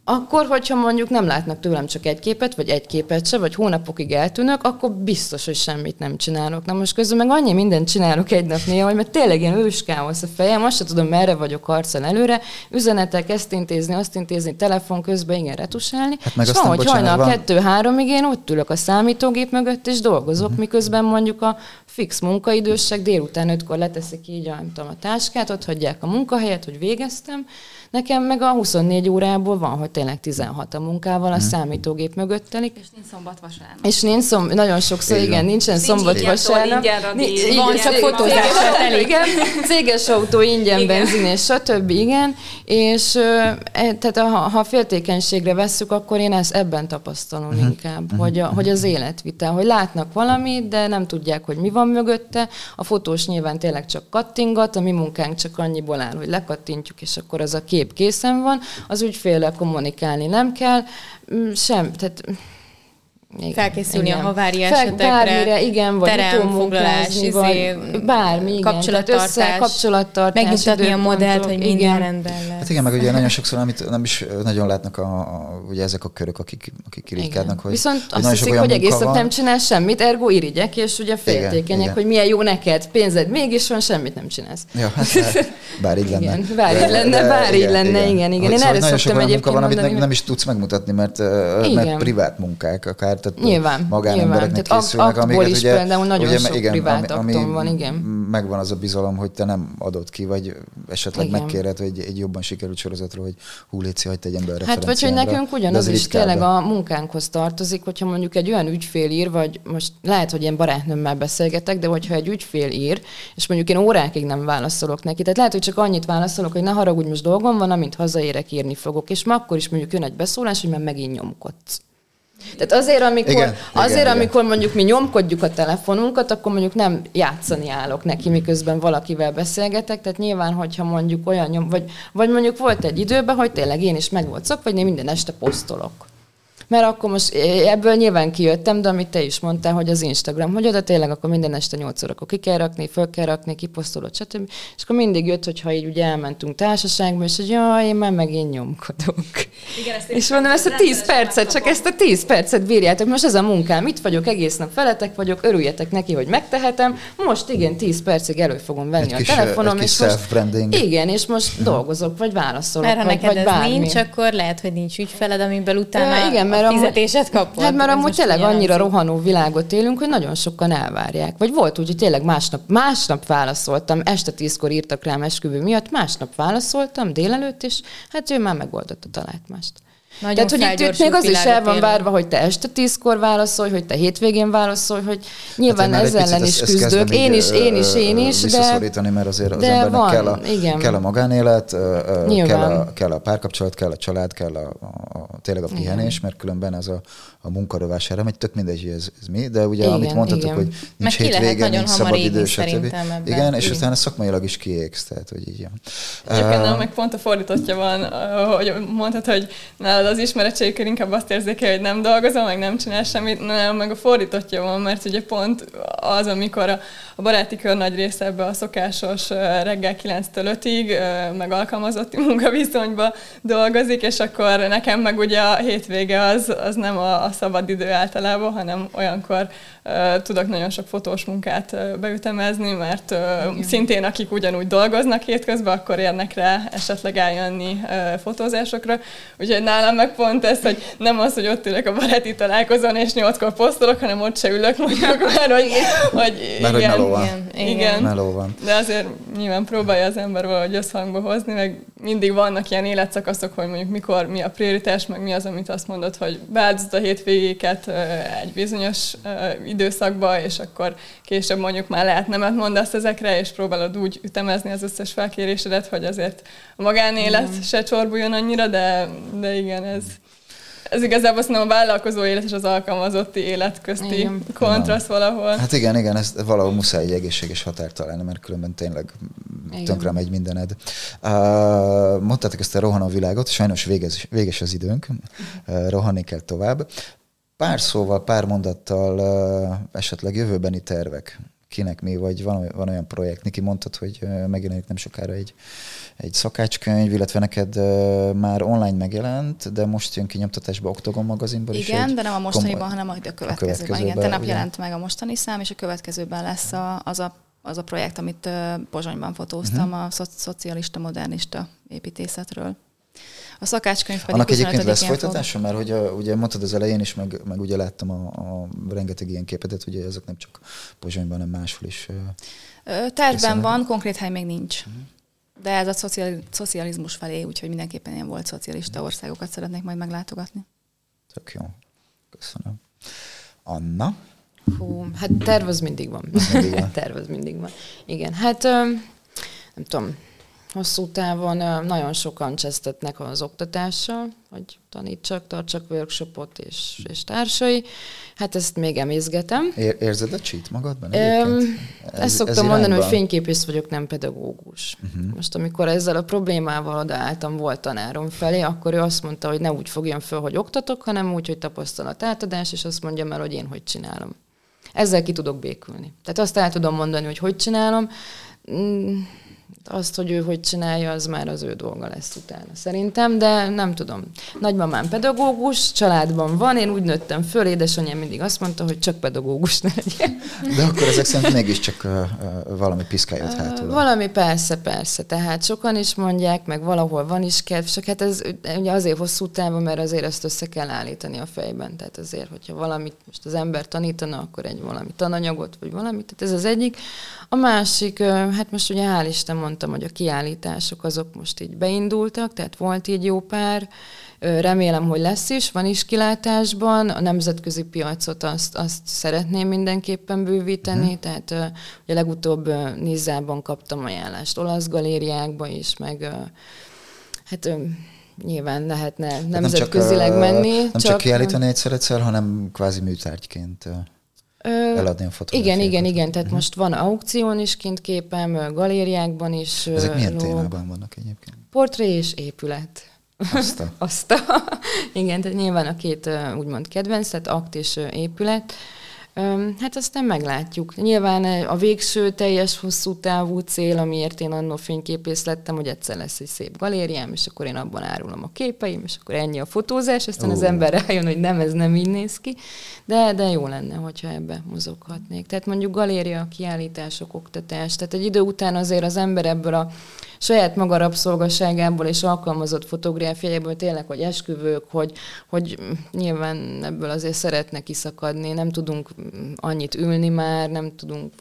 akkor, hogyha mondjuk nem látnak tőlem csak egy képet, vagy egy képet se, vagy hónapokig eltűnök, akkor biztos, hogy semmit nem csinálok. Na most közben meg annyi mindent csinálok egy nap néha, hogy mert tényleg ilyen őskáosz a fejem, azt sem tudom, merre vagyok arccal előre, üzenetek, ezt intézni, azt intézni, telefon közben, igen, retusálni. Hát meg és van, hogy hajnal van... kettő-háromig én ott ülök a számítógép mögött, és dolgozok, uh-huh. miközben mondjuk a fix munkaidősek délután ötkor leteszik így a, tudom, a táskát, ott hagyják a munkahelyet, hogy végeztem, Nekem meg a 24 órából van, hogy tényleg 16 a munkával, a hmm. számítógép mögött telik. És nincs szombat vasárnap. És nincs szombat, nagyon sokszor, igen, igen nincsen nincs szombat vasárnap. Nincs, van csak fotózással telik. Igen, céges autó, ingyen igen. benzin, és stb. Igen. És e, tehát ha, ha féltékenységre vesszük, akkor én ezt ebben tapasztalom uh-huh. inkább, uh-huh. hogy, a, hogy az életvitel, hogy látnak valamit, de nem tudják, hogy mi van mögötte. A fotós nyilván tényleg csak kattingat, a mi munkánk csak annyiból áll, hogy lekattintjuk, és akkor az a kép kép készen van, az ügyféle kommunikálni nem kell, mm, sem, tehát igen, felkészülni igen. a havária Fel, esetekre. Bármire, igen, vagy teremfoglalás, izé, vagy bármi, igen. Kapcsolattartás. kapcsolattartás. Megnyugtatni a modellt, hogy minden igen. rendben lesz. Hát igen, meg ugye nagyon sokszor, amit nem is nagyon látnak a, a ugye ezek a körök, akik, akik irigykednek, hogy Viszont hogy azt hiszik, hogy egész nap nem csinál semmit, ergo irigyek, és ugye féltékenyek, hogy milyen jó neked, pénzed mégis van, semmit nem csinálsz. Ja, hát bár, bár így lenne. Igen, bár így lenne, bár így lenne, igen, igen. Én erre szoktam egyébként van, amit nem is tudsz megmutatni, mert, mert privát munkák akár, tehát nyilván, magánembereknek nyilván. készülnek, amiket is ugye, például nagyon ugye, sok igen, privát ami, ami van, igen. Megvan az a bizalom, hogy te nem adod ki, vagy esetleg igen. megkéred, hogy egy jobban sikerült sorozatról, hogy hú, léci, hagyd egy ember Hát vagy hogy nekünk ugyanaz is tényleg a munkánkhoz tartozik, hogyha mondjuk egy olyan ügyfél ír, vagy most lehet, hogy én barátnőmmel beszélgetek, de hogyha egy ügyfél ír, és mondjuk én órákig nem válaszolok neki, tehát lehet, hogy csak annyit válaszolok, hogy ne haragudj, most dolgom van, amint hazaérek, írni fogok, és ma akkor is mondjuk jön egy beszólás, hogy már megint nyomkodsz. Tehát azért, amikor, igen, azért, igen, amikor igen. mondjuk mi nyomkodjuk a telefonunkat, akkor mondjuk nem játszani állok neki, miközben valakivel beszélgetek, tehát nyilván, hogyha mondjuk olyan nyom, vagy, vagy mondjuk volt egy időben, hogy tényleg én is meg volt szok, vagy én minden este posztolok. Mert akkor most ebből nyilván kijöttem, de amit te is mondtál, hogy az Instagram, hogy oda tényleg akkor minden este 8 órakor ki kell rakni, föl kell rakni, kiposztolod, stb. És akkor mindig jött, hogyha így ugye elmentünk társaságba, és hogy jaj, én már megint nyomkodok. Igen, ezt és mondom, ezt a 10 percet, csak ezt a 10 percet bírjátok. Most ez a munkám, itt vagyok, egész nap feletek vagyok, örüljetek neki, hogy megtehetem. Most igen, 10 percig elő fogom venni egy a kis, telefonom, és most, igen, és most uh-huh. dolgozok, vagy válaszolok, Mert ha vagy, neked vagy ez bármi. nincs, akkor lehet, hogy nincs ügyfeled, amiből utána ja, igen, mert a fizetésed kapod. Hát mert amúgy tényleg annyira rohanó világot élünk, hogy nagyon sokan elvárják. Vagy volt úgy, hogy tényleg másnap, másnap válaszoltam, este tízkor írtak rám esküvő miatt, másnap válaszoltam délelőtt, és hát ő már megoldotta talált mást. Nagyon Tehát, hogy itt, még az is el van várva, hogy te este tízkor válaszolj, hogy te hétvégén válaszolj, hogy nyilván hát ez ellen is küzdök. Én is, én is, én is. Visszaszorítani, mert azért az embernek van, kell, a, igen. kell a magánélet, kell a, kell a párkapcsolat, kell a család, kell a, a, a tényleg a pihenés, mert különben ez a, a munkarovására megy, tök mindegy, hogy ez, ez mi, de ugye igen, amit mondhatok, igen. hogy nincs hétvége, nincs szabad idő, stb. Igen, és utána szakmailag is kiégsz, tehát hogy így van. Egyébként uh, meg pont a fordítottja van, hogy mondtad, hogy nálad az ismeretségkör inkább azt érzékel, hogy nem dolgozom, meg nem csinál semmit, nem, meg a fordítottja van, mert ugye pont az, amikor a, a baráti kör nagy része ebbe a szokásos reggel 9-től 5-ig, meg alkalmazotti munkaviszonyba dolgozik, és akkor nekem meg ugye a hétvége az, az nem a, a szabad idő általában, hanem olyankor uh, tudok nagyon sok fotós munkát uh, beütemezni, mert uh, szintén akik ugyanúgy dolgoznak hétközben, akkor érnek rá esetleg eljönni uh, fotózásokra. Úgyhogy nálam meg pont ez, hogy nem az, hogy ott ülök a baráti találkozón, és nyolckor posztolok, hanem ott se ülök mondjuk, [LAUGHS] mert hogy, hogy mert igen, hogy meló van. Igen, igen. Meló van. De azért nyilván próbálja az ember valahogy összhangba hozni, meg mindig vannak ilyen életszakaszok, hogy mondjuk mikor mi a prioritás, meg mi az, amit azt mondod, hogy beáldozod a hétvégéket egy bizonyos időszakba, és akkor később mondjuk már lehet nemet mondasz ezekre, és próbálod úgy ütemezni az összes felkérésedet, hogy azért a magánélet mm. se csorbuljon annyira, de, de igen, ez, ez igazából szerintem a vállalkozó élet és az alkalmazotti élet közti igen. kontraszt valahol. Hát igen, igen, ez valahol muszáj egy egészséges határt találni, mert különben tényleg igen. tönkre megy mindened. Uh, mondtátok ezt a rohanó világot, sajnos véges, véges az időnk, uh, rohanni kell tovább. Pár szóval, pár mondattal uh, esetleg jövőbeni tervek. Kinek mi, vagy van, van olyan projekt, Niki mondtad, hogy megjelenik nem sokára egy egy szakácskönyv, illetve neked már online megjelent, de most jön ki nyomtatásba Oktogon magazinban Igen, is. de nem a mostaniban, kom- hanem a következőben. A következőben igen, tenap jelent meg a mostani szám, és a következőben lesz a, az a az a projekt, amit Pozsonyban fotóztam, uh-huh. a szo- szocialista, modernista építészetről. A szakácskönyv pedig Annak egyébként lesz folytatása, mert hogy a, ugye mondtad az elején is, meg, meg ugye láttam a, a rengeteg ilyen képet, ugye ezek nem csak Pozsonyban, hanem máshol is. Tervben van, konkrét hely még nincs. Uh-huh. De ez a szocializmus felé, úgyhogy mindenképpen ilyen volt szocialista országokat szeretnék majd meglátogatni. Tök jó. Köszönöm. Anna? Hú, hát terv az mindig van. Mindig van. [LAUGHS] terv az mindig van. Igen, hát nem tudom, hosszú távon nagyon sokan csesztetnek az oktatással, hogy tanítsak, tartsak workshopot és, és társai. Hát ezt még emészgetem. Ér, érzed a cheat magadban egyébként? Ez, ezt szoktam ez mondani, hogy fényképész vagyok, nem pedagógus. Uh-huh. Most amikor ezzel a problémával odaálltam, volt tanárom felé, akkor ő azt mondta, hogy ne úgy fogjon föl, hogy oktatok, hanem úgy, hogy tapasztalat átadás, és azt mondja el, hogy én hogy csinálom. Ezzel ki tudok békülni. Tehát azt el tudom mondani, hogy hogy csinálom, mm, azt, hogy ő hogy csinálja, az már az ő dolga lesz utána szerintem, de nem tudom. Nagymamám pedagógus, családban van, én úgy nőttem föl, édesanyám mindig azt mondta, hogy csak pedagógus ne legyen. De akkor ezek szerint mégiscsak uh, uh, valami piszkály jött hátul. Valami persze, persze. Tehát sokan is mondják, meg valahol van is kedv, csak hát ez ugye azért hosszú távon, mert azért ezt össze kell állítani a fejben. Tehát azért, hogyha valamit most az ember tanítana, akkor egy valami tananyagot, vagy valamit, tehát ez az egyik. A másik, hát most ugye hál' Isten mondtam, hogy a kiállítások azok most így beindultak, tehát volt így jó pár, remélem, hogy lesz is, van is kilátásban, a nemzetközi piacot azt, azt szeretném mindenképpen bővíteni, uh-huh. tehát ugye legutóbb Nizzában kaptam ajánlást olasz galériákba is, meg hát nyilván lehetne nemzetközileg nem csak, menni. Nem csak, csak kiállítani egyszer egyszer, hanem kvázi műtárgyként eladni a fotógrafiákat. Igen, igen, igen. Tehát uh-huh. most van aukción is kint képem, galériákban is. Ezek milyen lóg. témában vannak egyébként? Portré és épület. Azt a. [LAUGHS] Azt a. [LAUGHS] igen, tehát nyilván a két úgymond kedvenc, tehát akt és épület. Hát aztán meglátjuk. Nyilván a végső teljes hosszú távú cél, amiért én annó fényképész lettem, hogy egyszer lesz egy szép galériám, és akkor én abban árulom a képeim, és akkor ennyi a fotózás, aztán uh. az ember rájön, hogy nem, ez nem így néz ki, de, de jó lenne, hogyha ebbe mozoghatnék. Tehát mondjuk galéria, kiállítások, oktatás, tehát egy idő után azért az ember ebből a saját maga rabszolgasságából és alkalmazott fotográfiájából tényleg, hogy esküvők, hogy, hogy nyilván ebből azért szeretne kiszakadni, nem tudunk annyit ülni már, nem tudunk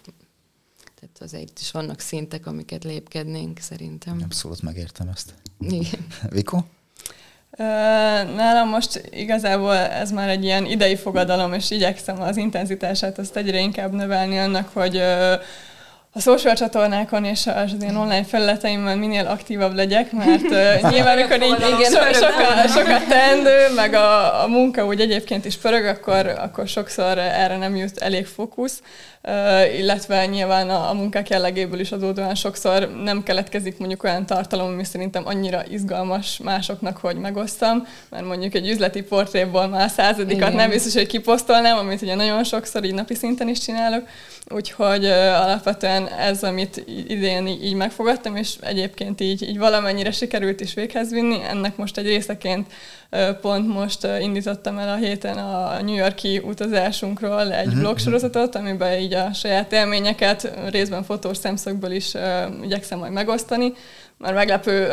tehát azért is vannak szintek, amiket lépkednénk szerintem. Abszolút megértem ezt. Igen. [LAUGHS] Viko? Nálam most igazából ez már egy ilyen idei fogadalom, és igyekszem az intenzitását azt egyre inkább növelni annak, hogy a social csatornákon és az én online felületeimben minél aktívabb legyek, mert uh, [LAUGHS] nyilván, amikor így igen, so, sokat, sokat teendő, meg a, a munka úgy egyébként is pörög, akkor, akkor sokszor erre nem jut elég fókusz, uh, illetve nyilván a, a munkák jellegéből is adódóan sokszor nem keletkezik mondjuk olyan tartalom, ami szerintem annyira izgalmas másoknak, hogy megosztam, mert mondjuk egy üzleti portréból már századikat igen. nem biztos, hogy kiposztolnám, amit ugye nagyon sokszor így napi szinten is csinálok, úgyhogy uh, alapvetően ez, amit idén így, így megfogadtam, és egyébként így, így valamennyire sikerült is véghez vinni. Ennek most egy részeként pont most indítottam el a héten a New Yorki utazásunkról egy uh-huh. blogsorozatot, amiben így a saját élményeket részben fotós szemszögből is igyekszem majd megosztani már meglepő,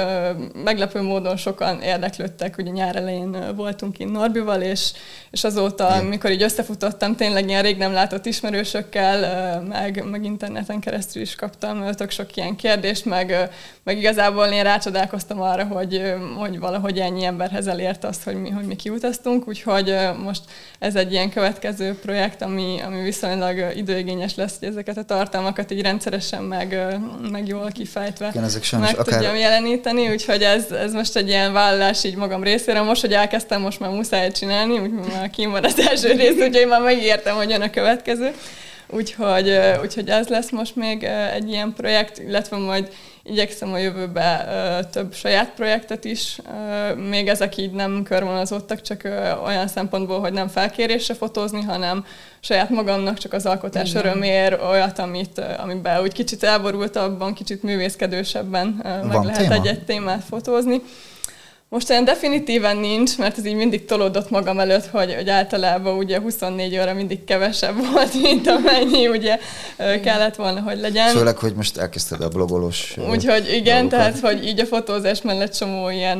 meglepő módon sokan érdeklődtek, ugye nyár elején voltunk itt Norbival, és, és azóta, Igen. mikor így összefutottam, tényleg ilyen rég nem látott ismerősökkel, meg, meg interneten keresztül is kaptam tök sok ilyen kérdést, meg, meg igazából én rácsodálkoztam arra, hogy, hogy valahogy ennyi emberhez elért azt, hogy mi, hogy mi kiutaztunk, úgyhogy most ez egy ilyen következő projekt, ami, ami viszonylag időigényes lesz, hogy ezeket a tartalmakat így rendszeresen meg, meg jól kifejtve Igen, ezek sajnos akár... tudjam jeleníteni, úgyhogy ez, ez most egy ilyen vállalás így magam részéről. Most, hogy elkezdtem, most már muszáj csinálni, úgyhogy már kim van az első [LAUGHS] rész, úgyhogy már megígértem, hogy jön a következő. Úgyhogy, úgyhogy ez lesz most még egy ilyen projekt, illetve majd igyekszem a jövőbe több saját projektet is. Még ezek így nem körvonalazottak, csak olyan szempontból, hogy nem felkérésre fotózni, hanem saját magamnak csak az alkotás Igen. örömér olyat, amit, amiben úgy kicsit elborultabban, kicsit művészkedősebben meg Van lehet egy-egy témát fotózni. Most olyan definitíven nincs, mert ez így mindig tolódott magam előtt, hogy, hogy általában ugye 24 óra mindig kevesebb volt, [LAUGHS] mint amennyi ugye kellett volna, hogy legyen. Főleg, hogy most elkezdted a blogolós Úgyhogy igen, dolgokat. tehát hogy így a fotózás mellett csomó ilyen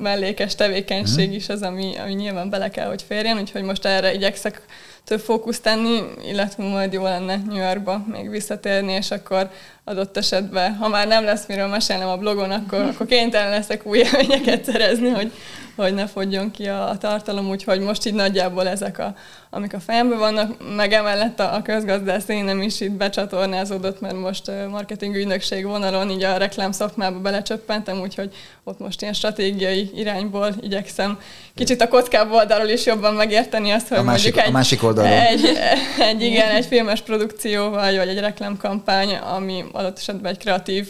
mellékes tevékenység mm. is az, ami, ami nyilván bele kell, hogy férjen, úgyhogy most erre igyekszek több fókuszt tenni, illetve majd jó lenne New Yorkba még visszatérni, és akkor adott esetben, ha már nem lesz miről mesélnem a blogon, akkor, akkor kénytelen leszek új élményeket szerezni, hogy, hogy ne fogjon ki a, a tartalom, úgyhogy most így nagyjából ezek, a, amik a fejemben vannak, meg emellett a, a közgazdász nem is itt becsatornázódott, mert most marketing ügynökség vonalon így a reklám szakmába belecsöppentem, úgyhogy ott most ilyen stratégiai irányból igyekszem kicsit a kockább oldalról is jobban megérteni azt, hogy a másik, mondjuk egy, a másik oldalról. Egy, egy, igen, egy filmes produkció vagy, vagy egy reklámkampány, ami adott esetben egy kreatív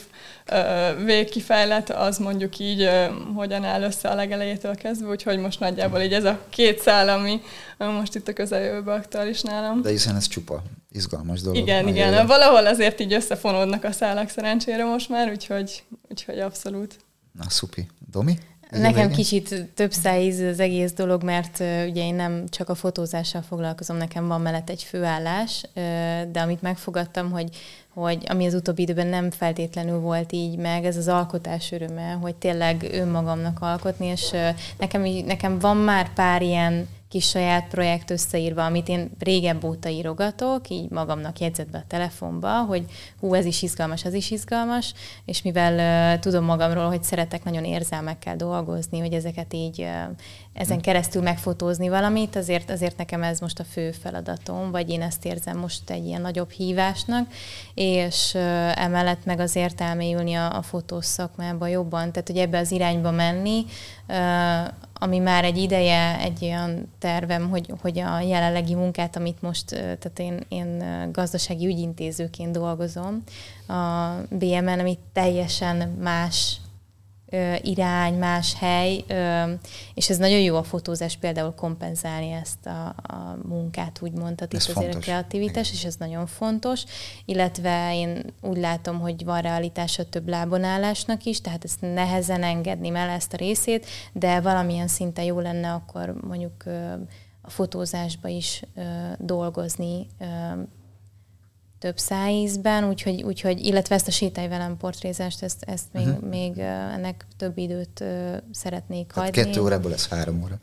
végkifejlet, az mondjuk így hogyan áll össze a legelejétől kezdve, úgyhogy most nagyjából így ez a két szál, ami most itt a közeljövőben aktuális nálam. De hiszen ez csupa izgalmas dolog. Igen, igen. Jelen. Valahol azért így összefonódnak a szálak szerencsére most már, úgyhogy, úgyhogy abszolút. Na, szupi. Domi? Nekem kicsit több szájíz az egész dolog, mert uh, ugye én nem csak a fotózással foglalkozom, nekem van mellett egy főállás, uh, de amit megfogadtam, hogy hogy ami az utóbbi időben nem feltétlenül volt így meg, ez az alkotás öröme, hogy tényleg önmagamnak alkotni, és uh, nekem, nekem van már pár ilyen kis saját projekt összeírva, amit én régebb óta írogatok, így magamnak jegyzetbe a telefonba, hogy hú, ez is izgalmas, ez is izgalmas, és mivel uh, tudom magamról, hogy szeretek nagyon érzelmekkel dolgozni, hogy ezeket így uh, ezen keresztül megfotózni valamit, azért, azért nekem ez most a fő feladatom, vagy én ezt érzem most egy ilyen nagyobb hívásnak, és uh, emellett meg azért elmélyülni a, a fotós szakmába jobban, tehát hogy ebbe az irányba menni, uh, ami már egy ideje egy olyan tervem, hogy, hogy a jelenlegi munkát, amit most, tehát én, én gazdasági ügyintézőként dolgozom a BMN, ami teljesen más irány, más hely, és ez nagyon jó a fotózás például kompenzálni ezt a, a munkát, úgymond, tehát itt azért a kreativitás, és ez nagyon fontos, illetve én úgy látom, hogy van realitása több lábonállásnak is, tehát ezt nehezen engedni el ezt a részét, de valamilyen szinten jó lenne akkor mondjuk a fotózásba is dolgozni, több szájízben, úgyhogy, úgyhogy, illetve ezt a sétály velem portrézást, ezt, ezt még, uh-huh. még ennek több időt uh, szeretnék hát hagyni. Kettő órából lesz három óra.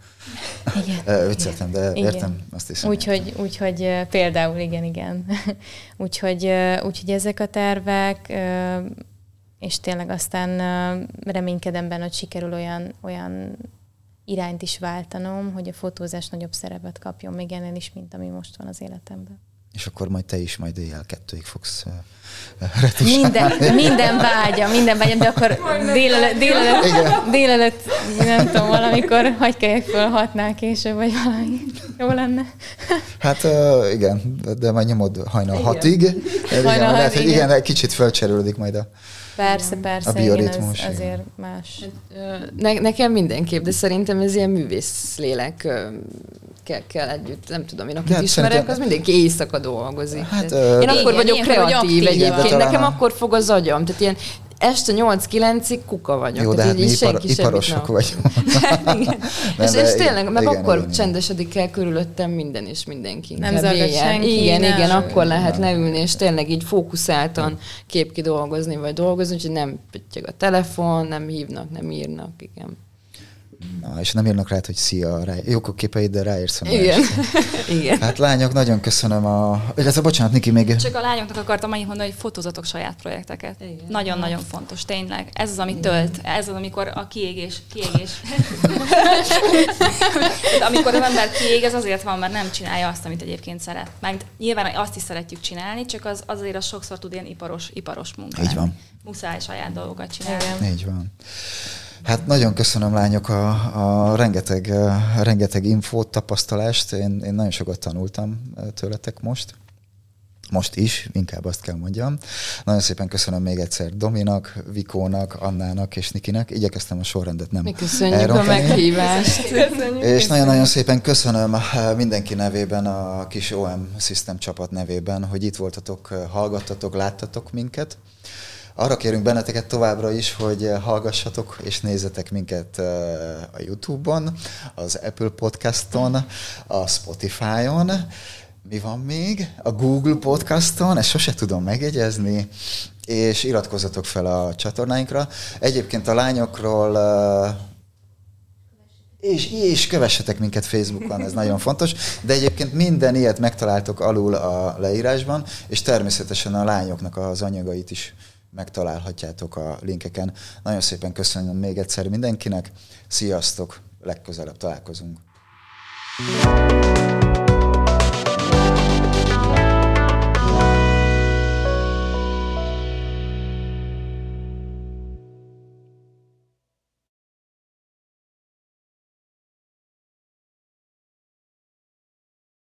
Igen. [LAUGHS] Vicceltem, de igen. értem, azt hiszem. Úgyhogy, úgyhogy például, igen, igen. [LAUGHS] úgyhogy, úgyhogy ezek a tervek, és tényleg aztán reménykedem benne, hogy sikerül olyan, olyan irányt is váltanom, hogy a fotózás nagyobb szerepet kapjon még ennél is, mint ami most van az életemben és akkor majd te is majd éjjel kettőig fogsz minden, minden vágya, minden vágya, de akkor délelőtt, délelőtt, délelőtt, nem tudom, valamikor hagyj kelljek föl hatnál később, vagy valami. Jó lenne. Hát uh, igen, de majd nyomod hajnal igen. hatig. Hajnal igen, hat, lehet, hogy igen, igen, kicsit fölcserülődik majd a Persze, persze, a bioritmus, igen, ez azért más. Hát, ne, nekem mindenképp, de szerintem ez ilyen művész lélek kell, kell együtt, nem tudom, én akit hát ismerek, szerintem... az mindenki éjszaka dolgozik. Hát, én akkor igen, vagyok kreatív egyébként, nekem akkor fog az agyam, tehát ilyen este 8-9-ig kuka vagyok. Jó, de hát mi ipar, iparosok vagyunk. [LAUGHS] igen. és, és tényleg, meg igen, akkor igen, csendesedik el körülöttem minden és mindenki. Nem zagat senki. Igen, nem. igen, akkor lehet leülni, és tényleg így fókuszáltan kép dolgozni, vagy dolgozni, úgyhogy nem pöttyög a telefon, nem hívnak, nem írnak, igen. Na, és nem írnak rá, hogy szia, rá, jók a képeid, de ráérsz a Igen. [LAUGHS] Igen. Hát lányok, nagyon köszönöm a... Illetve bocsánat, Niki, még... Csak a lányoknak akartam annyit mondani, hogy fotózatok saját projekteket. Nagyon-nagyon fontos, tényleg. Ez az, ami tölt. Ez az, amikor a kiégés... kiégés. [LAUGHS] amikor az ember kiég, ez azért van, mert nem csinálja azt, amit egyébként szeret. Meg nyilván azt is szeretjük csinálni, csak az azért az sokszor tud ilyen iparos, iparos munka. Így van. Muszáj saját dolgokat csinálni. Így van. Hát nagyon köszönöm lányok a, a rengeteg, a rengeteg infót, tapasztalást. Én, én nagyon sokat tanultam tőletek most. Most is, inkább azt kell mondjam. Nagyon szépen köszönöm még egyszer Dominak, Vikónak, Annának és Nikinek. Igyekeztem a sorrendet nem Mi köszönjük elrontani. a meghívást. [LAUGHS] Köszönjük. És nagyon-nagyon szépen köszönöm mindenki nevében, a kis OM System csapat nevében, hogy itt voltatok, hallgattatok, láttatok minket. Arra kérünk benneteket továbbra is, hogy hallgassatok és nézzetek minket a YouTube-on, az Apple Podcaston, a Spotify-on, mi van még? A Google Podcaston, ezt sose tudom megjegyezni, és iratkozzatok fel a csatornáinkra. Egyébként a lányokról és, és kövessetek minket Facebookon, ez nagyon fontos, de egyébként minden ilyet megtaláltok alul a leírásban, és természetesen a lányoknak az anyagait is megtalálhatjátok a linkeken. Nagyon szépen köszönöm még egyszer mindenkinek, sziasztok, legközelebb találkozunk. thank you